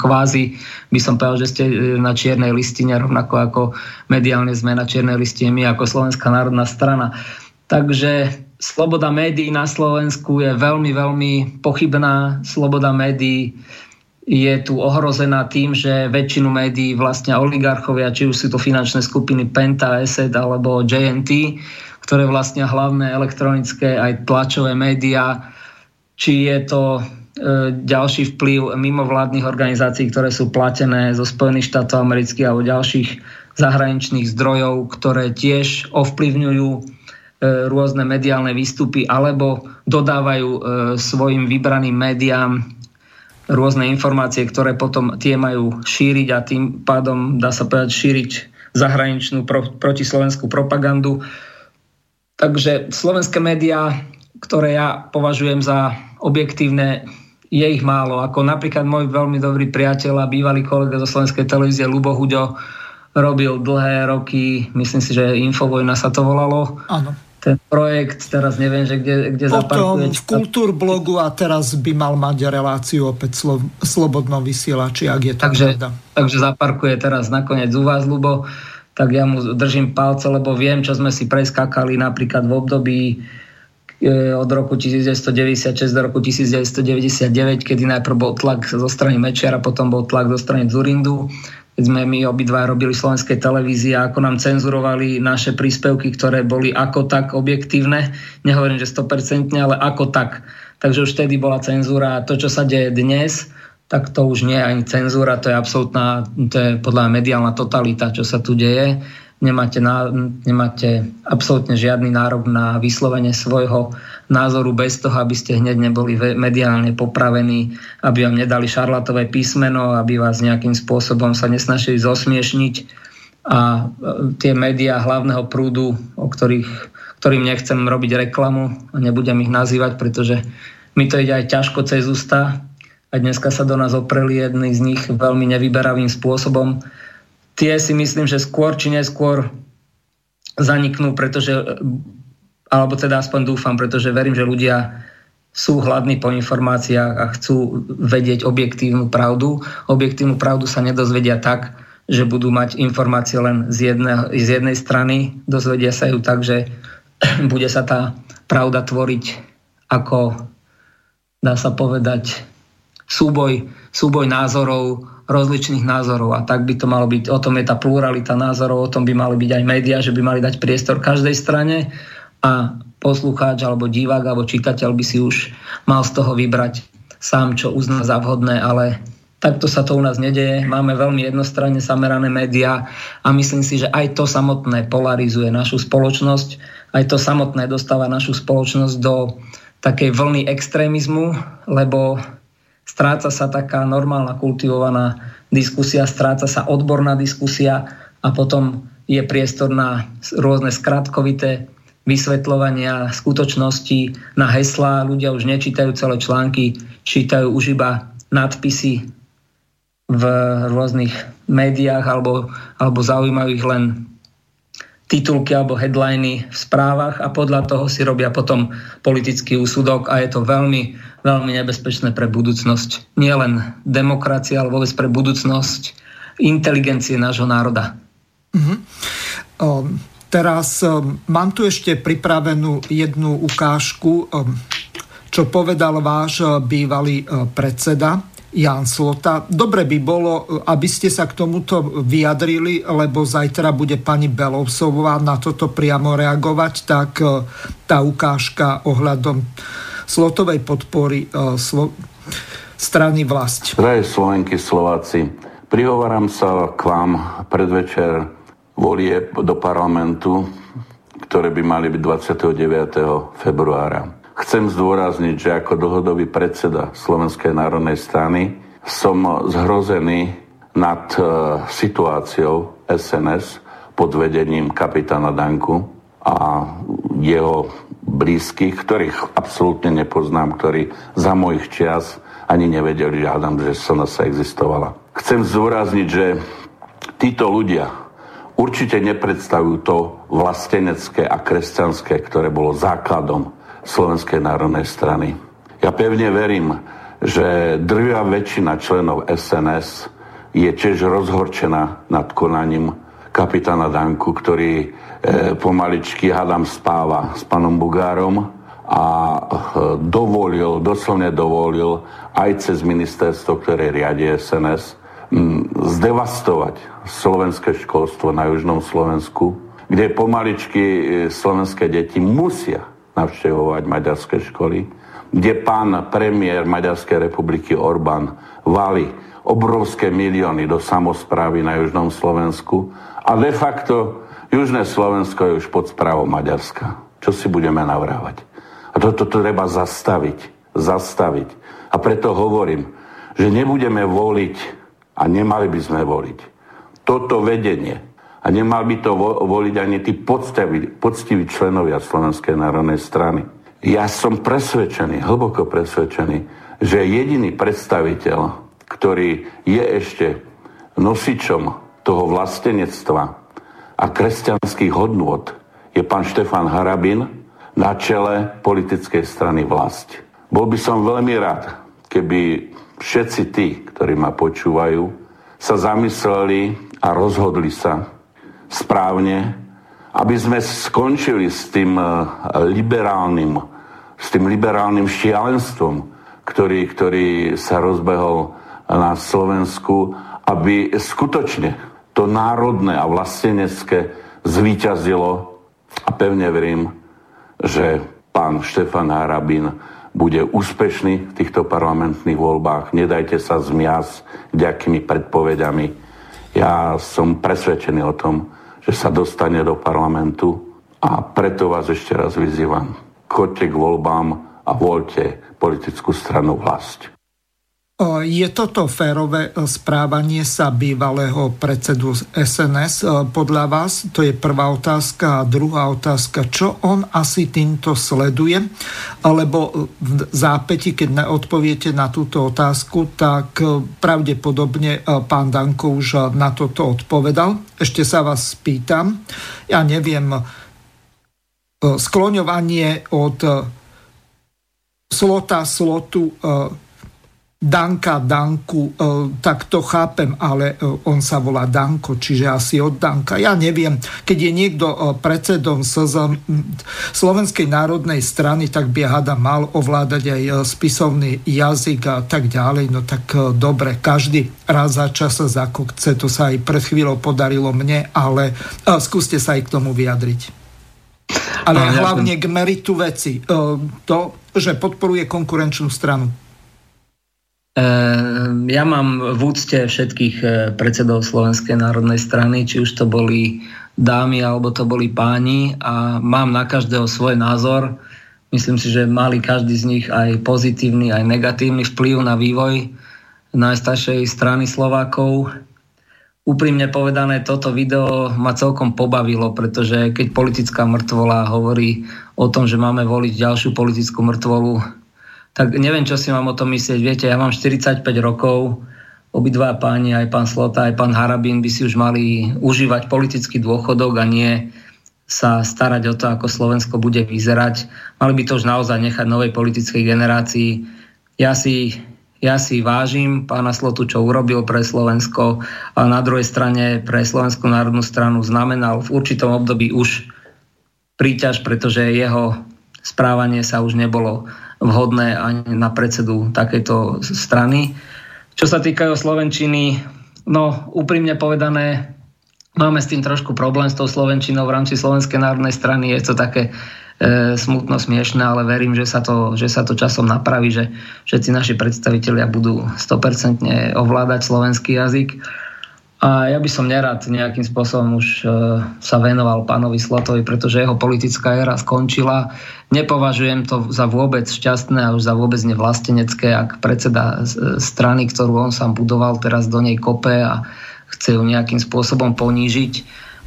Kvázi by som povedal, že ste e, na čiernej listine, rovnako ako mediálne sme na čiernej listine my ako Slovenská národná strana. Takže sloboda médií na Slovensku je veľmi, veľmi pochybná. Sloboda médií je tu ohrozená tým, že väčšinu médií vlastne oligarchovia, či už sú to finančné skupiny Penta, ESET alebo JNT, ktoré vlastnia hlavné elektronické aj tlačové médiá, či je to e, ďalší vplyv mimovládnych organizácií, ktoré sú platené zo Spojených štátov amerických alebo ďalších zahraničných zdrojov, ktoré tiež ovplyvňujú e, rôzne mediálne výstupy alebo dodávajú e, svojim vybraným médiám rôzne informácie, ktoré potom tie majú šíriť a tým pádom, dá sa povedať, šíriť zahraničnú pro, protislovenskú propagandu. Takže slovenské médiá, ktoré ja považujem za objektívne, je ich málo. Ako napríklad môj veľmi dobrý priateľ a bývalý kolega zo slovenskej televízie Lubo Huďo robil dlhé roky, myslím si, že Infovojna sa to volalo. Áno ten projekt, teraz neviem, že kde, kde Potom zaparkuje. v Kultúrblogu a teraz by mal mať reláciu opäť slo, slobodnom vysielači, ak je to takže, pravda. Takže zaparkuje teraz nakoniec u vás, Lubo, tak ja mu držím palce, lebo viem, čo sme si preskakali napríklad v období e, od roku 1996 do roku 1999, kedy najprv bol tlak zo strany Mečiara, potom bol tlak zo strany Zurindu keď sme my obidva robili slovenskej televízii a ako nám cenzurovali naše príspevky, ktoré boli ako tak objektívne. Nehovorím, že 100%, ale ako tak. Takže už vtedy bola cenzúra. A to, čo sa deje dnes, tak to už nie je ani cenzúra, to je absolútna, to je podľa mediálna totalita, čo sa tu deje nemáte, na, nemáte absolútne žiadny nárok na vyslovenie svojho názoru bez toho, aby ste hneď neboli mediálne popravení, aby vám nedali šarlatové písmeno, aby vás nejakým spôsobom sa nesnažili zosmiešniť. A e, tie médiá hlavného prúdu, o ktorých, ktorým nechcem robiť reklamu a nebudem ich nazývať, pretože mi to ide aj ťažko cez ústa. A dneska sa do nás opreli jedný z nich veľmi nevyberavým spôsobom tie si myslím, že skôr či neskôr zaniknú, pretože, alebo teda aspoň dúfam, pretože verím, že ľudia sú hladní po informáciách a chcú vedieť objektívnu pravdu. Objektívnu pravdu sa nedozvedia tak, že budú mať informácie len z, jedne, z jednej strany, dozvedia sa ju tak, že bude sa tá pravda tvoriť ako, dá sa povedať, súboj, súboj názorov rozličných názorov a tak by to malo byť. O tom je tá pluralita názorov, o tom by mali byť aj médiá, že by mali dať priestor každej strane a poslucháč alebo divák alebo čitateľ by si už mal z toho vybrať sám, čo uzná za vhodné, ale takto sa to u nás nedeje. Máme veľmi jednostranne zamerané médiá a myslím si, že aj to samotné polarizuje našu spoločnosť, aj to samotné dostáva našu spoločnosť do takej vlny extrémizmu, lebo stráca sa taká normálna kultivovaná diskusia, stráca sa odborná diskusia a potom je priestor na rôzne skratkovité vysvetľovania skutočnosti na heslá. Ľudia už nečítajú celé články, čítajú už iba nadpisy v rôznych médiách alebo, alebo zaujímajú ich len titulky alebo headliny v správach a podľa toho si robia potom politický úsudok a je to veľmi, veľmi nebezpečné pre budúcnosť. Nie len demokracie, ale vôbec pre budúcnosť inteligencie nášho národa. Mm-hmm. Um, teraz um, mám tu ešte pripravenú jednu ukážku, um, čo povedal váš bývalý predseda Jan Slota. Dobre by bolo, aby ste sa k tomuto vyjadrili, lebo zajtra bude pani Belovsová na toto priamo reagovať, tak e, tá ukážka ohľadom slotovej podpory e, slo- strany vlast. Drahé Slovenky, Slováci, prihovorám sa k vám predvečer volie do parlamentu, ktoré by mali byť 29. februára. Chcem zdôrazniť, že ako dlhodobý predseda Slovenskej národnej strany som zhrozený nad e, situáciou SNS pod vedením kapitána Danku a jeho blízkych, ktorých absolútne nepoznám, ktorí za mojich čias ani nevedeli, že hádam, že SNS existovala. Chcem zdôrazniť, že títo ľudia určite nepredstavujú to vlastenecké a kresťanské, ktoré bolo základom Slovenskej národnej strany. Ja pevne verím, že drvia väčšina členov SNS je tiež rozhorčená nad konaním kapitána Danku, ktorý e, pomaličky, hádam, spáva s panom Bugárom a e, dovolil, doslovne dovolil aj cez ministerstvo, ktoré riadi SNS, m, zdevastovať slovenské školstvo na južnom Slovensku, kde pomaličky e, slovenské deti musia navštevovať maďarské školy, kde pán premiér Maďarskej republiky Orbán vali obrovské milióny do samozprávy na južnom Slovensku a de facto južné Slovensko je už pod správou Maďarska. Čo si budeme navrávať? A toto to treba zastaviť. Zastaviť. A preto hovorím, že nebudeme voliť a nemali by sme voliť toto vedenie a nemal by to voliť ani tí poctiví, poctiví členovia Slovenskej národnej strany. Ja som presvedčený, hlboko presvedčený, že jediný predstaviteľ, ktorý je ešte nosičom toho vlastenectva a kresťanských hodnôt, je pán Štefan Harabin na čele politickej strany vlast. Bol by som veľmi rád, keby všetci tí, ktorí ma počúvajú, sa zamysleli a rozhodli sa, správne, aby sme skončili s tým eh, liberálnym, s tým liberálnym šialenstvom, ktorý, ktorý sa rozbehol na Slovensku, aby skutočne to národné a vlastenecké zvíťazilo a pevne verím, že pán Štefan Harabin bude úspešný v týchto parlamentných voľbách. Nedajte sa zmiasť ďakými predpovediami. Ja som presvedčený o tom, že sa dostane do parlamentu a preto vás ešte raz vyzývam. Choďte k voľbám a voľte politickú stranu vlast. Je toto férové správanie sa bývalého predsedu SNS podľa vás? To je prvá otázka. A druhá otázka, čo on asi týmto sleduje? Alebo v zápäti, keď odpoviete na túto otázku, tak pravdepodobne pán Danko už na toto odpovedal. Ešte sa vás spýtam. Ja neviem, skloňovanie od slota slotu Danka, Danku, e, tak to chápem, ale e, on sa volá Danko, čiže asi od Danka. Ja neviem, keď je niekto e, predsedom Slovenskej národnej strany, tak by hada mal ovládať aj spisovný jazyk a tak ďalej. No tak dobre, každý raz za čas za kokce, to sa aj pred chvíľou podarilo mne, ale skúste sa aj k tomu vyjadriť. Ale hlavne k meritu veci. To, že podporuje konkurenčnú stranu. Ehm, ja mám v úcte všetkých eh, predsedov Slovenskej národnej strany, či už to boli dámy alebo to boli páni a mám na každého svoj názor. Myslím si, že mali každý z nich aj pozitívny, aj negatívny vplyv na vývoj najstaršej strany Slovákov. Úprimne povedané, toto video ma celkom pobavilo, pretože keď politická mŕtvola hovorí o tom, že máme voliť ďalšiu politickú mŕtvolu, tak neviem, čo si mám o tom myslieť. Viete, ja mám 45 rokov, obidva páni, aj pán Slota, aj pán Harabín by si už mali užívať politický dôchodok a nie sa starať o to, ako Slovensko bude vyzerať. Mali by to už naozaj nechať novej politickej generácii. Ja si, ja si vážim pána Slotu, čo urobil pre Slovensko, ale na druhej strane pre Slovenskú národnú stranu znamenal v určitom období už príťaž, pretože jeho správanie sa už nebolo vhodné ani na predsedu takejto strany. Čo sa týkajú Slovenčiny, no úprimne povedané, Máme s tým trošku problém s tou Slovenčinou v rámci Slovenskej národnej strany. Je to také e, smutno smiešné, ale verím, že sa, to, že sa to časom napraví, že všetci naši predstavitelia budú 100% ovládať slovenský jazyk. A ja by som nerad nejakým spôsobom už e, sa venoval pánovi Slotovi, pretože jeho politická éra skončila. Nepovažujem to za vôbec šťastné a už za vôbec nevlastenecké, ak predseda e, strany, ktorú on sám budoval, teraz do nej kope a chce ju nejakým spôsobom ponížiť,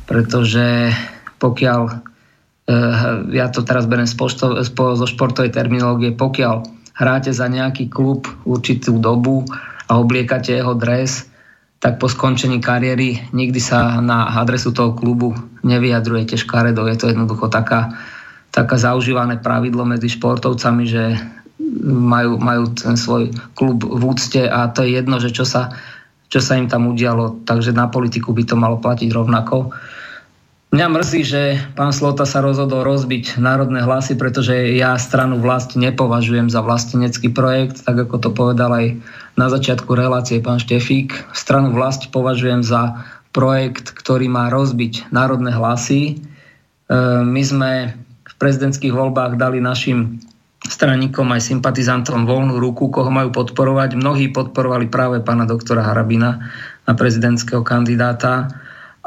pretože pokiaľ, eh, ja to teraz beriem zo športovej terminológie, pokiaľ hráte za nejaký klub určitú dobu a obliekate jeho dres, tak po skončení kariéry nikdy sa na adresu toho klubu nevyjadrujete škaredou. Je to jednoducho taká, taká zaužívané pravidlo medzi športovcami, že majú, majú ten svoj klub v úcte a to je jedno, že čo sa čo sa im tam udialo, takže na politiku by to malo platiť rovnako. Mňa mrzí, že pán Slota sa rozhodol rozbiť národné hlasy, pretože ja stranu vlast nepovažujem za vlastenecký projekt, tak ako to povedal aj na začiatku relácie pán Štefík. Stranu vlast považujem za projekt, ktorý má rozbiť národné hlasy. E, my sme v prezidentských voľbách dali našim straníkom aj sympatizantom voľnú ruku, koho majú podporovať. Mnohí podporovali práve pána doktora Harabina na prezidentského kandidáta,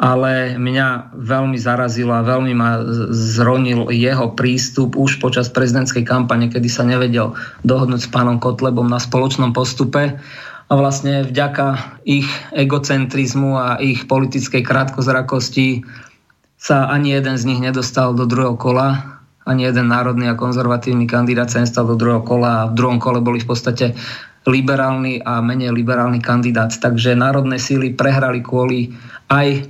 ale mňa veľmi zarazilo a veľmi ma zronil jeho prístup už počas prezidentskej kampane, kedy sa nevedel dohodnúť s pánom Kotlebom na spoločnom postupe a vlastne vďaka ich egocentrizmu a ich politickej krátkozrakosti sa ani jeden z nich nedostal do druhého kola ani jeden národný a konzervatívny kandidát sa nestal do druhého kola a v druhom kole boli v podstate liberálny a menej liberálny kandidát. Takže národné síly prehrali kvôli aj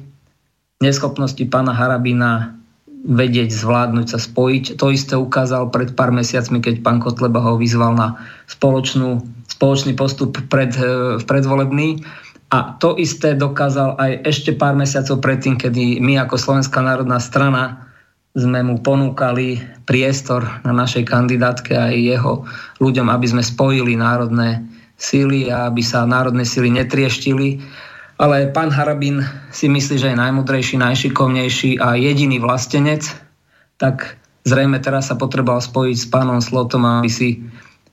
neschopnosti pána Harabina vedieť, zvládnuť sa spojiť. To isté ukázal pred pár mesiacmi, keď pán Kotleba ho vyzval na spoločnú, spoločný postup pred, e, predvolebný. A to isté dokázal aj ešte pár mesiacov predtým, kedy my ako Slovenská národná strana sme mu ponúkali priestor na našej kandidátke aj jeho ľuďom, aby sme spojili národné síly a aby sa národné síly netrieštili. Ale pán Harabin si myslí, že je najmudrejší, najšikovnejší a jediný vlastenec, tak zrejme teraz sa potreboval spojiť s pánom Slotom, aby si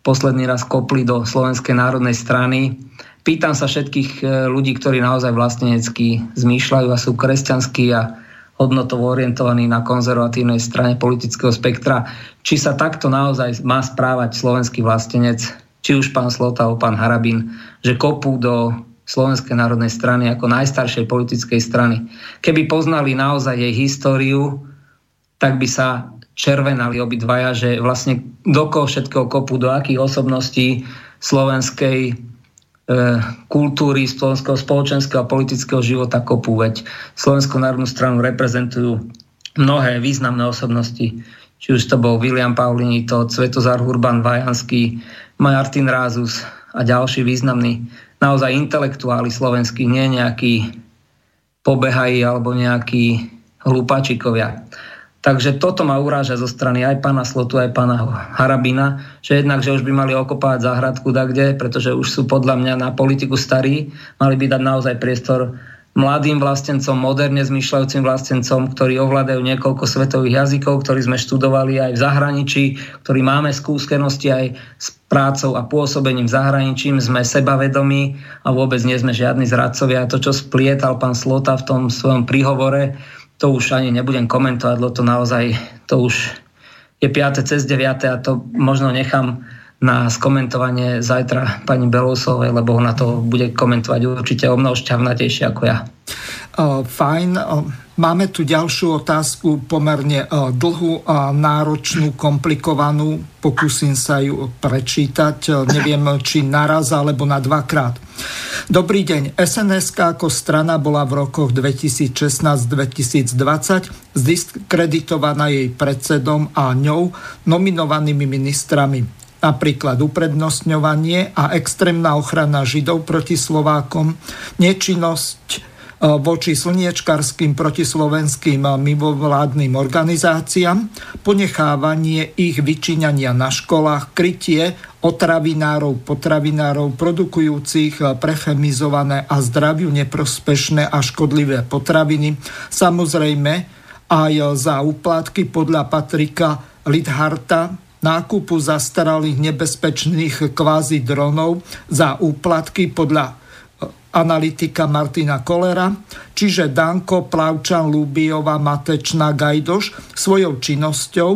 posledný raz kopli do Slovenskej národnej strany. Pýtam sa všetkých eh, ľudí, ktorí naozaj vlastenecky zmýšľajú a sú kresťanskí a hodnotovo orientovaný na konzervatívnej strane politického spektra. Či sa takto naozaj má správať slovenský vlastenec, či už pán Slota alebo pán Harabin, že kopú do Slovenskej národnej strany ako najstaršej politickej strany. Keby poznali naozaj jej históriu, tak by sa červenali obidvaja, že vlastne do koho všetkého kopu, do akých osobností slovenskej E, kultúry slovenského spoločenského a politického života kopu, veď Slovenskú národnú stranu reprezentujú mnohé významné osobnosti, či už to bol William Paulini, to Svetozar Hurban Vajanský, Martin Rázus a ďalší významní naozaj intelektuáli slovenskí, nie nejakí pobehají alebo nejakí hlúpačikovia. Takže toto ma uráža zo strany aj pána Slotu, aj pána Harabina, že jednak, že už by mali okopávať záhradku kde, pretože už sú podľa mňa na politiku starí, mali by dať naozaj priestor mladým vlastencom, moderne zmýšľajúcim vlastencom, ktorí ovládajú niekoľko svetových jazykov, ktorí sme študovali aj v zahraničí, ktorí máme skúsenosti aj s prácou a pôsobením v zahraničí, sme sebavedomí a vôbec nie sme žiadni zradcovia. To, čo splietal pán Slota v tom svojom príhovore, to už ani nebudem komentovať, lebo to naozaj, to už je 5. cez 9. a to možno nechám na skomentovanie zajtra pani Belousovej, lebo ona to bude komentovať určite o mnoho šťavnatejšie ako ja. Uh, fajn. Uh, máme tu ďalšiu otázku, pomerne dlhú a náročnú, komplikovanú. Pokúsim sa ju prečítať, neviem, či naraz alebo na dvakrát. Dobrý deň. SNS ako strana bola v rokoch 2016-2020 zdiskreditovaná jej predsedom a ňou nominovanými ministrami napríklad uprednostňovanie a extrémna ochrana Židov proti Slovákom, nečinnosť E, voči slniečkarským protislovenským mimovládnym organizáciám, ponechávanie ich vyčíňania na školách, krytie otravinárov, potravinárov produkujúcich prechemizované a zdraviu neprospešné a škodlivé potraviny. Samozrejme aj za úplatky podľa Patrika Lidharta nákupu zastaralých nebezpečných kvázi dronov za úplatky podľa analytika Martina Kolera, čiže Danko, Plavčan, Lubiova, Matečná, Gajdoš svojou činnosťou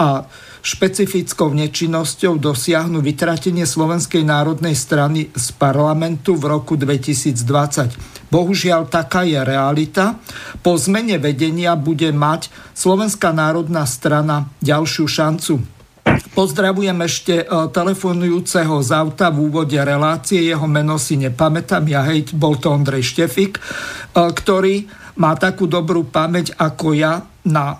a špecifickou nečinnosťou dosiahnu vytratenie Slovenskej národnej strany z parlamentu v roku 2020. Bohužiaľ, taká je realita. Po zmene vedenia bude mať Slovenská národná strana ďalšiu šancu Pozdravujem ešte e, telefonujúceho z auta v úvode relácie, jeho meno si nepamätám, ja hej, bol to Ondrej Štefik, e, ktorý má takú dobrú pamäť ako ja na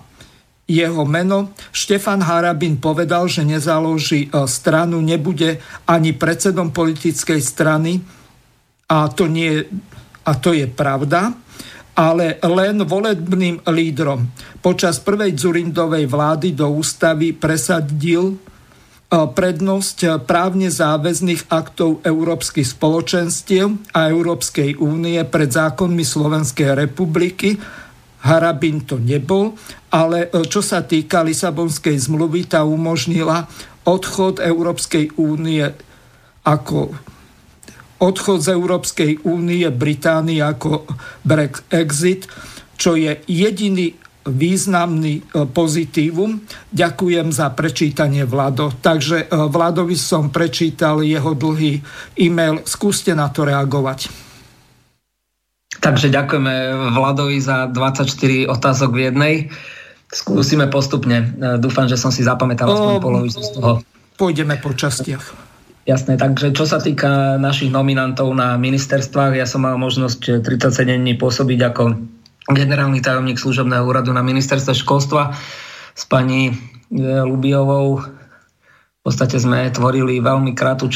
jeho meno. Štefan Harabin povedal, že nezaloží e, stranu, nebude ani predsedom politickej strany. A to, nie, a to je pravda ale len volebným lídrom. Počas prvej Zurindovej vlády do ústavy presadil e, prednosť právne záväzných aktov európskych spoločenstiev a Európskej únie pred zákonmi Slovenskej republiky. Harabin to nebol, ale e, čo sa týka Lisabonskej zmluvy, tá umožnila odchod Európskej únie ako odchod z Európskej únie Británie ako Brexit, čo je jediný významný e, pozitívum. Ďakujem za prečítanie Vlado. Takže e, Vladovi som prečítal jeho dlhý e-mail. Skúste na to reagovať. Takže ďakujeme Vladovi za 24 otázok v jednej. Skúsime postupne. E, dúfam, že som si zapamätal aspoň polovicu z toho. Pôjdeme po častiach. Jasné, takže čo sa týka našich nominantov na ministerstvách, ja som mal možnosť 37 dní pôsobiť ako generálny tajomník služobného úradu na ministerstve školstva s pani e, Lubiovou. V podstate sme tvorili veľmi krátku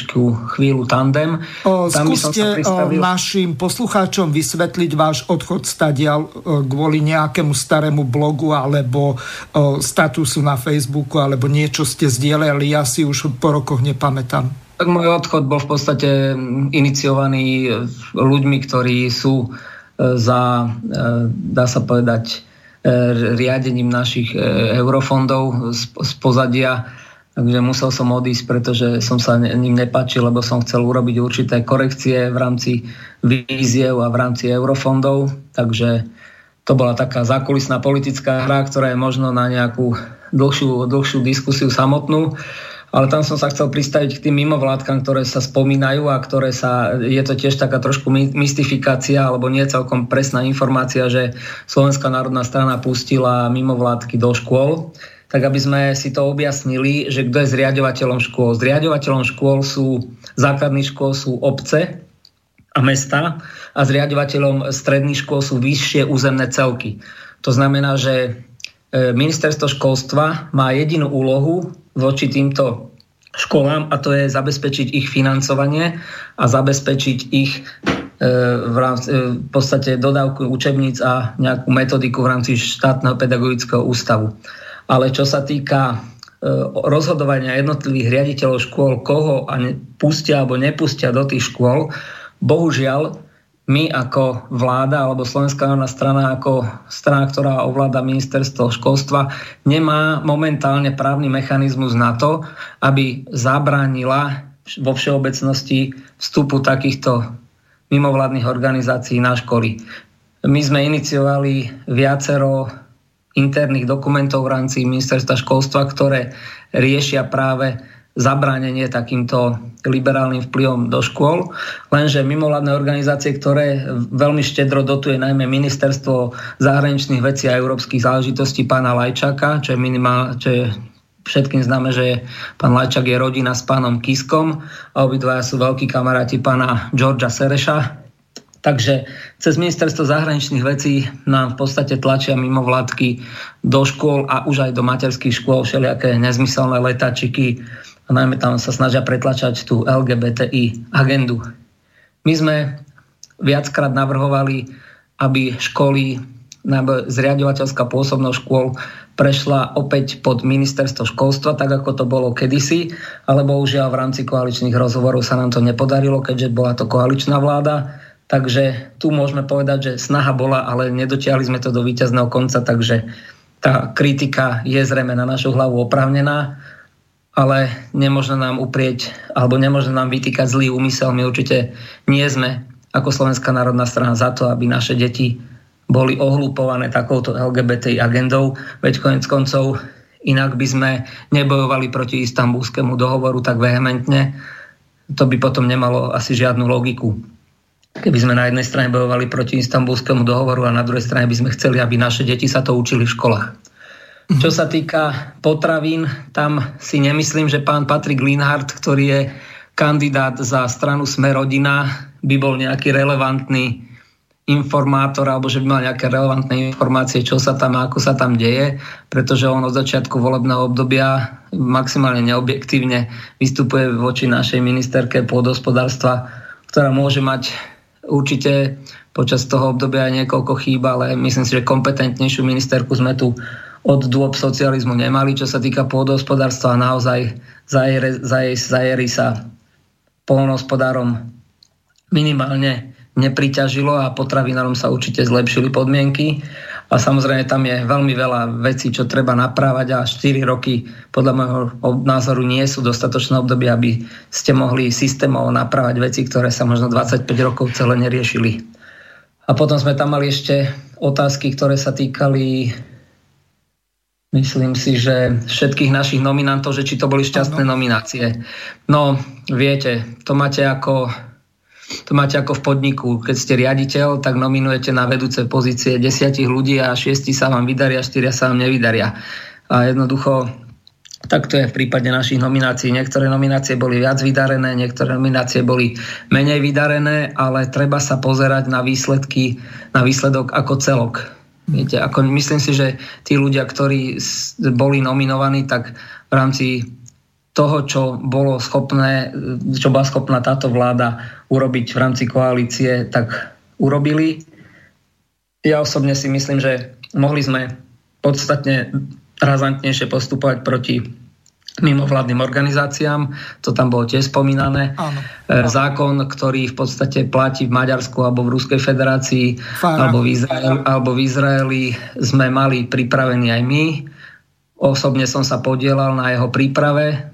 chvíľu tandem. O, Tam skúste pristavil... našim poslucháčom vysvetliť váš odchod stadial kvôli nejakému starému blogu alebo statusu na Facebooku alebo niečo ste zdieľali. Ja si už po rokoch nepamätám. Tak môj odchod bol v podstate mm, e, ľuďmi, ktorí sú e, za, e, dá sa povedať, riadením našich eurofondov z pozadia. Takže musel som odísť, pretože som sa ním nepáčil, lebo som chcel urobiť určité korekcie v rámci víziev a v rámci eurofondov. Takže to bola taká zákulisná politická hra, ktorá je možno na nejakú dlhšiu, dlhšiu diskusiu samotnú ale tam som sa chcel pristaviť k tým mimovládkam, ktoré sa spomínajú a ktoré sa, je to tiež taká trošku mystifikácia alebo nie celkom presná informácia, že Slovenská národná strana pustila mimovládky do škôl tak aby sme si to objasnili, že kto je zriadovateľom škôl. Zriadovateľom škôl sú, základných škôl sú obce a mesta a zriadovateľom stredných škôl sú vyššie územné celky. To znamená, že e, ministerstvo školstva má jedinú úlohu voči týmto školám a to je zabezpečiť ich financovanie a zabezpečiť ich e, v, rámci, e, v podstate dodávku učebníc a nejakú metodiku v rámci štátneho pedagogického ústavu. Ale čo sa týka e, rozhodovania jednotlivých riaditeľov škôl, koho a pustia alebo nepustia do tých škôl, bohužiaľ my ako vláda alebo Slovenská národná strana ako strana, ktorá ovláda ministerstvo školstva, nemá momentálne právny mechanizmus na to, aby zabránila vo všeobecnosti vstupu takýchto mimovládnych organizácií na školy. My sme iniciovali viacero interných dokumentov v rámci ministerstva školstva, ktoré riešia práve zabránenie takýmto liberálnym vplyvom do škôl, lenže mimovládne organizácie, ktoré veľmi štedro dotuje najmä ministerstvo zahraničných vecí a európskych záležitostí pána Lajčaka, čo je, minimál, čo je všetkým známe, že pán Lajčak je rodina s pánom Kiskom a obidvaja sú veľkí kamaráti pána Georgia Sereša. Takže cez ministerstvo zahraničných vecí nám v podstate tlačia mimo vládky do škôl a už aj do materských škôl všelijaké nezmyselné letačiky a najmä tam sa snažia pretlačať tú LGBTI agendu. My sme viackrát navrhovali, aby školy, zriadovateľská pôsobnosť škôl prešla opäť pod ministerstvo školstva, tak ako to bolo kedysi, ale bohužiaľ v rámci koaličných rozhovorov sa nám to nepodarilo, keďže bola to koaličná vláda Takže tu môžeme povedať, že snaha bola, ale nedotiahli sme to do víťazného konca, takže tá kritika je zrejme na našu hlavu oprávnená, ale nemôže nám uprieť, alebo nemôže nám vytýkať zlý úmysel. My určite nie sme ako Slovenská národná strana za to, aby naše deti boli ohlúpované takouto LGBT agendou, veď konec koncov inak by sme nebojovali proti istambulskému dohovoru tak vehementne, to by potom nemalo asi žiadnu logiku keby sme na jednej strane bojovali proti istambulskému dohovoru a na druhej strane by sme chceli, aby naše deti sa to učili v školách. Čo sa týka potravín, tam si nemyslím, že pán Patrik Linhardt, ktorý je kandidát za stranu Sme rodina, by bol nejaký relevantný informátor alebo že by mal nejaké relevantné informácie, čo sa tam a ako sa tam deje, pretože on od začiatku volebného obdobia maximálne neobjektívne vystupuje voči našej ministerke pôdohospodárstva, ktorá môže mať Určite počas toho obdobia aj niekoľko chýb, ale myslím si, že kompetentnejšiu ministerku sme tu od dôb socializmu nemali, čo sa týka pôdohospodárstva a naozaj zajery sa polnohospodárom minimálne nepriťažilo a potravinárom sa určite zlepšili podmienky. A samozrejme tam je veľmi veľa vecí, čo treba naprávať a 4 roky podľa môjho názoru nie sú dostatočné obdobie, aby ste mohli systémovo naprávať veci, ktoré sa možno 25 rokov celé neriešili. A potom sme tam mali ešte otázky, ktoré sa týkali myslím si, že všetkých našich nominantov, že či to boli šťastné nominácie. No, viete, to máte ako to máte ako v podniku. Keď ste riaditeľ, tak nominujete na vedúce pozície desiatich ľudí a šiesti sa vám vydaria, štyria sa vám nevydaria. A jednoducho tak to je v prípade našich nominácií. Niektoré nominácie boli viac vydarené, niektoré nominácie boli menej vydarené, ale treba sa pozerať na výsledky, na výsledok ako celok. Viete, ako myslím si, že tí ľudia, ktorí boli nominovaní, tak v rámci toho, čo bolo schopné, čo bola schopná táto vláda urobiť v rámci koalície, tak urobili. Ja osobne si myslím, že mohli sme podstatne razantnejšie postupovať proti mimovládnym organizáciám, to tam bolo tiež spomínané. Áno. E, zákon, ktorý v podstate platí v Maďarsku alebo v Ruskej federácii alebo v, Izrael, alebo v Izraeli sme mali pripravený aj my. Osobne som sa podielal na jeho príprave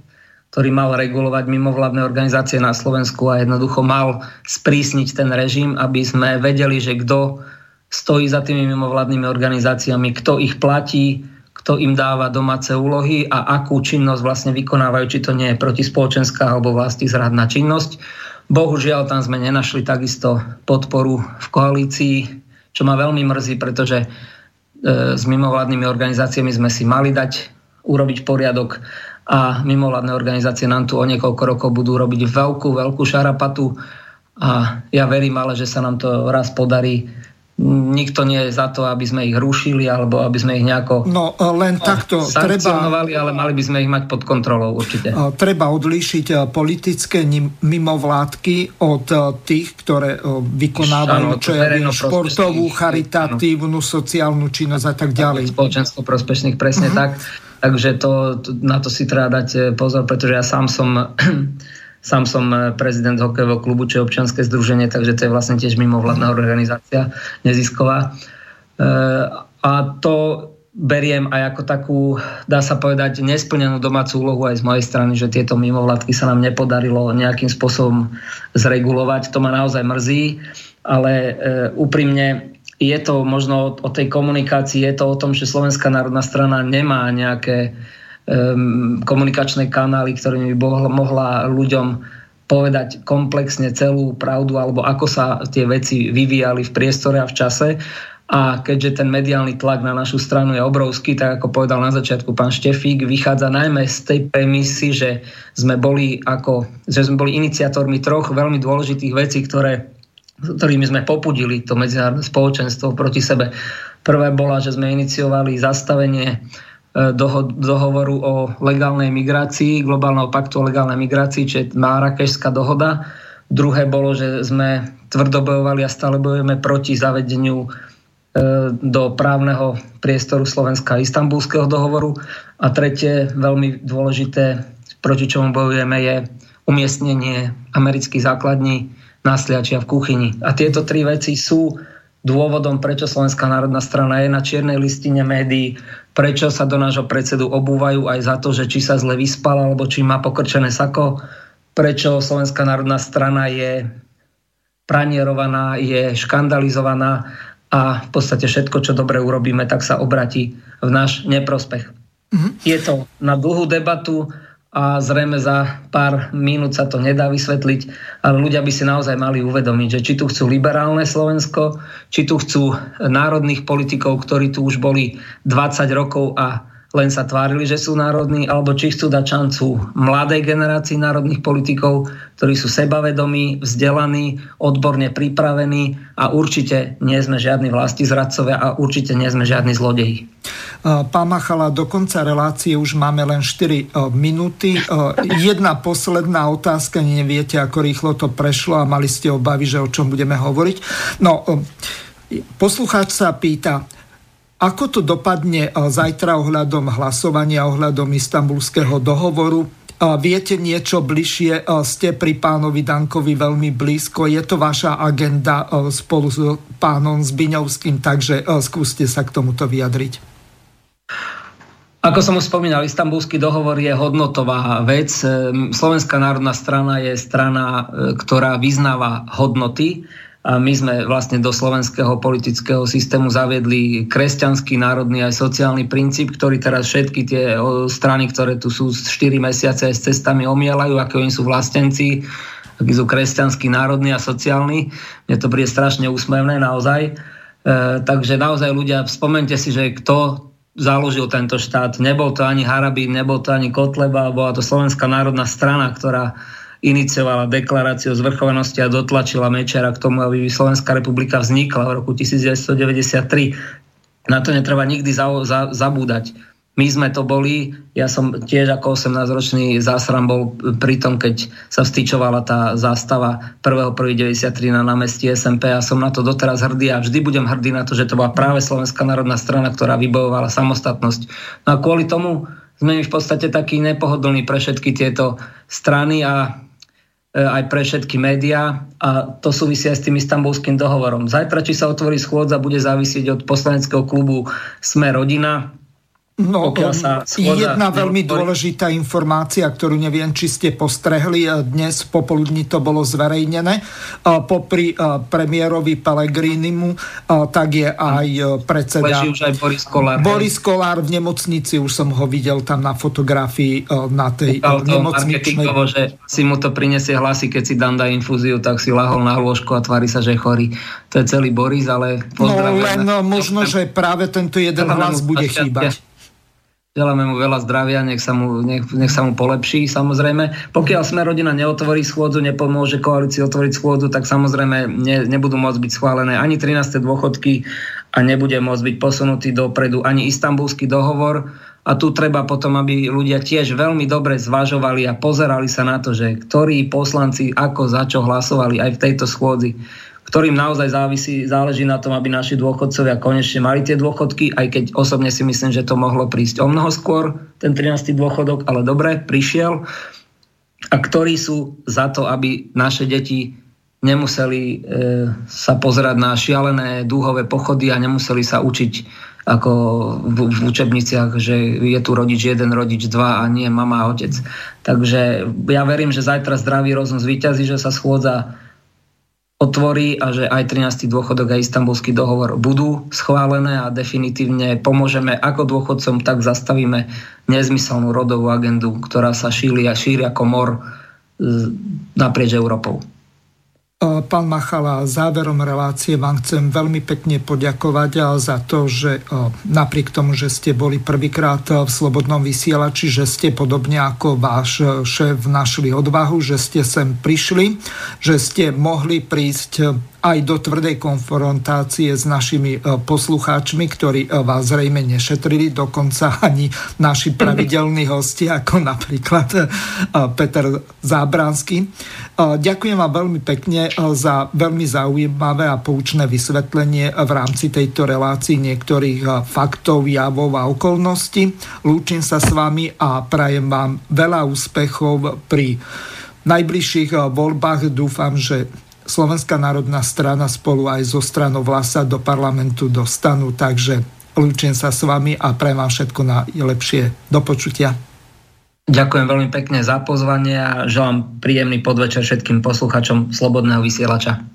ktorý mal regulovať mimovládne organizácie na Slovensku a jednoducho mal sprísniť ten režim, aby sme vedeli, že kto stojí za tými mimovládnymi organizáciami, kto ich platí, kto im dáva domáce úlohy a akú činnosť vlastne vykonávajú, či to nie je protispoločenská alebo vlasti zradná činnosť. Bohužiaľ tam sme nenašli takisto podporu v koalícii, čo ma veľmi mrzí, pretože e, s mimovládnymi organizáciami sme si mali dať urobiť poriadok a mimovládne organizácie nám tu o niekoľko rokov budú robiť veľkú, veľkú šarapatu a ja verím ale, že sa nám to raz podarí nikto nie je za to, aby sme ich rušili alebo aby sme ich nejako no, len takto sankcionovali, treba, ale mali by sme ich mať pod kontrolou určite. Treba odlíšiť e, politické mimovládky od e, tých, ktoré e, vykonávajú čo ja viem, športovú, charitatívnu, sociálnu činnosť a tak ďalej. Spoločenstvo prospešných, presne uh-huh. tak. Takže to, na to si treba dať pozor, pretože ja sám som sám som eh, prezident hokejového klubu, čo je občianske združenie, takže to je vlastne tiež mimovládna organizácia nezisková. Eh, a to beriem aj ako takú, dá sa povedať, nesplnenú domácu úlohu aj z mojej strany, že tieto mimovládky sa nám nepodarilo nejakým spôsobom zregulovať. To ma naozaj mrzí, ale e, úprimne je to možno o tej komunikácii, je to o tom, že Slovenská národná strana nemá nejaké komunikačné kanály, ktorými by mohla ľuďom povedať komplexne celú pravdu alebo ako sa tie veci vyvíjali v priestore a v čase. A keďže ten mediálny tlak na našu stranu je obrovský, tak ako povedal na začiatku pán Štefík, vychádza najmä z tej premisy, že sme boli, ako, že sme boli iniciatormi troch veľmi dôležitých vecí, ktoré, ktorými sme popudili to medzinárodné spoločenstvo proti sebe. Prvé bola, že sme iniciovali zastavenie E, dohovoru o legálnej migrácii, globálneho paktu o legálnej migrácii, čiže Márakešská dohoda. Druhé bolo, že sme tvrdo bojovali a stále bojujeme proti zavedeniu e, do právneho priestoru Slovenska istambulského dohovoru. A tretie, veľmi dôležité, proti čomu bojujeme, je umiestnenie amerických základní na Sliačia v kuchyni. A tieto tri veci sú dôvodom, prečo Slovenská národná strana je na čiernej listine médií, prečo sa do nášho predsedu obúvajú aj za to, že či sa zle vyspal alebo či má pokrčené sako, prečo Slovenská národná strana je pranierovaná, je škandalizovaná a v podstate všetko, čo dobre urobíme, tak sa obratí v náš neprospech. Mm-hmm. Je to na dlhú debatu, a zrejme za pár minút sa to nedá vysvetliť, ale ľudia by si naozaj mali uvedomiť, že či tu chcú liberálne Slovensko, či tu chcú národných politikov, ktorí tu už boli 20 rokov a len sa tvárili, že sú národní, alebo či chcú dať šancu mladej generácii národných politikov, ktorí sú sebavedomí, vzdelaní, odborne pripravení a určite nie sme žiadni vlasti zradcovia a určite nie sme žiadni zlodeji. Pán Machala, do konca relácie už máme len 4 e, minúty. E, jedna posledná otázka, neviete, ako rýchlo to prešlo a mali ste obavy, že o čom budeme hovoriť. No, e, poslucháč sa pýta, ako to dopadne zajtra ohľadom hlasovania, ohľadom istambulského dohovoru? Viete niečo bližšie? Ste pri pánovi Dankovi veľmi blízko. Je to vaša agenda spolu s pánom Zbiňovským, takže skúste sa k tomuto vyjadriť. Ako som už spomínal, istambulský dohovor je hodnotová vec. Slovenská národná strana je strana, ktorá vyznáva hodnoty a my sme vlastne do slovenského politického systému zaviedli kresťanský, národný aj sociálny princíp, ktorý teraz všetky tie strany, ktoré tu sú 4 mesiace s cestami omielajú, ako oni sú vlastenci, akí sú kresťanský, národný a sociálny. Mne to bude strašne úsmevné naozaj. E, takže naozaj ľudia, spomente si, že kto založil tento štát. Nebol to ani Harabín, nebol to ani Kotleba, bola to Slovenská národná strana, ktorá iniciovala deklaráciu o zvrchovanosti a dotlačila Mečera k tomu, aby Slovenská republika vznikla v roku 1993. Na to netreba nikdy za, za, zabúdať. My sme to boli, ja som tiež ako 18-ročný zásram bol pri tom, keď sa vstýčovala tá zástava 1.1.93 na námestí SMP a som na to doteraz hrdý a vždy budem hrdý na to, že to bola práve Slovenská národná strana, ktorá vybojovala samostatnosť. No a kvôli tomu sme v podstate takí nepohodlní pre všetky tieto strany a E, aj pre všetky médiá a to súvisí aj s tým istambulským dohovorom. Zajtra, či sa otvorí schôdza, bude závisieť od poslaneckého klubu Sme rodina, No, sa jedna veľmi dôležitá informácia, ktorú neviem, či ste postrehli, dnes popoludní to bolo zverejnené. Popri premiérovi Pelegrinimu, tak je aj predseda... Leží už aj Boris Kolár. Boris Kolár v nemocnici, už som ho videl tam na fotografii na tej nemocničnej... že si mu to prinesie hlasy, keď si dám dá infúziu, tak si lahol na lôžku a tvári sa, že je chorý. To je celý Boris, ale No len možno, že práve tento jeden hlas bude chýbať. Želáme mu veľa zdravia, nech sa mu, nech, nech sa mu polepší samozrejme. Pokiaľ sme rodina neotvorí schôdzu, nepomôže koalícii otvoriť schôdzu, tak samozrejme ne, nebudú môcť byť schválené ani 13. dôchodky a nebude môcť byť posunutý dopredu ani istambulský dohovor. A tu treba potom, aby ľudia tiež veľmi dobre zvažovali a pozerali sa na to, že ktorí poslanci ako za čo hlasovali aj v tejto schôdzi ktorým naozaj závisí, záleží na tom, aby naši dôchodcovia konečne mali tie dôchodky, aj keď osobne si myslím, že to mohlo prísť o mnoho skôr, ten 13. dôchodok, ale dobre, prišiel. A ktorí sú za to, aby naše deti nemuseli e, sa pozerať na šialené dúhové pochody a nemuseli sa učiť ako v, v učebniciach, že je tu rodič jeden, rodič dva a nie mama a otec. Takže ja verím, že zajtra zdravý rozum zvýťazí, že sa schôdza otvorí a že aj 13. dôchodok a istambulský dohovor budú schválené a definitívne pomôžeme ako dôchodcom, tak zastavíme nezmyselnú rodovú agendu, ktorá sa šíri a šíri ako mor naprieč Európou. Pán Machala, záverom relácie vám chcem veľmi pekne poďakovať za to, že napriek tomu, že ste boli prvýkrát v Slobodnom vysielači, že ste podobne ako váš šéf našli odvahu, že ste sem prišli, že ste mohli prísť aj do tvrdej konfrontácie s našimi e, poslucháčmi, ktorí e, vás zrejme nešetrili, dokonca ani naši pravidelní hosti, ako napríklad e, Peter Zábranský. Ďakujem vám veľmi pekne za veľmi zaujímavé a poučné vysvetlenie v rámci tejto relácii niektorých faktov, javov a okolností. Lúčim sa s vami a prajem vám veľa úspechov pri najbližších voľbách. Dúfam, že Slovenská národná strana spolu aj zo stranou Vlasa do parlamentu dostanú, takže lúčim sa s vami a prajem vám všetko najlepšie. Do počutia. Ďakujem veľmi pekne za pozvanie a želám príjemný podvečer všetkým posluchačom Slobodného vysielača.